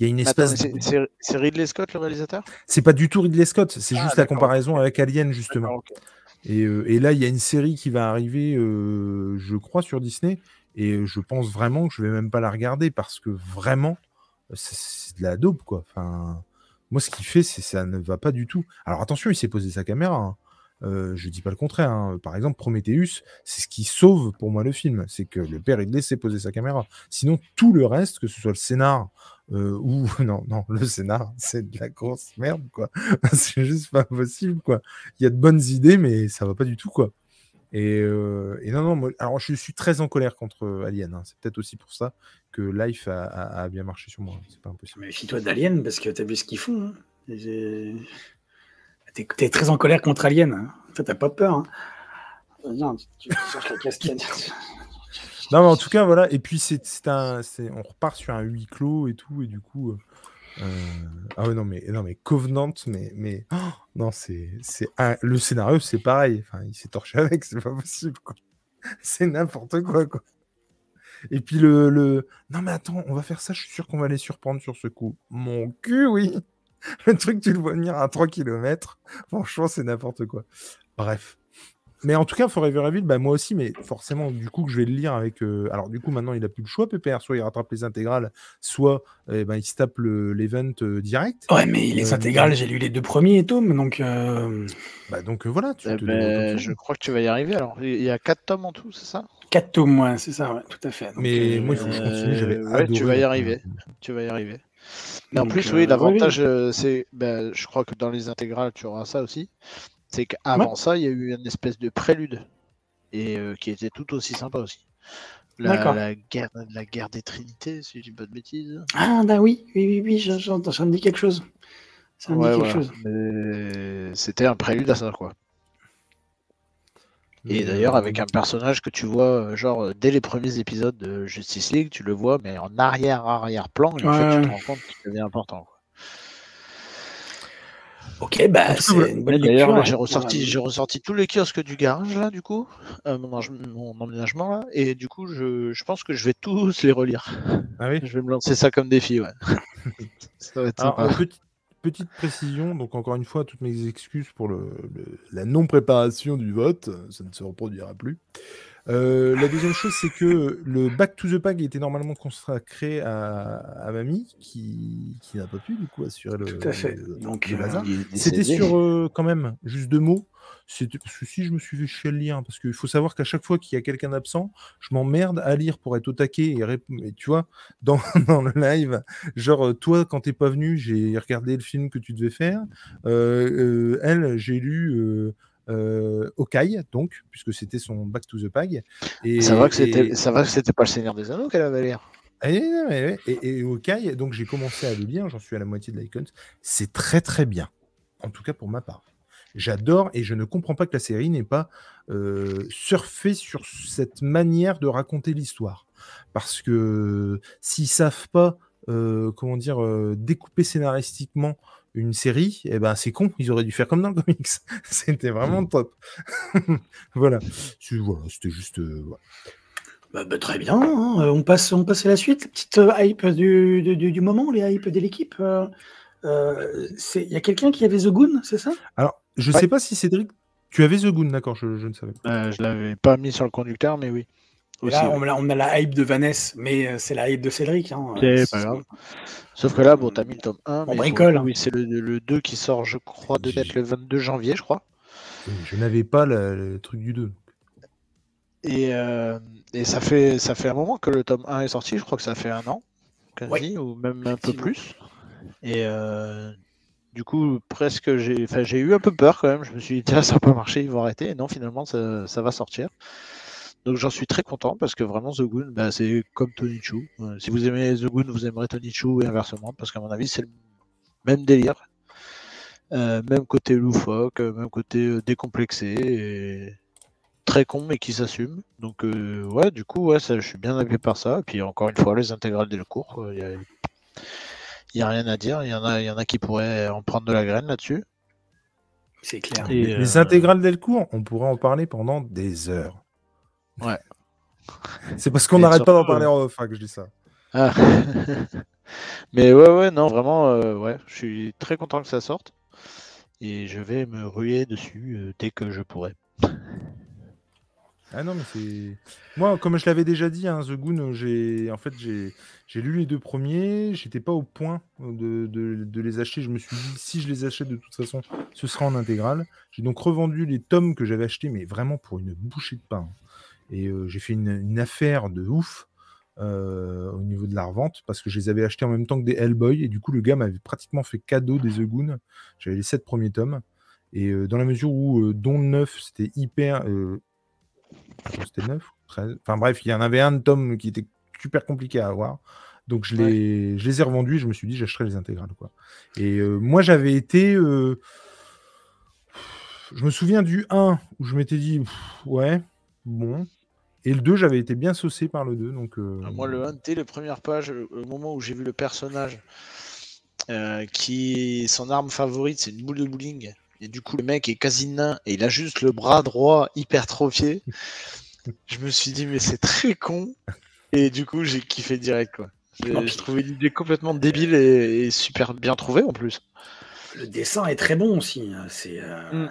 il y a une attends, espèce. mais de- c'est- c'est c'est Ridley Scott le réalisateur? C'est pas du tout Ridley Scott, c'est Ah, juste la d'accord. comparaison avec Alien justement. D'accord, ok. Et, euh, et là, il y a une série qui va arriver, euh, je crois, sur Disney. Et je pense vraiment que je vais même pas la regarder parce que vraiment, c'est- de la dope, quoi. Enfin, moi, ce qu'il fait, c'est ça ne va pas du tout. Alors attention, il s'est posé sa caméra. hein. Euh, je dis pas le contraire. hein. Par exemple, Prometheus, c'est ce qui sauve pour moi le film. C'est que le père Ridley s'est posé sa caméra. Sinon, tout le reste, que ce soit le scénar euh, ou non, non, le scénar, c'est de la grosse merde, quoi. c'est juste pas possible, quoi. Il y a de bonnes idées, mais ça va pas du tout, quoi. Et, euh, et non, non, moi, alors je suis très en colère contre Alien. hein. C'est peut-être aussi pour ça que Life a, a- a bien marché sur moi. C'est pas impossible. Méfie-toi d'Alien parce que t'as vu ce qu'ils font. hein. T'es t'es très en colère contre Alien. Hein. En fait, t'as pas peur. Hein. Viens, tu, tu cherches la casquette. Non, mais en tout cas, voilà. Et puis, c'est un, on repart sur un huis clos et tout. Et du coup, euh, Ah ouais, non, mais, non, mais Covenant, mais, mais non, c'est, c'est le scénario, c'est pareil. Enfin, il s'est torché avec, c'est pas possible, quoi. C'est n'importe quoi, quoi. Et puis le, le, non, mais attends, on va faire ça, je suis sûr qu'on va les surprendre sur ce coup. Mon cul, oui. Le truc, tu le vois venir à 3 km. Franchement, c'est n'importe quoi. Bref. Mais en tout cas, Forever Evil, bah, moi aussi, mais forcément, du coup, que je vais le lire avec. Euh, alors, du coup, maintenant, il n'a plus le choix, PPR. Soit il rattrape les intégrales, soit eh ben, il se tape l'event euh, direct. Ouais, mais les euh, intégrales, j'ai lu les deux premiers tomes, donc. Bah, donc voilà. Tu eh ben, je crois que tu vas y arriver. Alors, il y a 4 tomes en tout, c'est ça? 4 tomes, ouais, c'est ça, ouais, tout à fait. mais moi, il faut que je continue. J'avais ouais, tu vas y arriver. Tu vas y arriver. Mais en plus, oui, l'avantage, c'est. Ben, je crois que dans les intégrales, tu auras ça aussi. C'est qu'avant ça, il y a eu une espèce de prélude et euh, qui était tout aussi sympa aussi. La, la, guerre, la guerre des Trinités, si je dis pas de bêtises. Ah, bah oui, oui, oui, oui, j'entends, ça me dit quelque chose. Ça me dit quelque chose. C'était un prélude à ça, quoi. Et d'ailleurs, avec un personnage que tu vois, euh, genre, dès les premiers épisodes de Justice League, tu le vois, mais en arrière-arrière-plan, et en fait, tu te rends compte qu'il devient important. Quoi. Ok, bah c'est une bonne D'ailleurs, j'ai ressorti, j'ai ressorti tous les kiosques du garage là, du coup, euh, mon, mon, emménagement là, et du coup, je, je, pense que je vais tous les relire. Ah oui? Je vais me lancer ça comme défi, ouais. ça va être Alors, petite, petite, précision, donc encore une fois, toutes mes excuses pour le, la non préparation du vote, ça ne se reproduira plus. Euh, la deuxième chose, c'est que le Back to the Pack était normalement consacré à, à Mamie, qui, qui n'a pas pu du coup assurer le, Tout à fait. Donc, euh, C'était sur euh, quand même juste deux mots. C'était parce que si je me suis fait chier le lire, parce qu'il faut savoir qu'à chaque fois qu'il y a quelqu'un d'absent, je m'emmerde à lire pour être au taquet et, tu vois, dans, dans, le live, genre toi quand t'es pas venu, j'ai regardé le film que tu devais faire. elle, j'ai lu euh, Okai, donc, puisque c'était son Back to the Pag. Et, ça va que c'était, ça va que c'était pas le Seigneur des Anneaux qu'elle avait l'air. Et, et, et, Okai, donc j'ai commencé à le lire, j'en suis à la moitié de l'Icons. C'est très très bien, en tout cas pour ma part. J'adore et je ne comprends pas que la série n'ait pas euh, surfé sur cette manière de raconter l'histoire. Parce que s'ils savent pas, euh, comment dire, euh, découper scénaristiquement une série, et eh ben c'est con, ils auraient dû faire comme dans le comics. C'était vraiment mm. top. voilà. C'était juste. Euh, bah, bah, très bien. Hein. Euh, on, passe, on passe à la suite. Petite euh, hype du, du, du, moment, les hype de l'équipe. Il y a quelqu'un qui avait The Goon, c'est ça? Alors, je sais pas si Cédric. Tu avais The Goon, d'accord, je, je, ne savais pas. je l'avais pas mis sur le conducteur, mais oui. Là, on, a, la hype de Vanessa, mais c'est la hype de Cédric. Hein. C'est pas grave. Sauf que là, bon, t'as mis le tome 1. On bricole. Oui, c'est le, 2 qui sort, je crois, de être le 22 janvier, je crois. Je n'avais pas le, truc du 2. Euh, et, ça, fait, ça fait un moment que le tome 1 est sorti, je crois que ça fait un an, quasi, ou même un peu plus. Et euh, du coup, presque, j'ai j'ai eu un peu peur quand même. Je me suis dit, tiens, ça va pas marcher, ils vont arrêter. Et non, finalement, ça, ça va sortir. Donc j'en suis très content parce que vraiment The Goon, bah, c'est comme Tony Chu. Euh, si vous aimez The Goon, vous aimerez Tony Chu et inversement, parce qu'à mon avis, c'est le même délire. Euh, même côté loufoque, euh, même côté décomplexé et très con mais qui s'assume. Donc ouais, du coup, ouais, ça, je suis bien habillé par ça. Et puis encore une fois, les intégrales dès le cours, il n'y a, rien à dire. Il y, en a, y en a qui pourraient en prendre de la graine là-dessus. C'est clair. les intégrales dès le cours, on pourrait en parler pendant des heures. Ouais. C'est parce qu'on n'arrête pas d'en parler en off hein, que je dis ça. Ah. Mais ouais, ouais, non, vraiment, euh, ouais, je suis très content que ça sorte. Et je vais me ruer dessus euh, dès que je pourrai. Ah non, mais c'est. Moi, comme je l'avais déjà dit, hein, The Goon, j'ai en fait j'ai lu les deux premiers. J'étais pas au point de, de, les acheter. Je me suis dit, si je les achète de toute façon, ce sera en intégrale. J'ai donc revendu les tomes que j'avais achetés, mais vraiment pour une bouchée de pain. Et j'ai fait une, affaire de ouf au niveau de la revente parce que je les avais achetés en même temps que des Hellboy. Et du coup, le gars m'avait pratiquement fait cadeau des The Goon. J'avais les 7 premiers tomes. Et dans la mesure où, dont le 9, c'était hyper. c'était 9 13. Enfin bref, il y en avait un de tome qui était super compliqué à avoir. Donc je les, je les ai revendus et je me suis dit j'achèterai les intégrales. Quoi. Et moi j'avais été. je me souviens du 1 où je m'étais dit ouais, bon. Et le 2, j'avais été bien saucé par le 2. Donc, euh, ah, Moi, le 1, dès les premières pages, au moment où j'ai vu le personnage qui son arme favorite c'est une boule de bowling. Et du coup, le mec est quasi nain et il a juste le bras droit hypertrophié. je me suis dit, mais c'est très con. Et du coup, j'ai kiffé direct, quoi. J'ai trouvé l'idée complètement débile et, super bien trouvée en plus. Le dessin est très bon aussi. Hein. C'est euh, mm.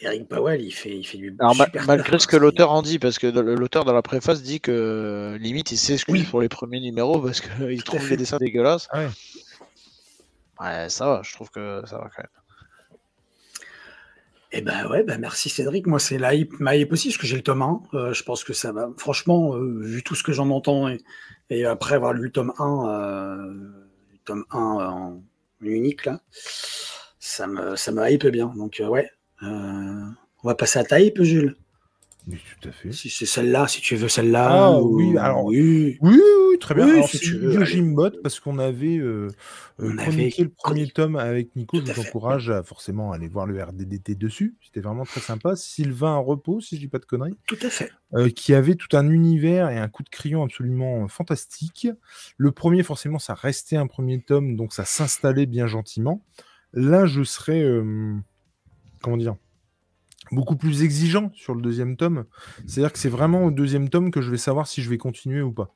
Eric Powell, il fait, il fait du Alors, malgré ce que l'auteur en dit, parce que l'auteur dans la préface dit que limite il s'excuse pour les premiers numéros parce qu'il trouve les dessins dégueulasses. Ah ouais. ouais, ça va, je trouve que ça va quand même. Eh ben ouais, ben merci Cédric. Moi, c'est la hype, ma hype aussi, parce que j'ai le tome 1. Euh, je pense que ça va. Franchement, euh, vu tout ce que j'en entends et, après avoir lu le tome 1, euh, le tome 1 en unique, là, ça me, ça me hype bien. Donc, ouais. On va passer à ta hype, Jules. Oui, tout à fait. Si c'est celle-là, si tu veux celle-là. Ah oui, alors oui. Oui, oui, très bien. Oui, alors, si tu veux, parce qu'on avait, euh, euh chroniqué le premier tome avec Nico. je vous encourage à forcément aller voir le RDDT dessus. C'était vraiment très sympa. Sylvain Repos, si je dis pas de conneries. Tout à fait. Euh, qui avait tout un univers et un coup de crayon absolument fantastique. Le premier, forcément, ça restait un premier tome, donc ça s'installait bien gentiment. Là, je serais. Euh, comment dire beaucoup plus exigeant sur le deuxième tome. C'est-à-dire que c'est vraiment au deuxième tome que je vais savoir si je vais continuer ou pas.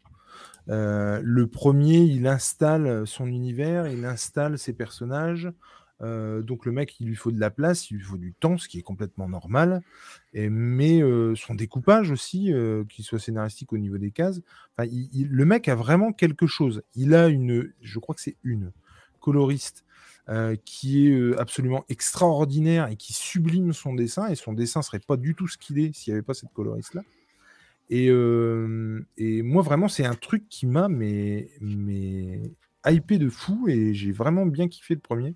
Euh, le premier, il installe son univers, il installe ses personnages. Euh, donc le mec, il lui faut de la place, il lui faut du temps, ce qui est complètement normal. Mais euh, son découpage aussi, qu'il soit scénaristique au niveau des cases, le mec a vraiment quelque chose. Il a une, je crois que c'est une coloriste euh, qui est euh, absolument extraordinaire et qui sublime son dessin. Et son dessin serait pas du tout ce qu'il est s'il n'y avait pas cette coloriste-là. Et, euh, et, moi, vraiment, c'est un truc qui m'a mais, mais hypé de fou et j'ai vraiment bien kiffé le premier.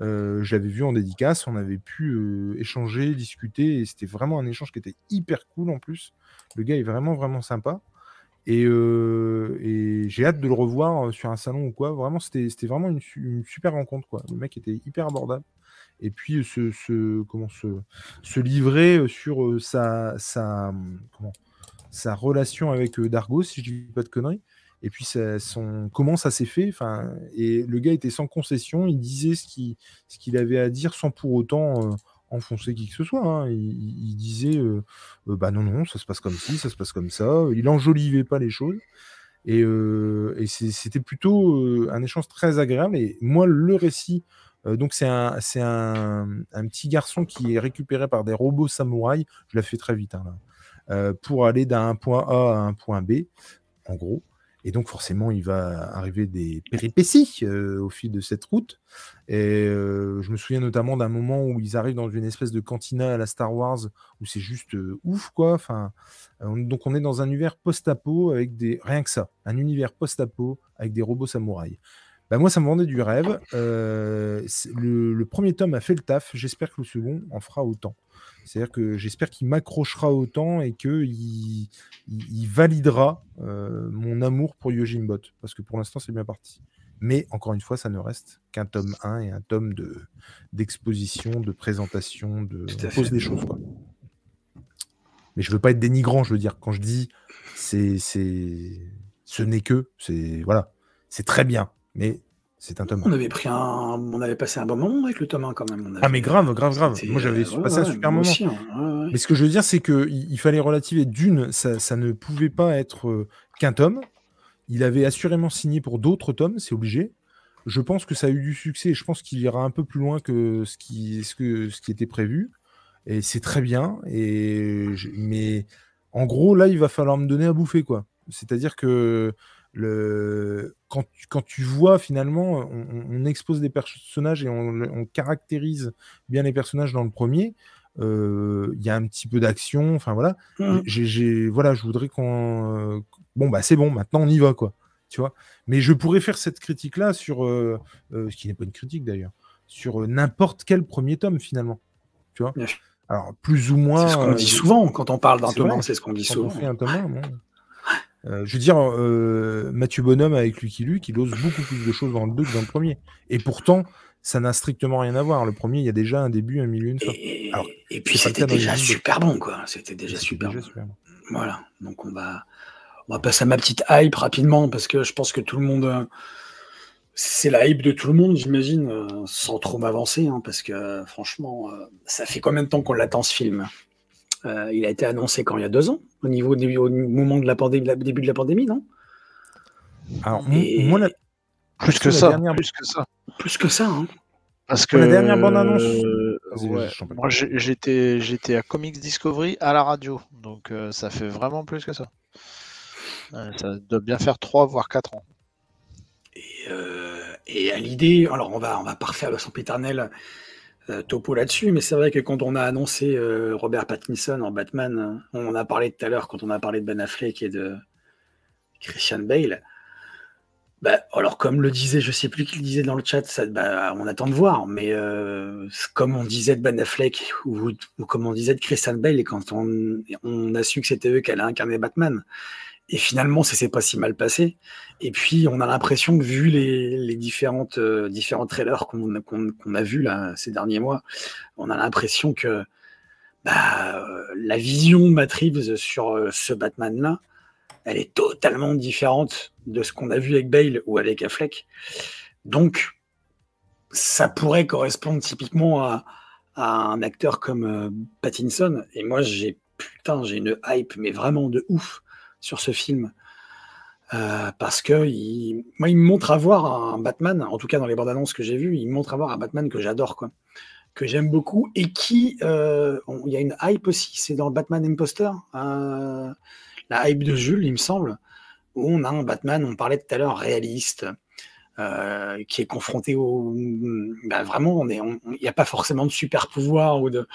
je l'avais vu en dédicace, on avait pu échanger, discuter et c'était vraiment un échange qui était hyper cool en plus. Le gars est vraiment, vraiment sympa. Euh, et, j'ai hâte de le revoir euh, sur un salon ou quoi. Vraiment, c'était vraiment une, super rencontre. Le mec était hyper abordable. Et puis, se, comment, se, livrer sur sa, comment, sa relation avec Dargo, si je dis pas de conneries. Et puis, comment ça s'est fait. Et le gars était sans concession. Il disait ce qu'il avait à dire sans pour autant enfoncer qui que ce soit. Hein. Il, disait euh, euh, bah non, non, ça se passe comme ci, ça se passe comme ça. Il enjolivait pas les choses. Et, euh, c'était plutôt un échange très agréable. Et moi, le récit, donc c'est un, un, petit garçon qui est récupéré par des robots samouraïs. Je la fais très vite hein, pour aller d'un point A à un point B, en gros. Et donc forcément, il va arriver des péripéties euh, au fil de cette route. Et euh, je me souviens notamment d'un moment où ils arrivent dans une espèce de cantina à la Star Wars, où c'est juste euh, ouf, quoi. Enfin, donc on est dans un univers post-apo avec des... Rien que ça, un univers post-apo avec des robots samouraïs. Bah moi, ça me vendait du rêve. Le, le, premier tome a fait le taf. J'espère que le second en fera autant. C'est-à-dire que j'espère qu'il m'accrochera autant et qu'il il, validera euh, mon amour pour Yojimbot. Parce que pour l'instant, c'est bien parti. Mais encore une fois, ça ne reste qu'un tome 1 et un tome de, d'exposition, de présentation, de pose des choses. Quoi. Mais je veux pas être dénigrant, je veux dire, quand je dis c'est, c'est... ce n'est que, c'est voilà, c'est très bien, mais c'est un tome. On avait pris un, on avait passé un bon moment avec le tome 1 quand même. Ah mais grave, grave, grave. Moi j'avais passé un super moment. Hein. Mais ce que je veux dire, c'est que il, fallait relativer. D'une, ça, ne pouvait pas être euh, qu'un tome. Il avait assurément signé pour d'autres tomes, c'est obligé. Je pense que ça a eu du succès. Je pense qu'il ira un peu plus loin que ce qui, ce que, ce qui était prévu. Et c'est très bien. Et mais en gros, là, il va falloir me donner à bouffer, quoi. C'est-à-dire que le... quand, tu, quand tu vois finalement, on, expose des personnages et on, caractérise bien les personnages dans le premier. Euh, il y a un petit peu d'action, enfin voilà. Mmh. J'ai, voilà, je voudrais qu'on, euh, bon bah c'est bon, maintenant on y va quoi, tu vois. Mais je pourrais faire cette critique là sur, euh, ce qui n'est pas une critique d'ailleurs, sur n'importe quel premier tome finalement, tu vois. Alors plus ou moins. C'est ce qu'on dit souvent quand on parle d'un tome, c'est ce qu'on dit souvent. On fait un tome, euh, je veux dire, euh, Mathieu Bonhomme avec Lucky Luke, il ose beaucoup plus de choses dans le 2 que dans le premier. Et pourtant, ça n'a strictement rien à voir. Le premier, il y a déjà un début, un milieu, une fin. Et, et puis c'était déjà super bon, quoi. C'était déjà, super, bon. Voilà. Donc on va, on va passer à ma petite hype rapidement parce que je pense que tout le monde. Euh, c'est la hype de tout le monde, j'imagine, sans trop m'avancer, hein, parce que franchement, ça fait combien de temps qu'on l'attend ce film? Euh, Il a été annoncé quand? Il y a deux ans, au niveau au moment de la pandémie, début de la pandémie, non? Alors, moi, plus, que ça, plus que ça, plus que ça, hein. Parce que la dernière bande annonce. moi, j'étais j'étais à Comics Discovery à la radio, donc ça fait vraiment plus que ça. ça doit bien faire trois voire quatre ans. Euh, et, à l'idée, alors on va, on va pas refaire le sempiternel euh, topo là-dessus, mais c'est vrai que quand on a annoncé euh, Robert Pattinson en Batman, on en a parlé tout à l'heure quand on a parlé de Ben Affleck et de Christian Bale. Bah, alors, comme le disait, je sais plus qui le disait dans le chat, ça, bah, on attend de voir, mais comme on disait de Ben Affleck ou, comme on disait de Christian Bale, quand on, on a su que c'était eux qui allaient incarner Batman, et finalement, ça s'est pas si mal passé. Et puis, on a l'impression que vu les, différentes, euh, différents trailers qu'on a vus là, ces derniers mois, on a l'impression que bah, euh, la vision de Matt Reeves sur euh, ce Batman-là, elle est totalement différente de ce qu'on a vu avec Bale ou avec Affleck. Donc, ça pourrait correspondre typiquement à, un acteur comme Pattinson. Et moi, j'ai putain, j'ai une hype, mais vraiment de ouf sur ce film. Euh, parce que moi, il me montre avoir un Batman, en tout cas dans les bandes annonces que j'ai vues, il me montre avoir un Batman que j'adore, quoi, que j'aime beaucoup et qui, euh, il y a une hype aussi, c'est dans Batman Imposter, euh, la hype de Jules, il me semble, où on a un Batman, on parlait tout à l'heure, réaliste, qui est confronté au, bah, vraiment, on il n'y a pas forcément de super pouvoir ou de,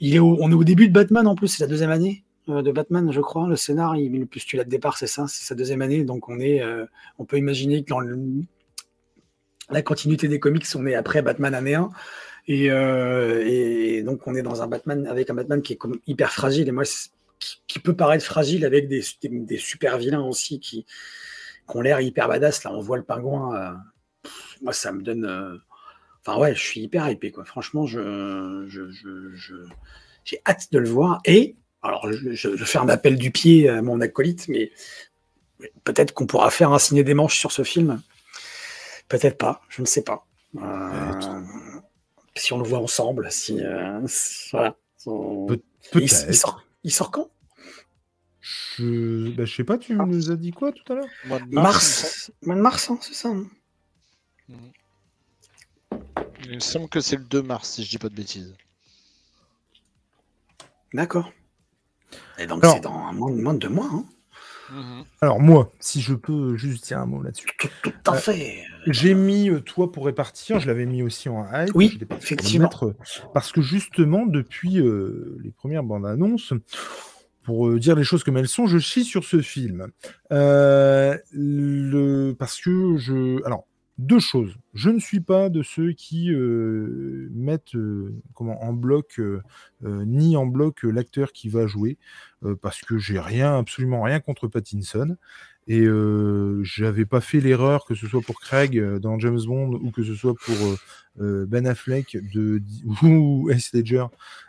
il est on est au début de Batman en plus, c'est la deuxième année. Euh, de Batman, je crois. Le scénar, il, le postulat de départ, c'est ça, c'est sa deuxième année. Donc on est, euh, on peut imaginer que dans la continuité des comics, on est après Batman année 1. Euh, et, donc on est dans un Batman avec un Batman qui est comme hyper fragile. Et moi, qui, peut paraître fragile avec des, super vilains aussi qui, ont l'air hyper badass. Là, on voit le pingouin. moi, ça me donne. Enfin ouais, je suis hyper hypé quoi. Franchement, je, j'ai hâte de le voir. Et alors, je, vais faire un appel du pied à mon acolyte, mais peut-être qu'on pourra faire un signé des manches sur ce film. Peut-être pas, je ne sais pas. Euh, si on le voit ensemble, si. Euh, voilà. il, sort, quand? Je... ne bah, sais pas, tu nous as dit quoi tout à l'heure? Mars. Mois de mars, hein, c'est ça. Hein. Il me semble que c'est le 2 mars, si je dis pas de bêtises. D'accord. Et donc, c'est dans un moins, de deux mois. Hein. Mhm. Alors, moi, si je peux juste dire un mot là-dessus. Tout, à euh, fait. J'ai mis euh, Toi pour répartir, je l'avais mis aussi en hype. Oui, effectivement. Euh, parce que justement, depuis les premières bandes annonces, pour dire les choses comme elles sont, je chie sur ce film. le... Parce que je. Alors, deux choses. Je ne suis pas de ceux qui euh, mettent euh, comment, en bloc, euh, ni en bloc l'acteur qui va jouer, parce que j'ai rien, absolument rien contre Pattinson. Et j'avais pas fait l'erreur, que ce soit pour Craig dans James Bond ou que ce soit pour Ben Affleck de, ou S. Ledger,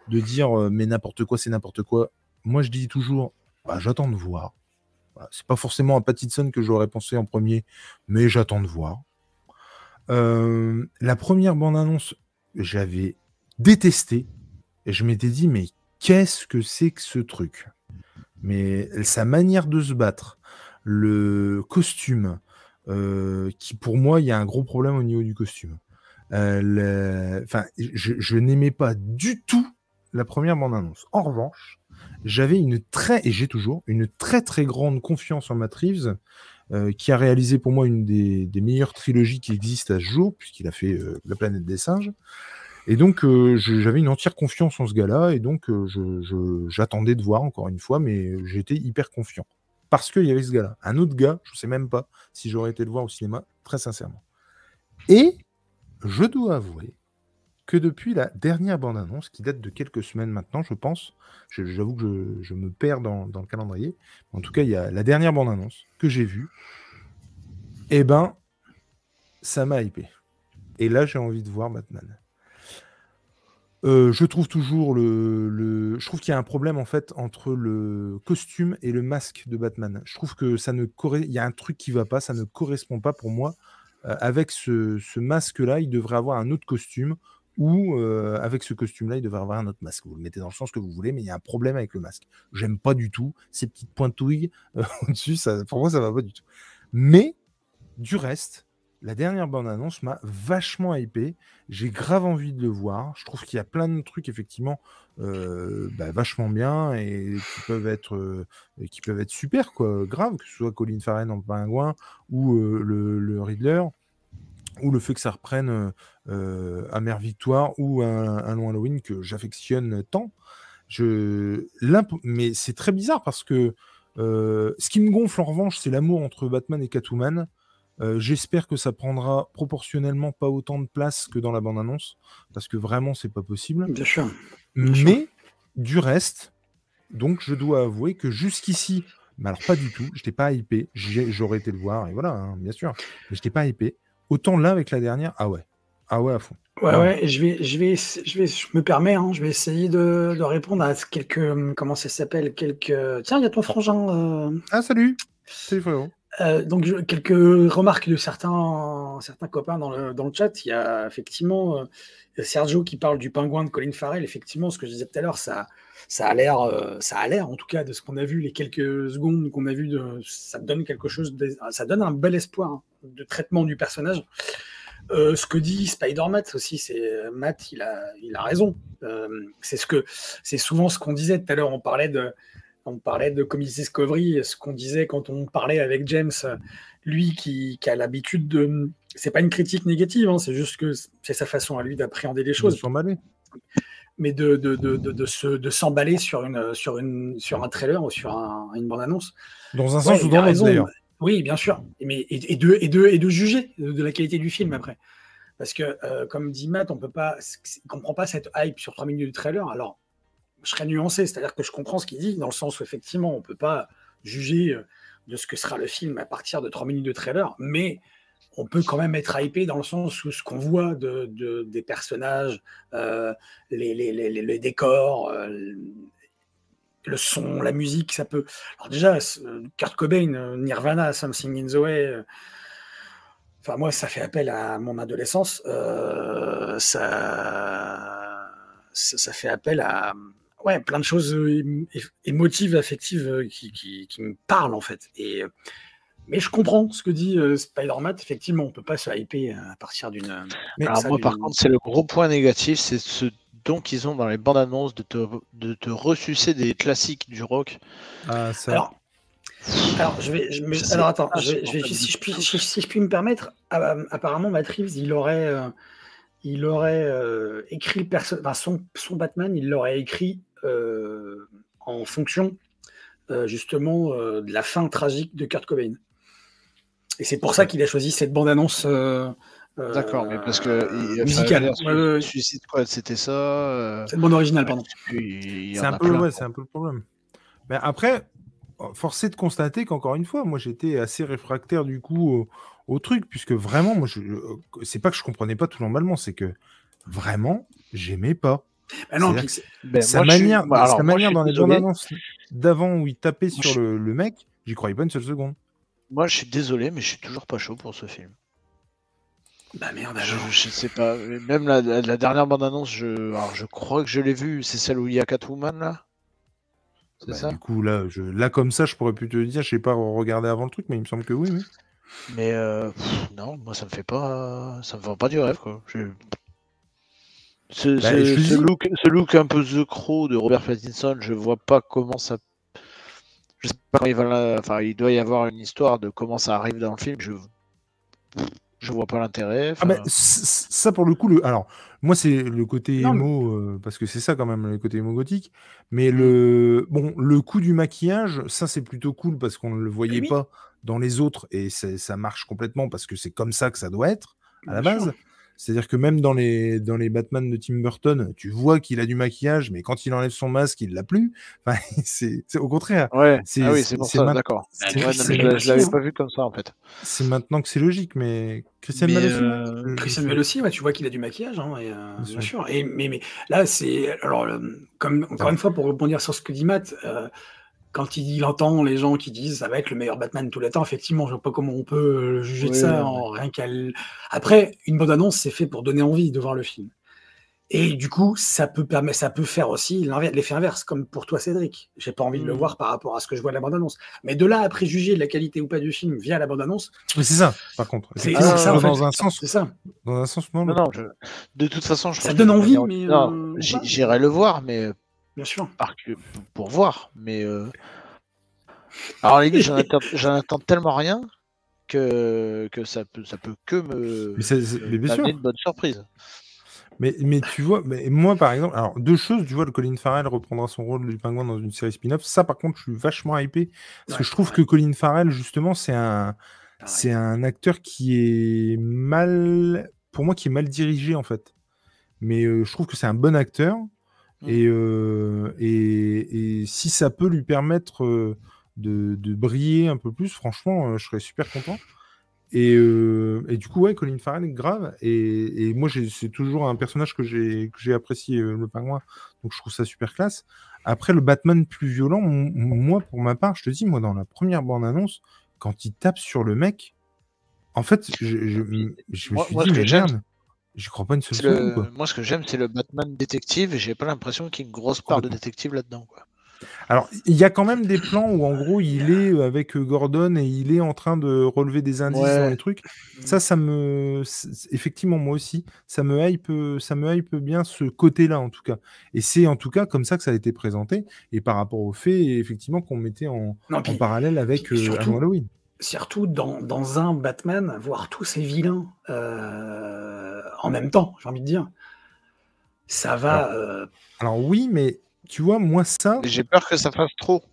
de dire mais n'importe quoi, c'est n'importe quoi. Moi, je dis toujours, bah, j'attends de voir. C'est pas forcément à Pattinson que j'aurais pensé en premier, mais j'attends de voir. Euh, la première bande-annonce, j'avais détesté. Et je m'étais dit, mais qu'est-ce que c'est que ce truc? Mais sa manière de se battre, le costume, euh, qui pour moi, il y a un gros problème au niveau du costume. Euh, enfin, je, n'aimais pas du tout la première bande-annonce. En revanche, j'avais une très, et j'ai toujours, une très très grande confiance en Matt Reeves euh, qui a réalisé pour moi une des, meilleures trilogies qui existent à ce jour, puisqu'il a fait euh, La planète des singes. Et donc, euh, j'avais une entière confiance en ce gars-là, et donc j'attendais de voir encore une fois, mais j'étais hyper confiant. Parce qu'il y avait ce gars-là. Un autre gars, je ne sais même pas si j'aurais été le voir au cinéma, très sincèrement. Et je dois avouer que depuis la dernière bande-annonce, qui date de quelques semaines maintenant, je pense, j'avoue que je, me perds dans, le calendrier, en tout cas, il y a la dernière bande-annonce que j'ai vue, eh ben, ça m'a hypé. Et là, j'ai envie de voir Batman. Euh, je trouve toujours le, je trouve qu'il y a un problème en fait entre le costume et le masque de Batman. Je trouve que ça ne il y a un truc qui va pas, ça ne correspond pas pour moi avec ce, ce masque-là, il devrait avoir un autre costume ou avec ce costume-là, il devrait avoir un autre masque. Vous le mettez dans le sens que vous voulez, mais il y a un problème avec le masque. J'aime pas du tout ces petites pointouilles au-dessus, ça, pour moi, ça va pas du tout. Mais du reste, la dernière bande-annonce m'a vachement hypé. J'ai grave envie de le voir. Je trouve qu'il y a plein de trucs, effectivement, bah, vachement bien et qui peuvent être, qui peuvent être super, quoi, grave, que ce soit Colin Farren en pingouin ou le Riddler ou le fait que ça reprenne euh, euh Mère Victoire ou un, un long Halloween que j'affectionne tant. Je... Mais c'est très bizarre parce que euh, ce qui me gonfle en revanche, c'est l'amour entre Batman et Catwoman. Euh, j'espère que ça prendra proportionnellement pas autant de place que dans la bande-annonce, parce que vraiment, c'est pas possible. Bien sûr. mais du reste, donc je dois avouer que jusqu'ici, mais alors pas du tout, je n'étais pas hypé, j'aurais été le voir, et voilà, hein, bien sûr, mais je n'étais pas hypé. Autant là avec la dernière, ah ouais. Ah ouais, à fond. Ouais, ouais, je vais, je vais, je vais, je me permets, hein, je vais essayer de, de répondre à quelques, hum, comment ça s'appelle, quelques. Tiens, il y a ton frangin. Euh... Ah salut, salut frérot. Euh, donc quelques remarques de certains, certains copains dans le, dans le chat. Il y a effectivement euh, Sergio qui parle du pingouin de Colin Farrell. Effectivement, ce que je disais tout à l'heure, ça, ça a l'air, euh, ça a l'air en tout cas de ce qu'on a vu les quelques secondes qu'on a vu, de, ça donne quelque chose, ça donne un bel espoir hein, de traitement du personnage. Euh, ce que dit Spider-Matt aussi, c'est Matt, il a, il a raison. Euh, c'est ce que, c'est souvent ce qu'on disait tout à l'heure. On parlait de, on parlait de Comics Discovery, ce qu'on disait quand on parlait avec James, lui qui a l'habitude de, c'est pas une critique négative, hein, c'est juste que c'est sa façon à lui d'appréhender les choses mais de, de, de, de, de s'emballer sur, une, sur, une, sur un trailer ou sur une bande-annonce. Dans un sens ou dans l'autre, d'ailleurs. Oui, bien sûr. Mais, et, et, de, et, de, et de juger de la qualité du film après. Parce que, euh, comme dit Matt, on peut pas, comprend pas cette hype sur 3 minutes de trailer. Alors, je serais nuancé, c'est-à-dire que je comprends ce qu'il dit, dans le sens où, effectivement, on peut pas juger euh, de ce que sera le film à partir de 3 minutes de trailer, mais on peut quand même être hypé dans le sens où ce qu'on voit de, des personnages, euh, les, décors, euh, le son, la musique, ça peut. Alors déjà, Kurt Cobain, Nirvana, Something in the Way. Enfin, moi, ça fait appel à mon adolescence. Euh, ça, ça, fait appel à ouais, plein de choses émotives, affectives qui, qui, qui, me parlent en fait. Et mais je comprends ce que dit euh, Spider-Man. Effectivement, on ne peut pas se hyper à partir d'une. Alors, moi, par contre, c'est le gros point négatif c'est ce don qu'ils ont dans les bandes annonces de te, de te ressucer des classiques du rock. Ah, ça. Alors, alors, je vais, alors attends, je si, je puis, si, je puis, me permettre, apparemment, Matt Reeves, il aurait, euh, il aurait euh, écrit le perso enfin, son, son, Batman, il l'aurait écrit en fonction justement de la fin tragique de Kurt Cobain. Et c'est pour ça qu'il a choisi cette bande-annonce. Euh, euh, D'accord, mais parce que musicale. Suicide c'était ça. Euh, c'est une bande originale, pardon. C'est un, peu, ouais, un peu le problème. Mais après, forcé de constater qu'encore une fois, moi j'étais assez réfractaire du coup au, truc, puisque vraiment, moi, je, c'est pas que je comprenais pas tout l'emballement, c'est que vraiment, j'aimais pas. Ben non, ben, sa manière, sa manière dans les bandes annonces d'avant où il tapait sur le, le mec, j'y croyais pas une seule seconde. Moi, je suis désolé, mais je suis toujours pas chaud pour ce film. Bah merde, je, je, sais pas. Même la, dernière bande-annonce, je, je crois que je l'ai vue. C'est celle où il y a Catwoman là? C'est bah, ça? Du coup, là, je, là, comme ça, je pourrais plus te dire. Je sais pas regarder avant le truc, mais il me semble que oui. oui. Mais euh, non, moi, ça me fait pas. Ça me fait pas du rêve, quoi. Ce, bah, ce, look, ce, look, un peu The Crow de Robert Pattinson, je vois pas comment ça je sais pas il va enfin, il doit y avoir une histoire de comment ça arrive dans le film. Je, je vois pas l'intérêt. Ah ça pour le coup, le... alors moi c'est le côté émo euh, parce que c'est ça quand même le côté émo gothique. Mais le bon, le coup du maquillage, ça c'est plutôt cool parce qu'on ne le voyait pas dans les autres et ça marche complètement parce que c'est comme ça que ça doit être à la base. C'est-à-dire que même dans les, dans les Batman de Tim Burton, tu vois qu'il a du maquillage, mais quand il enlève son masque, il l'a plus. Enfin, c'est au contraire. Ouais. Ah oui, c'est pour ça, d'accord. je l'avais pas vu comme ça, en fait. C'est maintenant que c'est logique, mais Christian Bale aussi. Euh, Christian Bale aussi, ouais, tu vois qu'il a du maquillage, hein, et, euh, bien, sûr. Et, mais, mais là, c'est. Alors, comme, encore une fois, pour rebondir sur ce que dit Matt, euh, quand il, entend les gens qui disent ça va être le meilleur Batman de tous les temps, effectivement, je vois pas comment on peut juger de ça en rien qu'à. Après, une bonne annonce, c'est fait pour donner envie de voir le film. Et du coup, ça peut, permettre, ça peut faire aussi l'effet inverse, comme pour toi, Cédric. J'ai pas envie de le mmh. voir par rapport à ce que je vois de la bande-annonce. Mais de là à préjuger de la qualité ou pas du film via la bande-annonce. Mais c'est ça, par contre. C'est ça, dans un sens. C'est ça. Dans un sens, non. non, De toute façon, je ça donne envie, mais. Euh, j'irai le voir, mais. Bien sûr. Pour voir, mais. Euh... Alors, les j'en attends, tellement rien que, que ça, peut, ça peut que me. Mais, bien sûr. une bonne surprise. Mais, mais tu vois, mais moi par exemple, alors deux choses, tu vois, le Colin Farrell reprendra son rôle du pingouin dans une série spin-off. Ça, par contre, je suis vachement hypé parce que je trouve que Colin Farrell, justement, c'est un, c'est un acteur qui est mal, pour moi, qui est mal dirigé en fait. Mais euh, je trouve que c'est un bon acteur. Et, euh, et, et, si ça peut lui permettre euh, de, de, briller un peu plus, franchement, je serais super content. Euh, et, du coup, ouais, Colin Farrell, grave. Et, moi, c'est toujours un personnage que j'ai apprécié, euh, le pingouin. Donc, je trouve ça super classe. Après, le Batman plus violent, moi, pour ma part, je te dis, moi, dans la première bande-annonce, quand il tape sur le mec, en fait, je, je, me suis dit, mais merde, je crois pas une seule Moi, ce que j'aime, c'est le Batman détective. Et j'ai pas l'impression qu'il y ait une grosse part de détective là-dedans. Quoi. Alors, il y a quand même des plans où, en gros, il est euh, avec euh, Gordon et il est en train de relever des indices dans les trucs. Ça, ça me. Effectivement, moi aussi, ça me hype, euh, ça me hype bien ce côté-là, en tout cas. Et c'est en tout cas comme ça que ça a été présenté. Et par rapport au fait, effectivement, qu'on mettait en, parallèle avec Halloween. Surtout dans, dans, un Batman, voir tous ces vilains en même temps, j'ai envie de dire. Ça va. alors oui, mais tu vois, moi, ça. J'ai peur que ça fasse trop.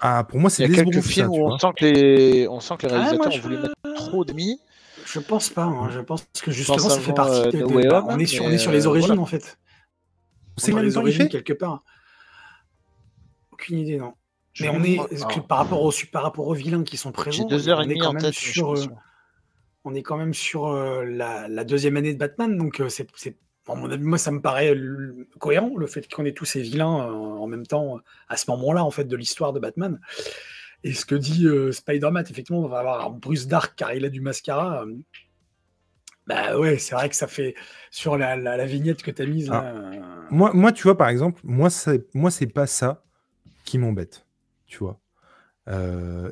Ah, pour moi, c'est a quelques films où on sent, que les... on sent que les ah, réalisateurs ont voulu mettre trop d'amis. Je pense pas. Hein. Je pense que justement, ça fait partie euh, de. Bah, on, est sur, on est sur les euh, origines, en fait. C'est les origines quelque part. Aucune idée, non. Mais on est par rapport aux par rapport aux vilains qui sont présents. Deux heures. Sur, euh, on est quand même sur la, la, deuxième année de Batman, donc c'est moi, ça me paraît cohérent, le fait qu'on ait tous ces vilains euh, en même temps, à ce moment-là, en fait, de l'histoire de Batman. Et ce que dit euh, Spider-Man, effectivement, on va avoir Bruce Dark car il a du mascara. Euh, bah ouais, c'est vrai que ça fait sur la, vignette que tu as mise. Ah. moi, moi, tu vois, par exemple, moi, c'est, moi, c'est pas ça qui m'embête. Tu vois.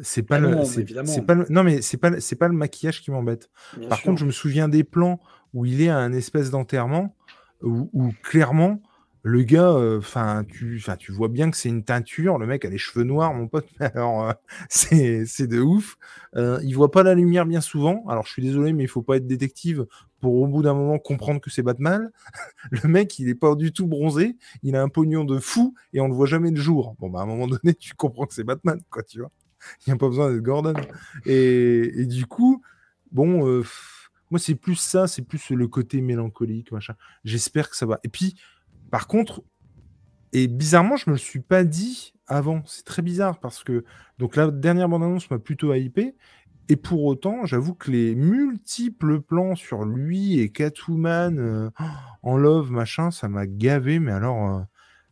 c'est pas, le, c'est, pas non mais c'est pas c'est pas le maquillage qui m'embête. Par contre, je me souviens des plans où il est à un espèce d'enterrement où, clairement, le gars, euh, enfin, tu, tu vois bien que c'est une teinture. Le mec a les cheveux noirs, mon pote. Alors, euh, c'est de ouf. Euh, il voit pas la lumière bien souvent. Alors, je suis désolé, mais il faut pas être détective pour au bout d'un moment comprendre que c'est Batman. le mec, il est pas du tout bronzé. Il a un pognon de fou et on le voit jamais de jour. Bon, bah, à un moment donné, tu comprends que c'est Batman, quoi, tu vois. Il n'y a pas besoin d'être Gordon. Et, du coup, bon. Moi, c'est plus ça, c'est plus le côté mélancolique, machin. J'espère que ça va. Et puis, par contre, et bizarrement, je me le suis pas dit avant. C'est très bizarre parce que donc la dernière bande-annonce m'a plutôt hypé. Et pour autant, j'avoue que les multiples plans sur lui et Catwoman euh, en love, machin, ça m'a gavé. Mais alors, euh,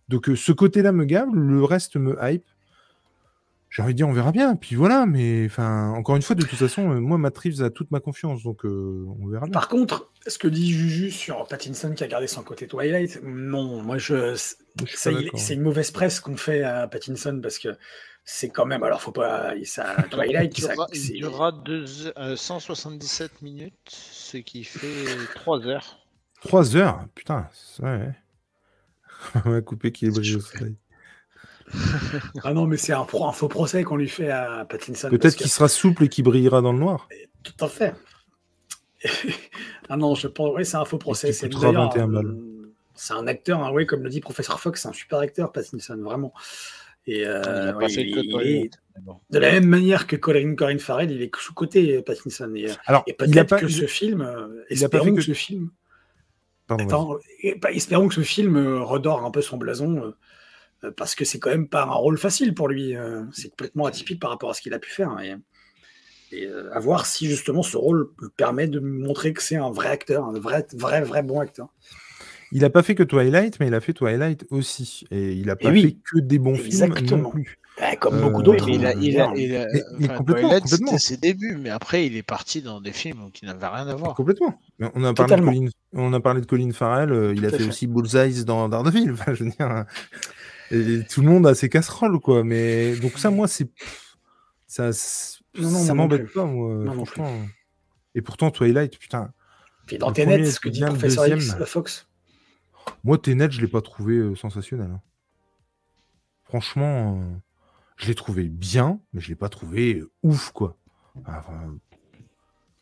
donc euh, ce côté-là me gave, le reste me hype j'ai envie de dire, on verra bien. Puis voilà, mais enfin, encore une fois, de toute façon, moi, Matt Reeves a toute ma confiance, donc on verra bien. Par contre, ce que dit Juju sur Pattinson qui a gardé son côté Twilight, non, moi, je, c'est une mauvaise presse qu'on fait à Pattinson parce que c'est quand même, alors faut pas, ça, Twilight, il durera, 177 euh, minutes, ce qui fait 3 heures. 3 heures, putain, ouais. on va couper qui est brisé au soleil. ah non, mais c'est un, faux procès qu'on lui fait à Pattinson. Peut-être qu'il sera souple et qu'il brillera dans le noir. Tout à fait. ah non, je pense, oui, c'est un faux procès. C'est C'est un acteur, hein, oui, comme le dit Professeur Fox, c'est un super acteur, Pattinson, vraiment. Et euh, de la même manière que Colin, Corinne Farrell, il est sous-côté Pattinson. Et, Alors, et peut-être que ce film, espérons que, ce film. espérons que ce film redore un peu son blason euh, parce que c'est quand même pas un rôle facile pour lui. Euh, c'est complètement atypique par rapport à ce qu'il a pu faire. Et, euh, à voir si justement ce rôle permet de montrer que c'est un vrai acteur, un vrai, vrai, vrai bon acteur. Il a pas fait que Twilight, mais il a fait Twilight aussi. Et il a pas fait que des bons films non plus. Bah, comme beaucoup d'autres. il a, il a, il a, Twilight, c'était ses débuts, mais après, il est parti dans des films qui n'avaient rien à voir. Complètement. On a parlé, de Colin, on a parlé de Colin Farrell, euh, il a fait, aussi Bullseye dans Daredevil. Enfin, je veux dire, et tout le monde a ses casseroles, quoi. Mais donc ça, moi, c'est ça, non, non, ça m'embête pas, moi, non, franchement. Et pourtant, Twilight, putain. Puis dans Tenet, ce que dit Professeur X, Fox. Moi, Tenet, je l'ai pas trouvé euh, sensationnel. Hein. Franchement, euh, je l'ai trouvé bien, mais je l'ai pas trouvé euh, ouf, quoi.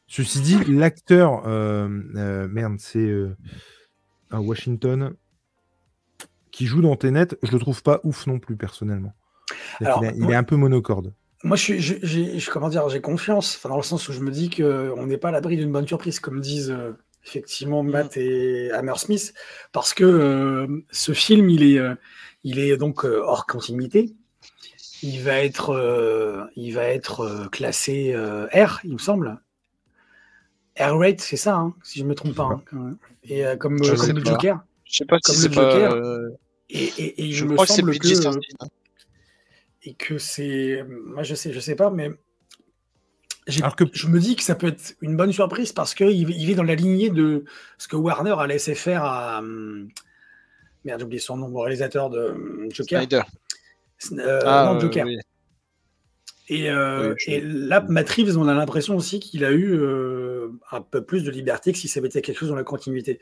Ceci dit, l'acteur, merde, c'est à Washington qui joue dans Tenet, je le trouve pas ouf non plus personnellement. il, est un peu monocorde. Moi, je comment dire, j'ai confiance, dans le sens où je me dis qu'on n'est pas à l'abri d'une bonne surprise, comme disent effectivement mm. Matt et Hammersmith, parce que euh, ce film, il est, euh, il est donc hors continuité. Il va être, il va être classé R, il me semble. R rate, c'est ça, hein, si je me trompe pas. Hein, et comme, comme le Joker. Je sais pas comme si le Joker. Pas, et, je, me semble que, et que c'est, moi je sais, je sais pas, mais que... je me dis que ça peut être une bonne surprise parce qu'il il est dans la lignée de ce que Warner a laissé faire à hum, merde, j'ai oublié son nom, le réalisateur de hum, Joker. Snyder. Euh, ah, non, Joker. Et, euh, et, là, Matt Reeves, on a l'impression aussi qu'il a eu euh, un peu plus de liberté que si ça avait été quelque chose dans la continuité.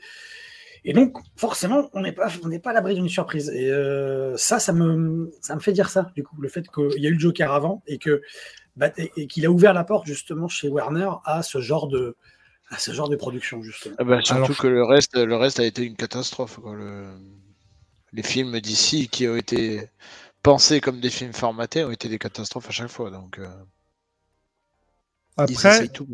Et donc, forcément, on n'est pas, on pas à l'abri d'une surprise. Et euh, ça, ça me, ça me fait dire ça, du coup, le fait qu'il y a eu le Joker avant et que bah, et, qu'il a ouvert la porte justement chez Warner à ce genre de, à ce genre de production justement. Ah bah, surtout que le reste, le reste a été une catastrophe. Les films d'ici qui ont été pensés comme des films formatés ont été des catastrophes à chaque fois. Donc, euh, Après, tout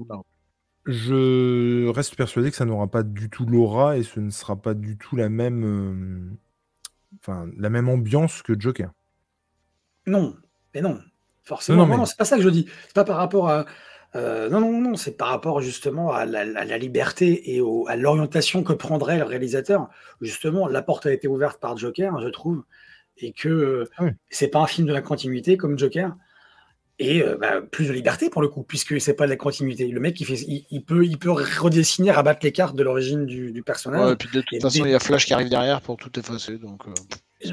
je reste persuadé que ça n'aura pas du tout l'aura et ce ne sera pas du tout la même, euh, enfin, la même ambiance que Joker. Non, mais non, forcément. Non, c'est pas ça que je dis. C'est pas par rapport à. Euh, non, non, non, c'est par rapport justement à la, liberté et à l'orientation que prendrait le réalisateur. Justement, la porte a été ouverte par Joker, je trouve, et que ah c'est pas un film de la continuité comme Joker et euh, bah, plus de liberté pour le coup, puisque c'est pas de la continuité. Le mec, il, fait, il, peut, il peut redessiner, rabattre les cartes de l'origine du, personnage. et puis de toute façon, il y a Flash qui arrive derrière pour tout effacer. Donc, euh.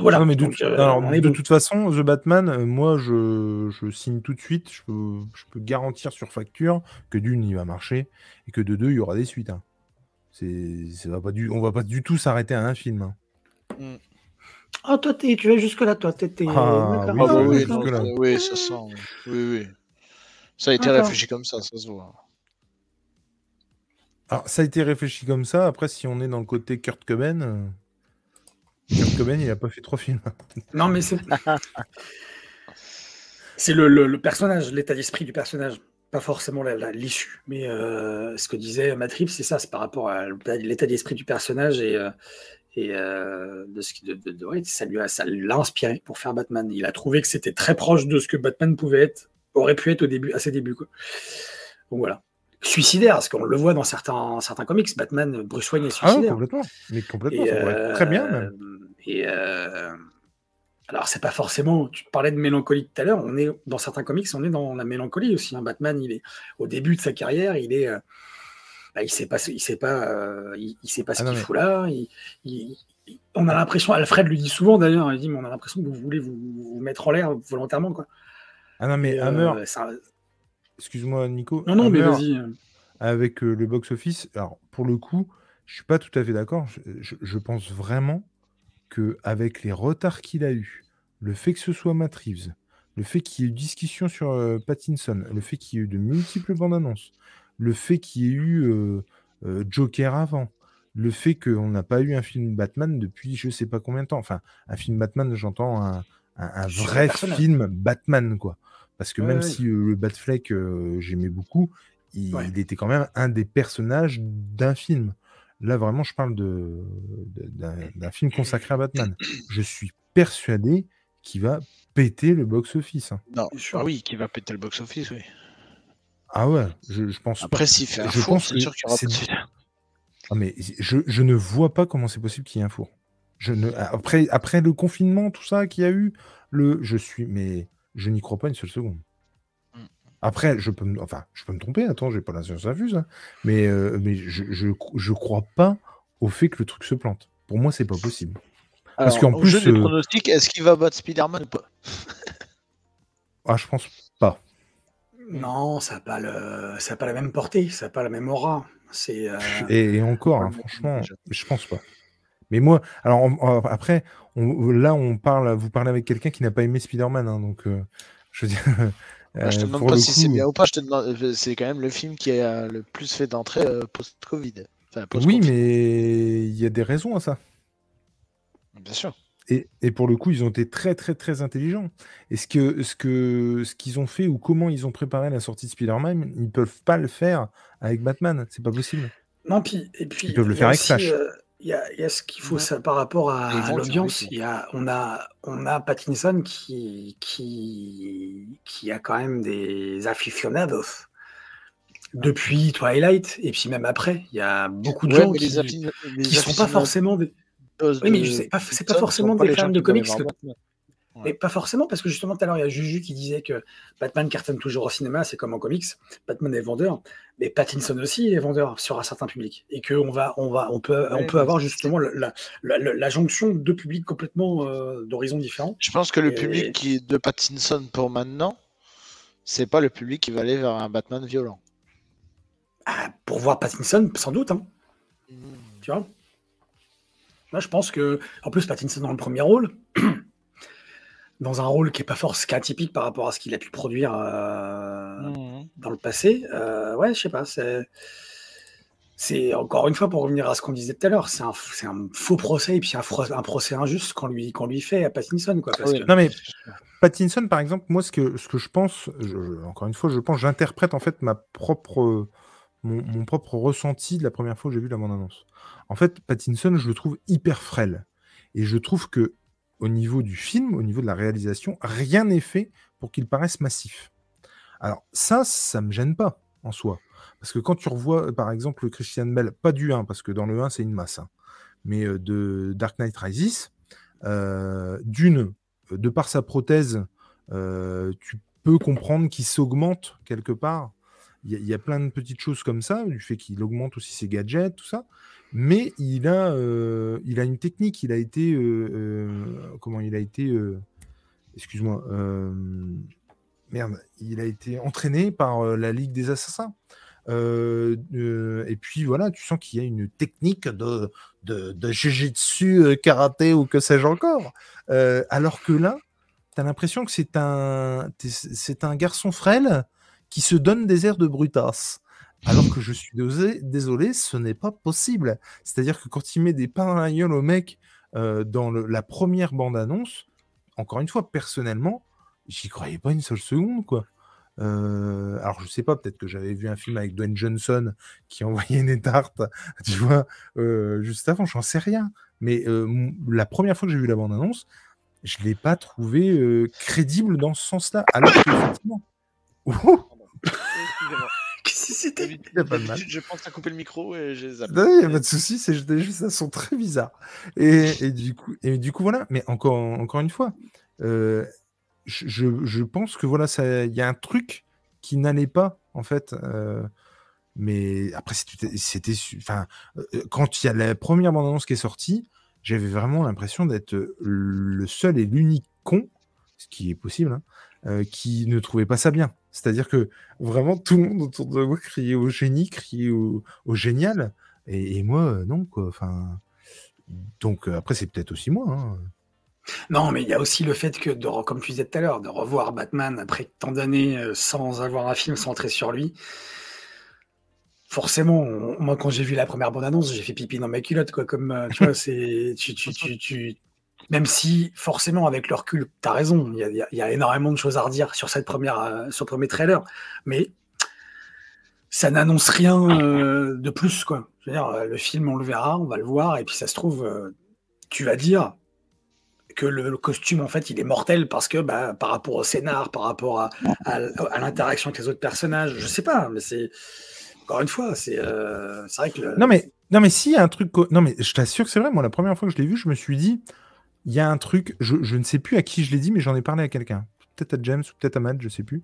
Voilà. mais de, euh, de toute façon, The Batman, moi, je, je, signe tout de suite. Je peux, je peux garantir sur facture que d'une, il va marcher et que de deux, il y aura des suites. Hein. C'est, va pas du, on va pas du tout s'arrêter à un film. Hein. Mm. Ah, toi, tu vas jusque-là, toi. T'es, ah, oui, ah, oui, oui, ça sent. Oui, oui. Ça a été réfléchi comme ça, ça se voit. Alors, ça a été réfléchi comme ça. Après, si on est dans le côté Kurt Cobain, euh, Kurt Cobain, il a pas fait trois films. non, mais c'est. c'est le, le, personnage, l'état d'esprit du personnage. Pas forcément l'issue. Mais euh, ce que disait Matrix, c'est ça, c'est par rapport à l'état d'esprit du personnage et, euh, et euh, de ce de, de, de, ça lui a, ça l'a inspiré pour faire Batman. Il a trouvé que c'était très proche de ce que Batman pouvait être, aurait pu être au début, à ses débuts. Quoi. Donc voilà. Suicidaire, parce qu'on le voit dans certains, certains comics, Batman, Bruce Wayne est ah suicidaire. Ah, complètement. Mais complètement, et, ça euh, très bien. Même. Et euh, alors, c'est pas forcément. Tu parlais de mélancolie tout à l'heure. On est dans certains comics, on est dans la mélancolie aussi. Hein. Batman, il est au début de sa carrière, il est bah, il sait pas, il sait pas, euh, il, sait pas ce ah qu'il fout là. on a l'impression, Alfred le dit souvent d'ailleurs, il dit, mais on a l'impression que vous voulez vous, mettre en l'air volontairement, quoi. Ah non, mais Hammer, euh, excuse-moi Nico. Non, non, mais vas-y. Avec euh, le box-office, alors pour le coup, je suis pas tout à fait d'accord. Je, pense vraiment que avec les retards qu'il a eu, le fait que ce soit Matt Reeves, le fait qu'il y ait eu discussion sur Pattinson, le fait qu'il y ait eu de multiples bandes annonces, le fait qu'il y ait eu Joker avant, le fait qu'on n'a pas eu un film Batman depuis je sais pas combien de temps. Enfin, un film Batman, j'entends un, vrai film Batman, quoi. Parce que même si le Batfleck, j'aimais beaucoup, il, était quand même un des personnages d'un film. Là, vraiment, je parle de, d'un film consacré à Batman. Je suis persuadé qu'il va péter le box-office. Hein. Non, ah oui, qu'il va péter le box-office, oui. Ah ouais, je, pense Après, s'il fait un je pense c'est sûr qu'il y aura Ah, mais je, je ne vois pas comment c'est possible qu'il y ait un four. Je ne, après, après le confinement, tout ça qu'il y a eu, le, je suis, mais je n'y crois pas une seule seconde. Après, je peux me, enfin, je peux me tromper. Attends, j'ai pas la science infuse, hein, mais, euh, mais je, je, je, crois pas au fait que le truc se plante. Pour moi, c'est pas possible. Parce qu'en plus, jeu euh, est-ce qu'il va battre Spider-Man ou pas? Ah, je pense pas. Non, ça n'a pas, le... Ça pas la même portée, ça n'a pas la même aura. C'est, euh, et, encore, hein, franchement, je pense pas. Mais moi, alors après, là, on parle, vous parlez avec quelqu'un qui n'a pas aimé Spider-Man, hein, donc euh, je veux dire. Bah, je te demande pas si c'est bien ou pas, je te demande, euh, c'est quand même le film qui a le plus fait d'entrée post-Covid. oui, mais il y a des raisons à ça. Bien sûr. Et, et, pour le coup, ils ont été très très très intelligents. Et ce que ce que ce qu'ils ont fait ou comment ils ont préparé la sortie de Spider-Man, ils peuvent pas le faire avec Batman. C'est pas possible. Non, puis et puis ils peuvent le faire avec Flash. Euh, il y, a, y, a ce qu'il faut ça par rapport à, l'audience. Il y a on a on a Pattinson qui qui qui a quand même des aficionados depuis Twilight et puis même après. Il y a beaucoup de gens qui, ne sont pas forcément des oui, mais c'est pas, pas forcément des fans de comics. Mais pas forcément, parce que justement, tout à l'heure, il y a Juju qui disait que Batman cartonne toujours au cinéma, c'est comme en comics. Batman est vendeur, mais Pattinson aussi est vendeur sur un certain public. Et qu'on va, on va, on peut, on peut avoir justement la, la, jonction de publics complètement euh, d'horizons différents. Je pense que le public qui est de Pattinson pour maintenant, c'est pas le public qui va aller vers un Batman violent. Ah, pour voir Pattinson, sans doute. Hein. Mmh. Tu vois? Je pense que, en plus, Pattinson dans le premier rôle, dans un rôle qui est pas forcément atypique par rapport à ce qu'il a pu produire euh, mmh. dans le passé. Euh, ouais, je sais pas. C'est, c'est encore une fois pour revenir à ce qu'on disait tout à l'heure. C'est un, un, faux procès et puis un, un procès injuste qu'on lui, qu'on lui fait à Pattinson, quoi. Non mais Pattinson, par exemple, moi, ce que, ce que je pense, encore une fois, je pense, j'interprète en fait ma propre, mon, mon, propre ressenti de la première fois que j'ai vu la bande-annonce. En fait, Pattinson, je le trouve hyper frêle. Et je trouve que au niveau du film, au niveau de la réalisation, rien n'est fait pour qu'il paraisse massif. Alors ça, ça me gêne pas en soi. Parce que quand tu revois, par exemple, Christian Bell, pas du 1, parce que dans le 1, c'est une masse, hein, mais euh, de Dark Knight Rises, euh, d'une, euh, de par sa prothèse, tu peux comprendre qu'il s'augmente quelque part. Il y, a plein de petites choses comme ça, du fait qu'il augmente aussi ses gadgets, tout ça mais il a, euh, il a une technique. Il a été, euh, euh, comment il a été, excuse-moi, merde, il a été entraîné par la Ligue des Assassins. et puis voilà, tu sens qu'il y a une technique de, de, de karaté ou que sais-je encore. alors que là, tu as l'impression que c'est un, c'est un garçon frêle qui se donne des airs de brutasse. Alors que je suis désolé, ce n'est pas possible. C'est-à-dire que quand il met des pains à la au mec euh, dans la première bande-annonce, encore une fois, personnellement, j'y croyais pas une seule seconde, quoi. Euh, alors je sais pas, peut-être que j'avais vu un film avec Dwayne Johnson qui envoyait des tartes, tu vois, euh, juste avant, j'en sais rien. Mais la première fois que j'ai vu la bande-annonce, je l'ai pas trouvé crédible dans ce sens-là. Alors que effectivement. de mal. Je pense à couper le micro et j'ai Non, il n'y a pas de souci, c'est juste ça sont très bizarres. Et, et, du coup, et du coup, voilà. Mais encore, encore une fois, euh, je, je, pense que voilà, il y a un truc qui n'allait pas, en fait. Euh, mais après, c'était. Enfin, euh, quand il y a la première bande-annonce qui est sortie, j'avais vraiment l'impression d'être le seul et l'unique con, ce qui est possible, hein, qui ne trouvait pas ça bien. C'est-à-dire que vraiment tout le monde autour de moi criait au génie, criait au, génial, et, moi euh, non quoi. Enfin, donc euh, après c'est peut-être aussi moi. Hein. Non, mais il y a aussi le fait que, de, comme tu disais tout à l'heure, de revoir Batman après tant d'années euh, sans avoir un film centré sur lui. Forcément, moi quand j'ai vu la première bande-annonce, j'ai fait pipi dans ma culotte, quoi. Comme tu vois, c'est même si, forcément, avec le recul, tu as raison, il y, a énormément de choses à redire sur, cette première, euh, sur premier trailer. Mais ça n'annonce rien euh, de plus. Quoi. Euh, le film, on le verra, on va le voir, et puis ça se trouve, tu vas dire que le, costume, en fait, il est mortel parce que bah, par rapport au scénar, par rapport à, l'interaction avec les autres personnages, je sais pas, mais c'est. Encore une fois, c'est vrai que. Non, mais Non, mais si, y a un truc. Non, mais je t'assure que c'est vrai. Moi, la première fois que je l'ai vu, je me suis dit, il y a un truc. Je, ne sais plus à qui je l'ai dit, mais j'en ai parlé à quelqu'un. Peut-être à James ou peut-être à Matt, je sais plus.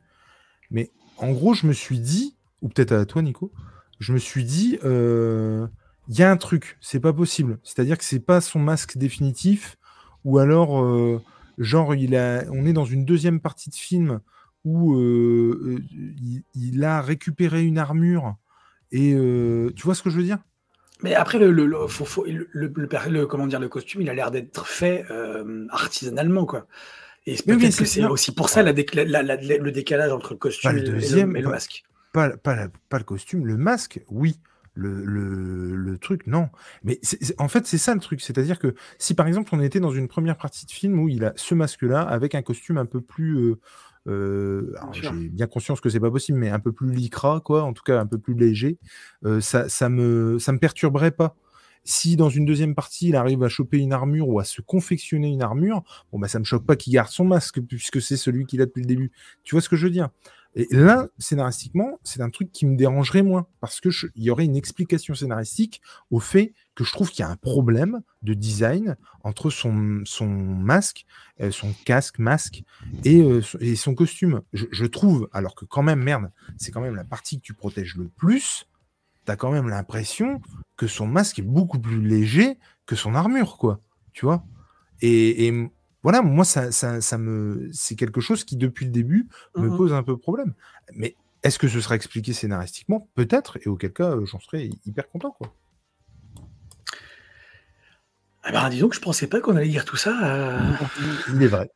Mais en gros, je me suis dit, ou peut-être à toi, Nico, je me suis dit, euh, il y a un truc, c'est pas possible. C'est-à-dire que c'est pas son masque définitif, ou alors, euh, genre, il a, on est dans une deuxième partie de film où euh, il, a récupéré une armure, et tu vois ce que je veux dire? Mais après, le, le, le, comment dire, le costume, il a l'air d'être fait artisanalement, quoi. Et peut-être que c'est aussi pour ça la le décalage entre le costume et, le, masque. Pas, pas, pas, le costume, le masque, oui. Le, le, truc, non. Mais en fait, c'est ça le truc. C'est-à-dire que si par exemple on était dans une première partie de film où il a ce masque-là avec un costume un peu plus. Euh, euh, j'ai bien conscience que c'est pas possible, mais un peu plus lycra, quoi, en tout cas un peu plus léger, euh, ça, ça, me, ça me perturberait pas. Si dans une deuxième partie, il arrive à choper une armure ou à se confectionner une armure, bon bah ça me choque pas qu'il garde son masque puisque c'est celui qu'il a depuis le début. Tu vois ce que je veux dire? Et là, scénaristiquement, c'est un truc qui me dérangerait moins, parce que il y aurait une explication scénaristique au fait que je trouve qu'il y a un problème de design entre son, son masque, euh, son casque, masque, et, euh, son costume. Je, trouve, alors que quand même, merde, c'est quand même la partie que tu protèges le plus, tu as quand même l'impression que son masque est beaucoup plus léger que son armure, quoi. Tu vois? Et, et voilà, moi, ça, ça, ça me, c'est quelque chose qui, depuis le début, me mmh pose un peu problème. Mais est-ce que ce sera expliqué scénaristiquement? Peut-être, et auquel cas, j'en serais hyper content, quoi. Ah ben, disons que je pensais pas qu'on allait dire tout ça. Euh. Il est vrai.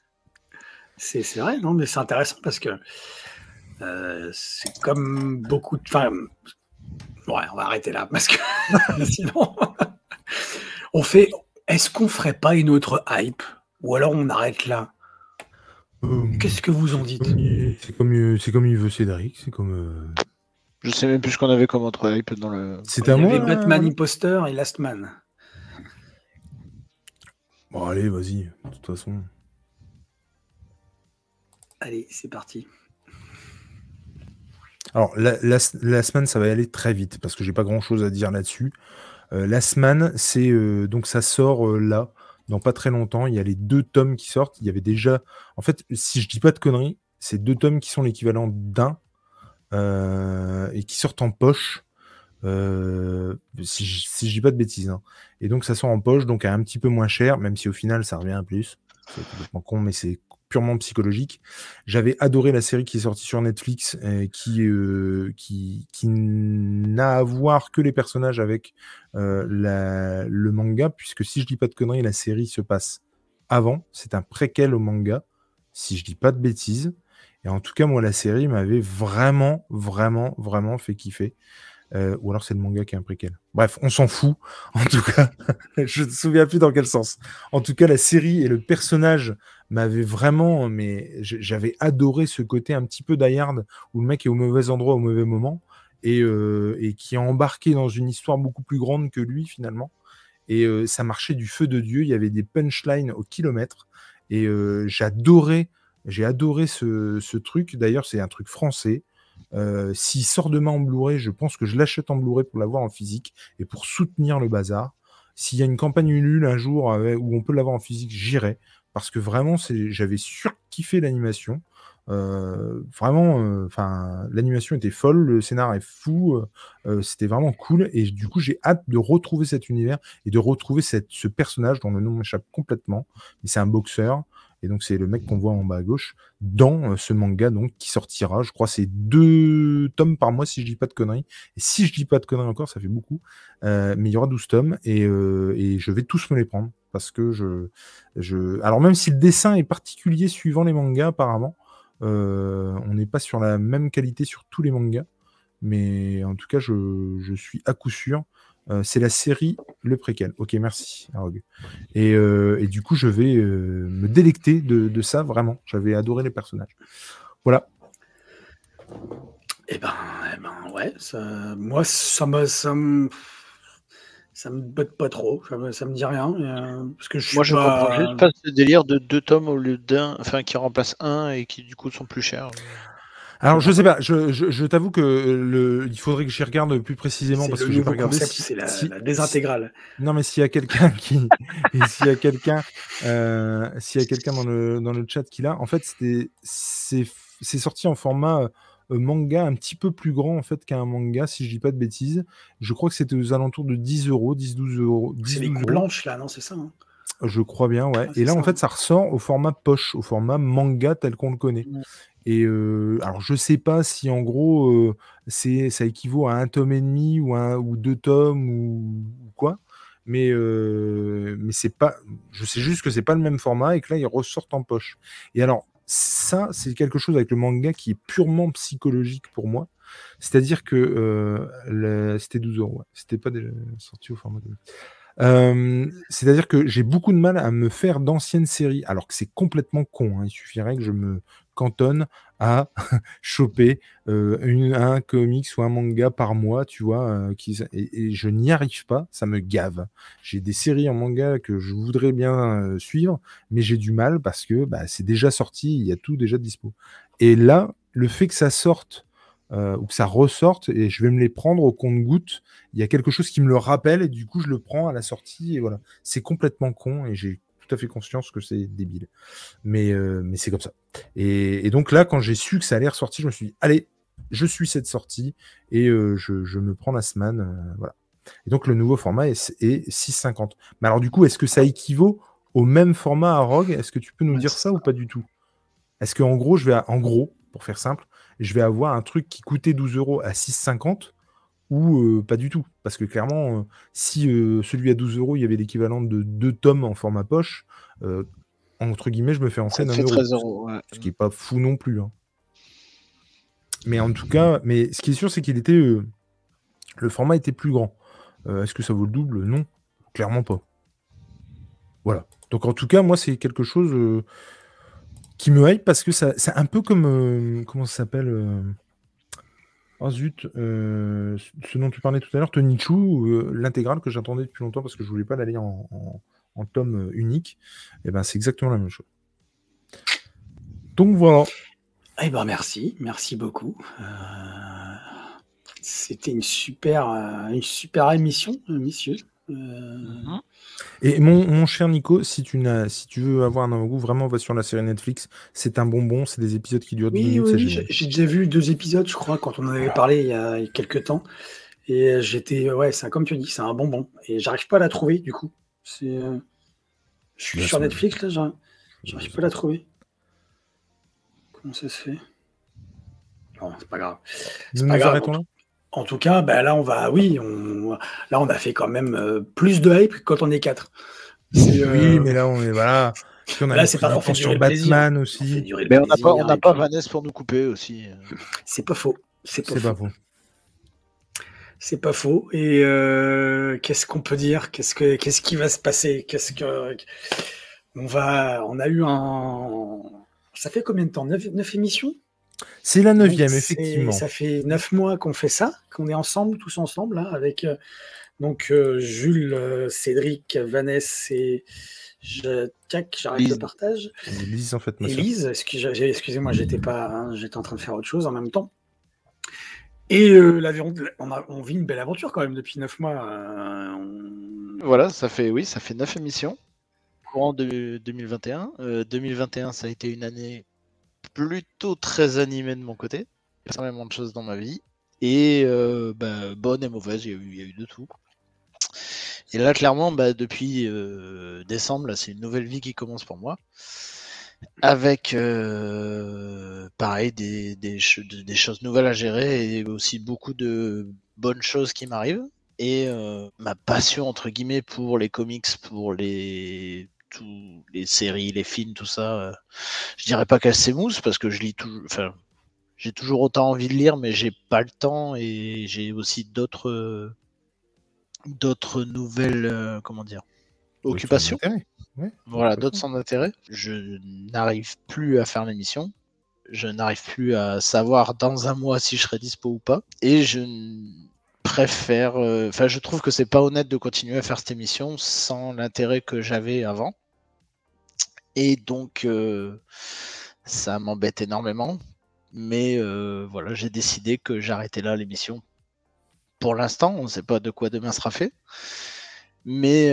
C'est, vrai, non, mais c'est intéressant parce que euh, c'est comme beaucoup de. Enfin, ouais, on va arrêter là parce que sinon, on fait. Est-ce qu'on ferait pas une autre hype? Ou alors on arrête là. Euh, Qu'est-ce que vous en dites C'est comme, il veut Cédric, c'est comme. Euh, Je sais même plus ce qu'on avait comme autre hype dans le. C'est à moi. Batman Imposter et Last Man. Bon, allez, vas-y, de toute façon. Allez, c'est parti. Alors, la, la, semaine, ça va aller très vite parce que j'ai pas grand chose à dire là-dessus. Euh, la semaine, c'est donc ça sort là dans pas très longtemps. Il y a les deux tomes qui sortent. Il y avait déjà. En fait, si je dis pas de conneries, c'est deux tomes qui sont l'équivalent d'un euh, et qui sortent en poche. Euh, si, je, dis pas de bêtises. Hein. Et donc ça sort en poche, donc à un petit peu moins cher, même si au final ça revient à plus. C'est complètement con, mais c'est purement psychologique. J'avais adoré la série qui est sortie sur Netflix, euh, qui, euh, qui, qui n'a à voir que les personnages avec euh, le manga, puisque si je dis pas de conneries, la série se passe avant. C'est un préquel au manga, si je dis pas de bêtises. Et en tout cas, moi, la série m'avait vraiment, vraiment, vraiment fait kiffer. Ou alors c'est le manga qui est un préquel. Bref, on s'en fout. En tout cas, je ne me souviens plus dans quel sens. En tout cas, la série et le personnage m'avaient vraiment, mais j'avais adoré ce côté un petit peu die-hard où le mec est au mauvais endroit au mauvais moment et, euh, et qui est embarqué dans une histoire beaucoup plus grande que lui finalement. Et euh, ça marchait du feu de Dieu. Il y avait des punchlines au kilomètre et j'adorais, j'ai adoré ce, ce truc. D'ailleurs, c'est un truc français. Euh, s'il sort demain en Blu-ray, je pense que je l'achète en Blu-ray pour l'avoir en physique et pour soutenir le bazar. S'il y a une campagne Ulule un jour où on peut l'avoir en physique, j'irai. Parce que vraiment, j'avais surkiffé l'animation. Euh, vraiment, euh, enfin, l'animation était folle, le scénar est fou, c'était vraiment cool. Et du coup, j'ai hâte de retrouver cet univers et de retrouver cette, ce personnage dont le nom m'échappe complètement. Mais c'est un boxeur. Et donc, c'est le mec qu'on voit en bas à gauche dans euh, ce manga donc, qui sortira. Je crois c'est deux tomes par mois, si je dis pas de conneries. Et si je dis pas de conneries encore, ça fait beaucoup. Euh, mais il y aura 12 tomes et, euh, et, je vais tous me les prendre. Parce que je, je. Alors, même si le dessin est particulier suivant les mangas, apparemment, on n'est pas sur la même qualité sur tous les mangas. Mais en tout cas, je, je suis à coup sûr euh, c'est la série Le Préquel. Ok, merci, Et, euh, et, du coup, je vais euh, me délecter de, ça, vraiment. J'avais adoré les personnages. Voilà. Eh ben, eh ben ouais, ça, moi, ça me, ça me, ça me botte pas trop, ça me, ça me dit rien. parce que je moi, je comprends juste pas ce délire de deux tomes au lieu d'un, enfin, qui remplace un et qui, du coup, sont plus chers. Alors je sais pas, je, t'avoue que le, il faudrait que j'y regarde plus précisément parce que j'ai pas regardé. c'est la, désintégrale. non mais s'il y a quelqu'un qui, s'il y a quelqu'un, euh, s'il y a quelqu'un dans le dans le chat qui l'a, en fait c'était c'est sorti en format euh, manga un petit peu plus grand en fait qu'un manga si je dis pas de bêtises. Je crois que c'était aux alentours de 10 euros, 10-12 euros. C'est les blanches là, non c'est ça. Hein? Je crois bien, ouais. et là, en fait, ça ressort au format poche, au format manga tel qu'on le connaît. Et euh, alors, je sais pas si en gros, euh, c'est ça équivaut à un tome et demi ou, un, ou deux tomes ou, quoi. Mais, euh, mais c'est pas. Je sais juste que c'est pas le même format et que là, ils ressortent en poche. Et alors, ça, c'est quelque chose avec le manga qui est purement psychologique pour moi. C'est-à-dire que c'était 12 euros. C'était pas déjà sorti au format de. C'est-à-dire que j'ai beaucoup de mal à me faire d'anciennes séries, alors que c'est complètement con. Hein. Il suffirait que je me cantonne à choper un comics ou un manga par mois, tu vois, qui, et, je n'y arrive pas, ça me gave. J'ai des séries en manga que je voudrais bien suivre, mais j'ai du mal parce que bah, c'est déjà sorti, il y a tout déjà dispo. Et là, le fait que ça sorte euh, ou que ça ressorte et je vais me les prendre au compte-goutte. Il y a quelque chose qui me le rappelle et du coup je le prends à la sortie et voilà. C'est complètement con et j'ai tout à fait conscience que c'est débile. Mais, euh, mais c'est comme ça. Et, donc là, quand j'ai su que ça allait ressortir, je me suis dit, allez, je suis cette sortie et euh, je, je, me prends la semaine. voilà. Et donc le nouveau format est, est 6,50. Mais alors du coup, est-ce que ça équivaut au même format à Rogue? Est-ce que tu peux nous dire ça ou pas du tout? Est-ce qu'en gros, je vais en gros, pour faire simple, je vais avoir un truc qui coûtait 12 euros à 6,50 ou euh, pas du tout. Parce que clairement, euh, si euh, celui à 12 euros, il y avait l'équivalent de deux tomes en format poche, entre guillemets, je me fais en scène un euro. Ce qui n'est pas fou non plus. Hein. Mais en tout cas, mais ce qui est sûr, c'est qu'il était. le format était plus grand. Est-ce que ça vaut le double? Non, clairement pas. Voilà. Donc en tout cas, moi, c'est quelque chose qui me hype parce que ça, c'est un peu comme. Comment ça s'appelle euh, Oh zut, euh, ce dont tu parlais tout à l'heure, Tony Chou, l'intégrale que j'attendais depuis longtemps parce que je voulais pas l'aller en, en, tome unique. Et eh ben c'est exactement la même chose. Donc voilà. Eh ben merci, merci beaucoup. C'était une super, une super émission, messieurs. Mhm. Et mon, cher Nico, si tu, si tu veux avoir un goût, vraiment va sur la série Netflix. C'est un bonbon, c'est des épisodes qui durent 10 minutes. j'ai déjà vu deux épisodes, je crois, quand on en avait parlé il y a, quelques temps. Et j'étais, ouais, c'est comme tu dis, c'est un bonbon. Et j'arrive pas à la trouver, du coup. C'est, euh, je suis sur Netflix, là, j'arrive pas à la trouver. Comment ça se fait? Non, c'est pas grave. Nous pas grave. là? En tout cas, bah, là, on va, oui, on, là, on a fait quand même euh, plus de hype que quand on est quatre. oui, euh, mais là, on est, voilà. on a là, c'est pas sur Batman aussi. Mais on n'a pas, on pas Vanessa pour nous couper aussi. C'est pas faux. C'est pas, faux. C'est pas faux. Et euh, qu'est-ce qu'on peut dire? Qu'est-ce que, qu'est-ce qui va se passer? Qu'est-ce que on va On a eu un. Ça fait combien de temps? 9 émissions? C'est la neuvième, effectivement. Ça fait neuf mois qu'on fait ça, qu'on est ensemble, tous ensemble, hein, avec euh, donc euh, Jules, euh, Cédric, Vanessa et je... j'arrête le partage. Elise, en fait, Elise, excusez-moi, j'étais pas, hein, j'étais en train de faire autre chose en même temps. Et on, a, on vit une belle aventure quand même depuis neuf mois. Voilà, ça fait oui, ça fait neuf émissions courant de 2021. 2021, ça a été une année plutôt très animé de mon côté. Il y énormément de choses dans ma vie. Et euh, bah, bonne et mauvaise, il y, a eu, de tout. Et là, clairement, bah, depuis euh, décembre, c'est une nouvelle vie qui commence pour moi. Avec, euh, pareil, des, choses nouvelles à gérer et aussi beaucoup de bonnes choses qui m'arrivent. Et ma passion, entre guillemets, pour les comics, pour les les séries, les films, tout ça. Euh, je dirais pas qu'elle s'émousse parce que je lis toujours. Enfin, j'ai toujours autant envie de lire, mais j'ai pas le temps et j'ai aussi d'autres d'autres nouvelles euh, comment dire occupations. voilà, d'autres sans intérêt. Je n'arrive plus à faire l'émission. Je n'arrive plus à savoir dans un mois si je serai dispo ou pas. Et je préfère. Euh, enfin, je trouve que c'est pas honnête de continuer à faire cette émission sans l'intérêt que j'avais avant. Et donc, euh, ça m'embête énormément. Mais voilà, j'ai décidé que j'arrêtais là l'émission. Pour l'instant, on ne sait pas de quoi demain sera fait. Mais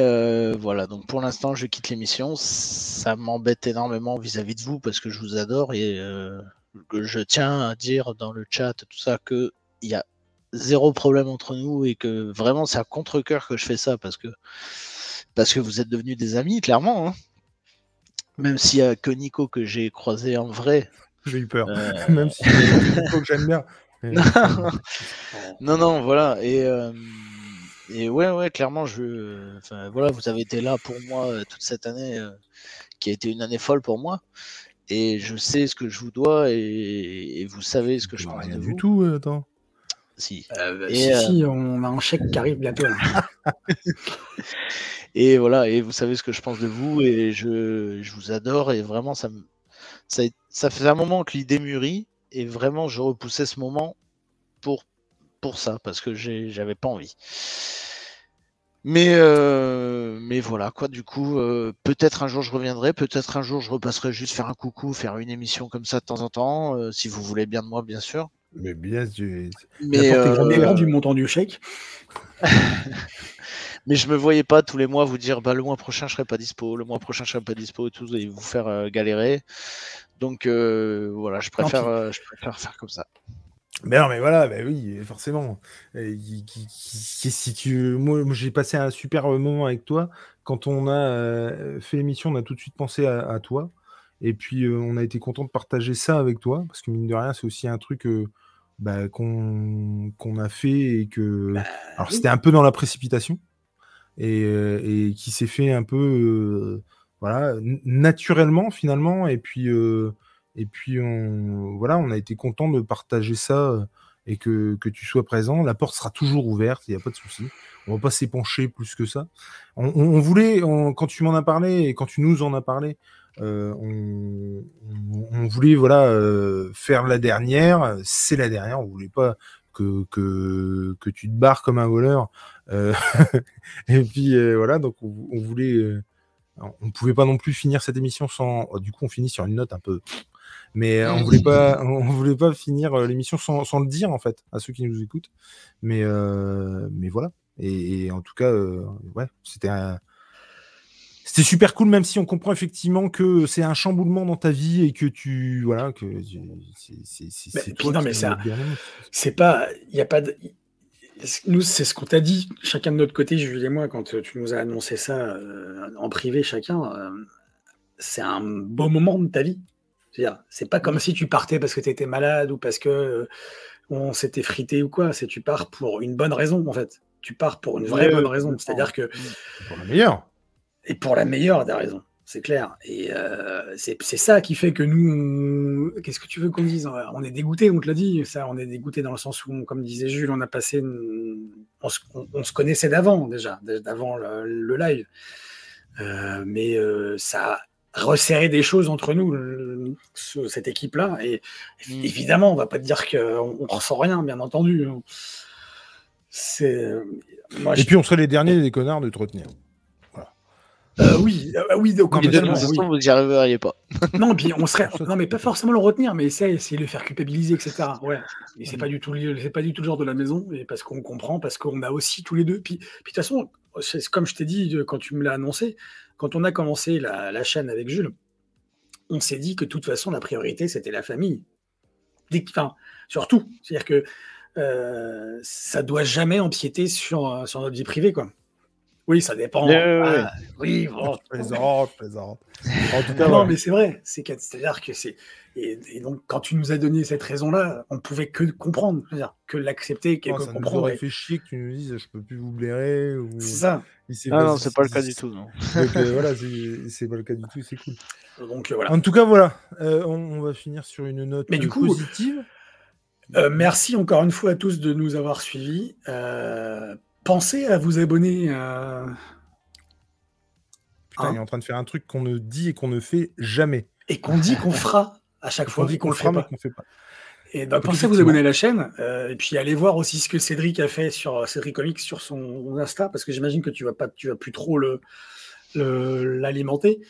voilà, donc pour l'instant, je quitte l'émission. Ça m'embête énormément vis-à-vis de vous parce que je vous adore et que je tiens à dire dans le chat tout ça que il y a zéro problème entre nous et que vraiment c'est à contre-coeur que je fais ça parce que parce que vous êtes devenus des amis, clairement. Hein. Même s'il y a que Nico que j'ai croisé en vrai. J'ai eu peur. Euh, Même si Nico que j'aime bien. non, non, voilà. Et, euh, et ouais, ouais, clairement, je, enfin, voilà, vous avez été là pour moi euh, toute cette année, qui a été une année folle pour moi. Et je sais ce que je vous dois et, vous savez ce que je pense rien du tout. attends. Si. Bah, si, on a un chèque qui arrive bientôt. Et voilà, et vous savez ce que je pense de vous, et je, je vous adore, et vraiment, ça, me, ça, ça faisait un moment que l'idée mûrit, et vraiment, je repoussais ce moment pour, pour ça, parce que j'avais pas envie. Mais, euh, mais voilà, quoi, du coup, euh, peut-être un jour je reviendrai, peut-être un jour je repasserai juste faire un coucou, faire une émission comme ça de temps en temps, euh, si vous voulez bien de moi, bien sûr. Mais bien, tu... mais euh, du montant du chèque. mais je me voyais pas tous les mois vous dire bah, le mois prochain je serai pas dispo, le mois prochain je serai pas dispo et tout, et vous faire euh, galérer. Donc euh, voilà, je préfère, euh, je préfère faire comme ça. Mais non, mais voilà, bah oui, forcément. si tu... Moi, j'ai passé un super moment avec toi. Quand on a fait l'émission, on a tout de suite pensé à, toi. Et puis, on a été content de partager ça avec toi. Parce que, mine de rien, c'est aussi un truc bah, qu'on a fait et que. Bah alors, c'était un peu dans la précipitation et, qui s'est fait un peu voilà naturellement finalement et puis et puis on voilà on a été content de partager ça et que, que, tu sois présent. La porte sera toujours ouverte, il n'y a pas de souci. On va pas s'épancher plus que ça. On, voulait, quand tu m'en as parlé et quand tu nous en as parlé, on, on, voulait voilà faire la dernière. C'est la dernière. On voulait pas que, que, tu te barres comme un voleur euh, et puis euh, voilà, donc on, voulait, euh, on pouvait pas non plus finir cette émission sans. Oh, du coup, on finit sur une note un peu. Mais on voulait pas, on voulait pas finir l'émission sans, sans, le dire en fait à ceux qui nous écoutent. Mais mais voilà. Et, en tout cas, ouais, c'était c'était super cool, même si on comprend effectivement que c'est un chamboulement dans ta vie et que tu. Voilà, que c'est. Non, mais c'est pas. Il n'y a pas de nous, c'est ce qu'on t'a dit, chacun de notre côté, Jules et moi, quand euh, tu nous as annoncé ça euh, en privé, chacun. Euh, c'est un beau moment de ta vie. C'est pas comme si tu partais parce que tu étais malade ou parce que on s'était frité ou quoi. C'est tu pars pour une bonne raison, en fait. Tu pars pour une vraie bonne raison. C'est-à-dire que. Pour la meilleure. Et pour la meilleure des raisons c'est clair. Et euh, c'est ça qui fait que nous, qu'est-ce que tu veux qu'on dise On est dégoûté, on te l'a dit. Ça, on est dégoûté dans le sens où, comme disait Jules, on a passé, on, se, connaissait d'avant déjà, d'avant le, live. Euh, mais euh, ça a resserré des choses entre nous, cette équipe-là. Et mmh. évidemment, on va pas dire qu'on on ressent rien, bien entendu. C'est. Et puis, on serait les derniers des connards de te retenir. Euh, oui, euh, oui, donc, de toute façon, vous n'y arriveriez pas. non, puis on serait, non, mais pas forcément le retenir, mais essayer, essayer de le faire culpabiliser, etc. Ouais. Et c'est pas du tout, c'est pas du tout le genre de la maison, et parce qu'on comprend, parce qu'on a aussi tous les deux. Puis, puis de toute façon, c'est comme je t'ai dit quand tu me l'as annoncé, quand on a commencé la, la chaîne avec Jules, on s'est dit que de toute façon, la priorité, c'était la famille. Enfin, surtout, c'est-à-dire que euh, ça doit jamais empiéter sur, sur notre vie privée, quoi. Oui, ça dépend. Ah, oui, bon. je plaisante, je plaisante. En tout cas, non, mais c'est vrai. C'est-à-dire que c'est. Et, donc, quand tu nous as donné cette raison-là, on pouvait que comprendre, que l'accepter, que, que ça comprendre. Ça fait chier que tu nous dises je peux plus vous blairer. Ou... C'est ça. Ah non, c'est pas le cas du tout. Non. Donc, euh, voilà, c'est pas le cas du tout, c'est cool. Donc, euh, voilà. En tout cas, voilà. Euh, on, va finir sur une note mais du coup, positive. merci encore une fois à tous de nous avoir suivis pensez à vous abonner. à... Putain, il est en train de faire un truc qu'on ne dit et qu'on ne fait jamais. Et qu'on dit qu'on fera à chaque fois. On dit qu'on le fera, mais qu'on fait pas. Et donc, pensez à vous abonner à la chaîne. Euh, et puis, allez voir aussi ce que Cédric a fait sur euh, Cédric Comics sur son Insta, parce que j'imagine que tu vas pas, tu vas plus trop le l'alimenter.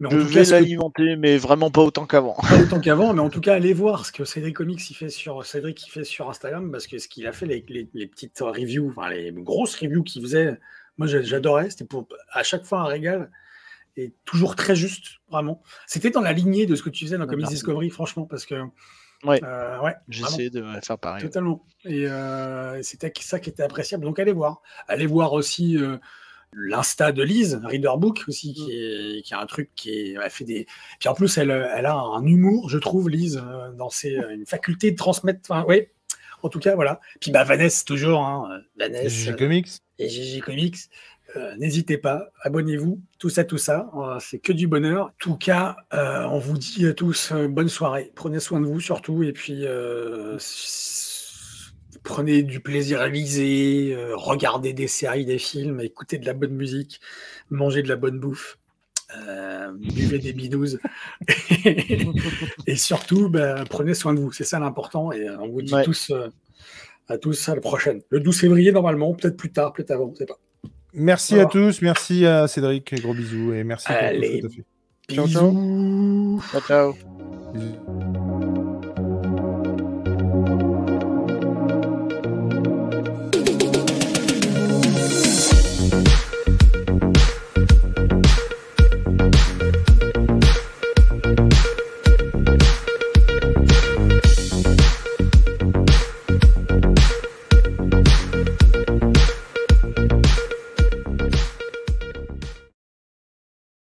Mais je vais l'alimenter, mais vraiment pas autant qu'avant. Pas autant qu'avant, mais en tout cas, allez voir ce que Cédric Comics il fait sur Cédric il fait sur Instagram, parce que ce qu'il a fait, les, les, petites reviews, enfin les grosses reviews qu'il faisait, moi j'adorais. C'était pour à chaque fois un régal et toujours très juste, vraiment. C'était dans la lignée de ce que tu faisais dans Comics Discovery, franchement, parce que Ouais. Euh, ouais J'essaie de faire pareil. Totalement. Et euh, c'était ça qui était appréciable. Donc allez voir. Allez voir aussi euh, l'insta de Lise, Readerbook aussi, qui, mm. est, qui a un truc qui est, elle fait des. Puis en plus, elle, elle a un humour, je trouve, Lise, dans ses, une faculté de transmettre. Enfin, oui. En tout cas, voilà. Puis bah Vanessa toujours, hein, Vanessa. Comics. Et GG Comics. Euh, n'hésitez pas, abonnez-vous, tout ça, tout ça, euh, c'est que du bonheur. En tout cas, euh, on vous dit à tous bonne soirée, prenez soin de vous surtout, et puis prenez du plaisir à liser, regardez des séries, des films, écoutez de la bonne musique, mangez de la bonne bouffe. buvez des bidouses et surtout bah, prenez soin de vous c'est ça l'important et on vous dit tous à tous à la prochaine le 12 février normalement peut-être plus tard peut-être avant on sait pas Merci à tous, merci à Cédric, gros bisous et merci Allez, Ciao, ciao. Ciao, ciao. Bisous.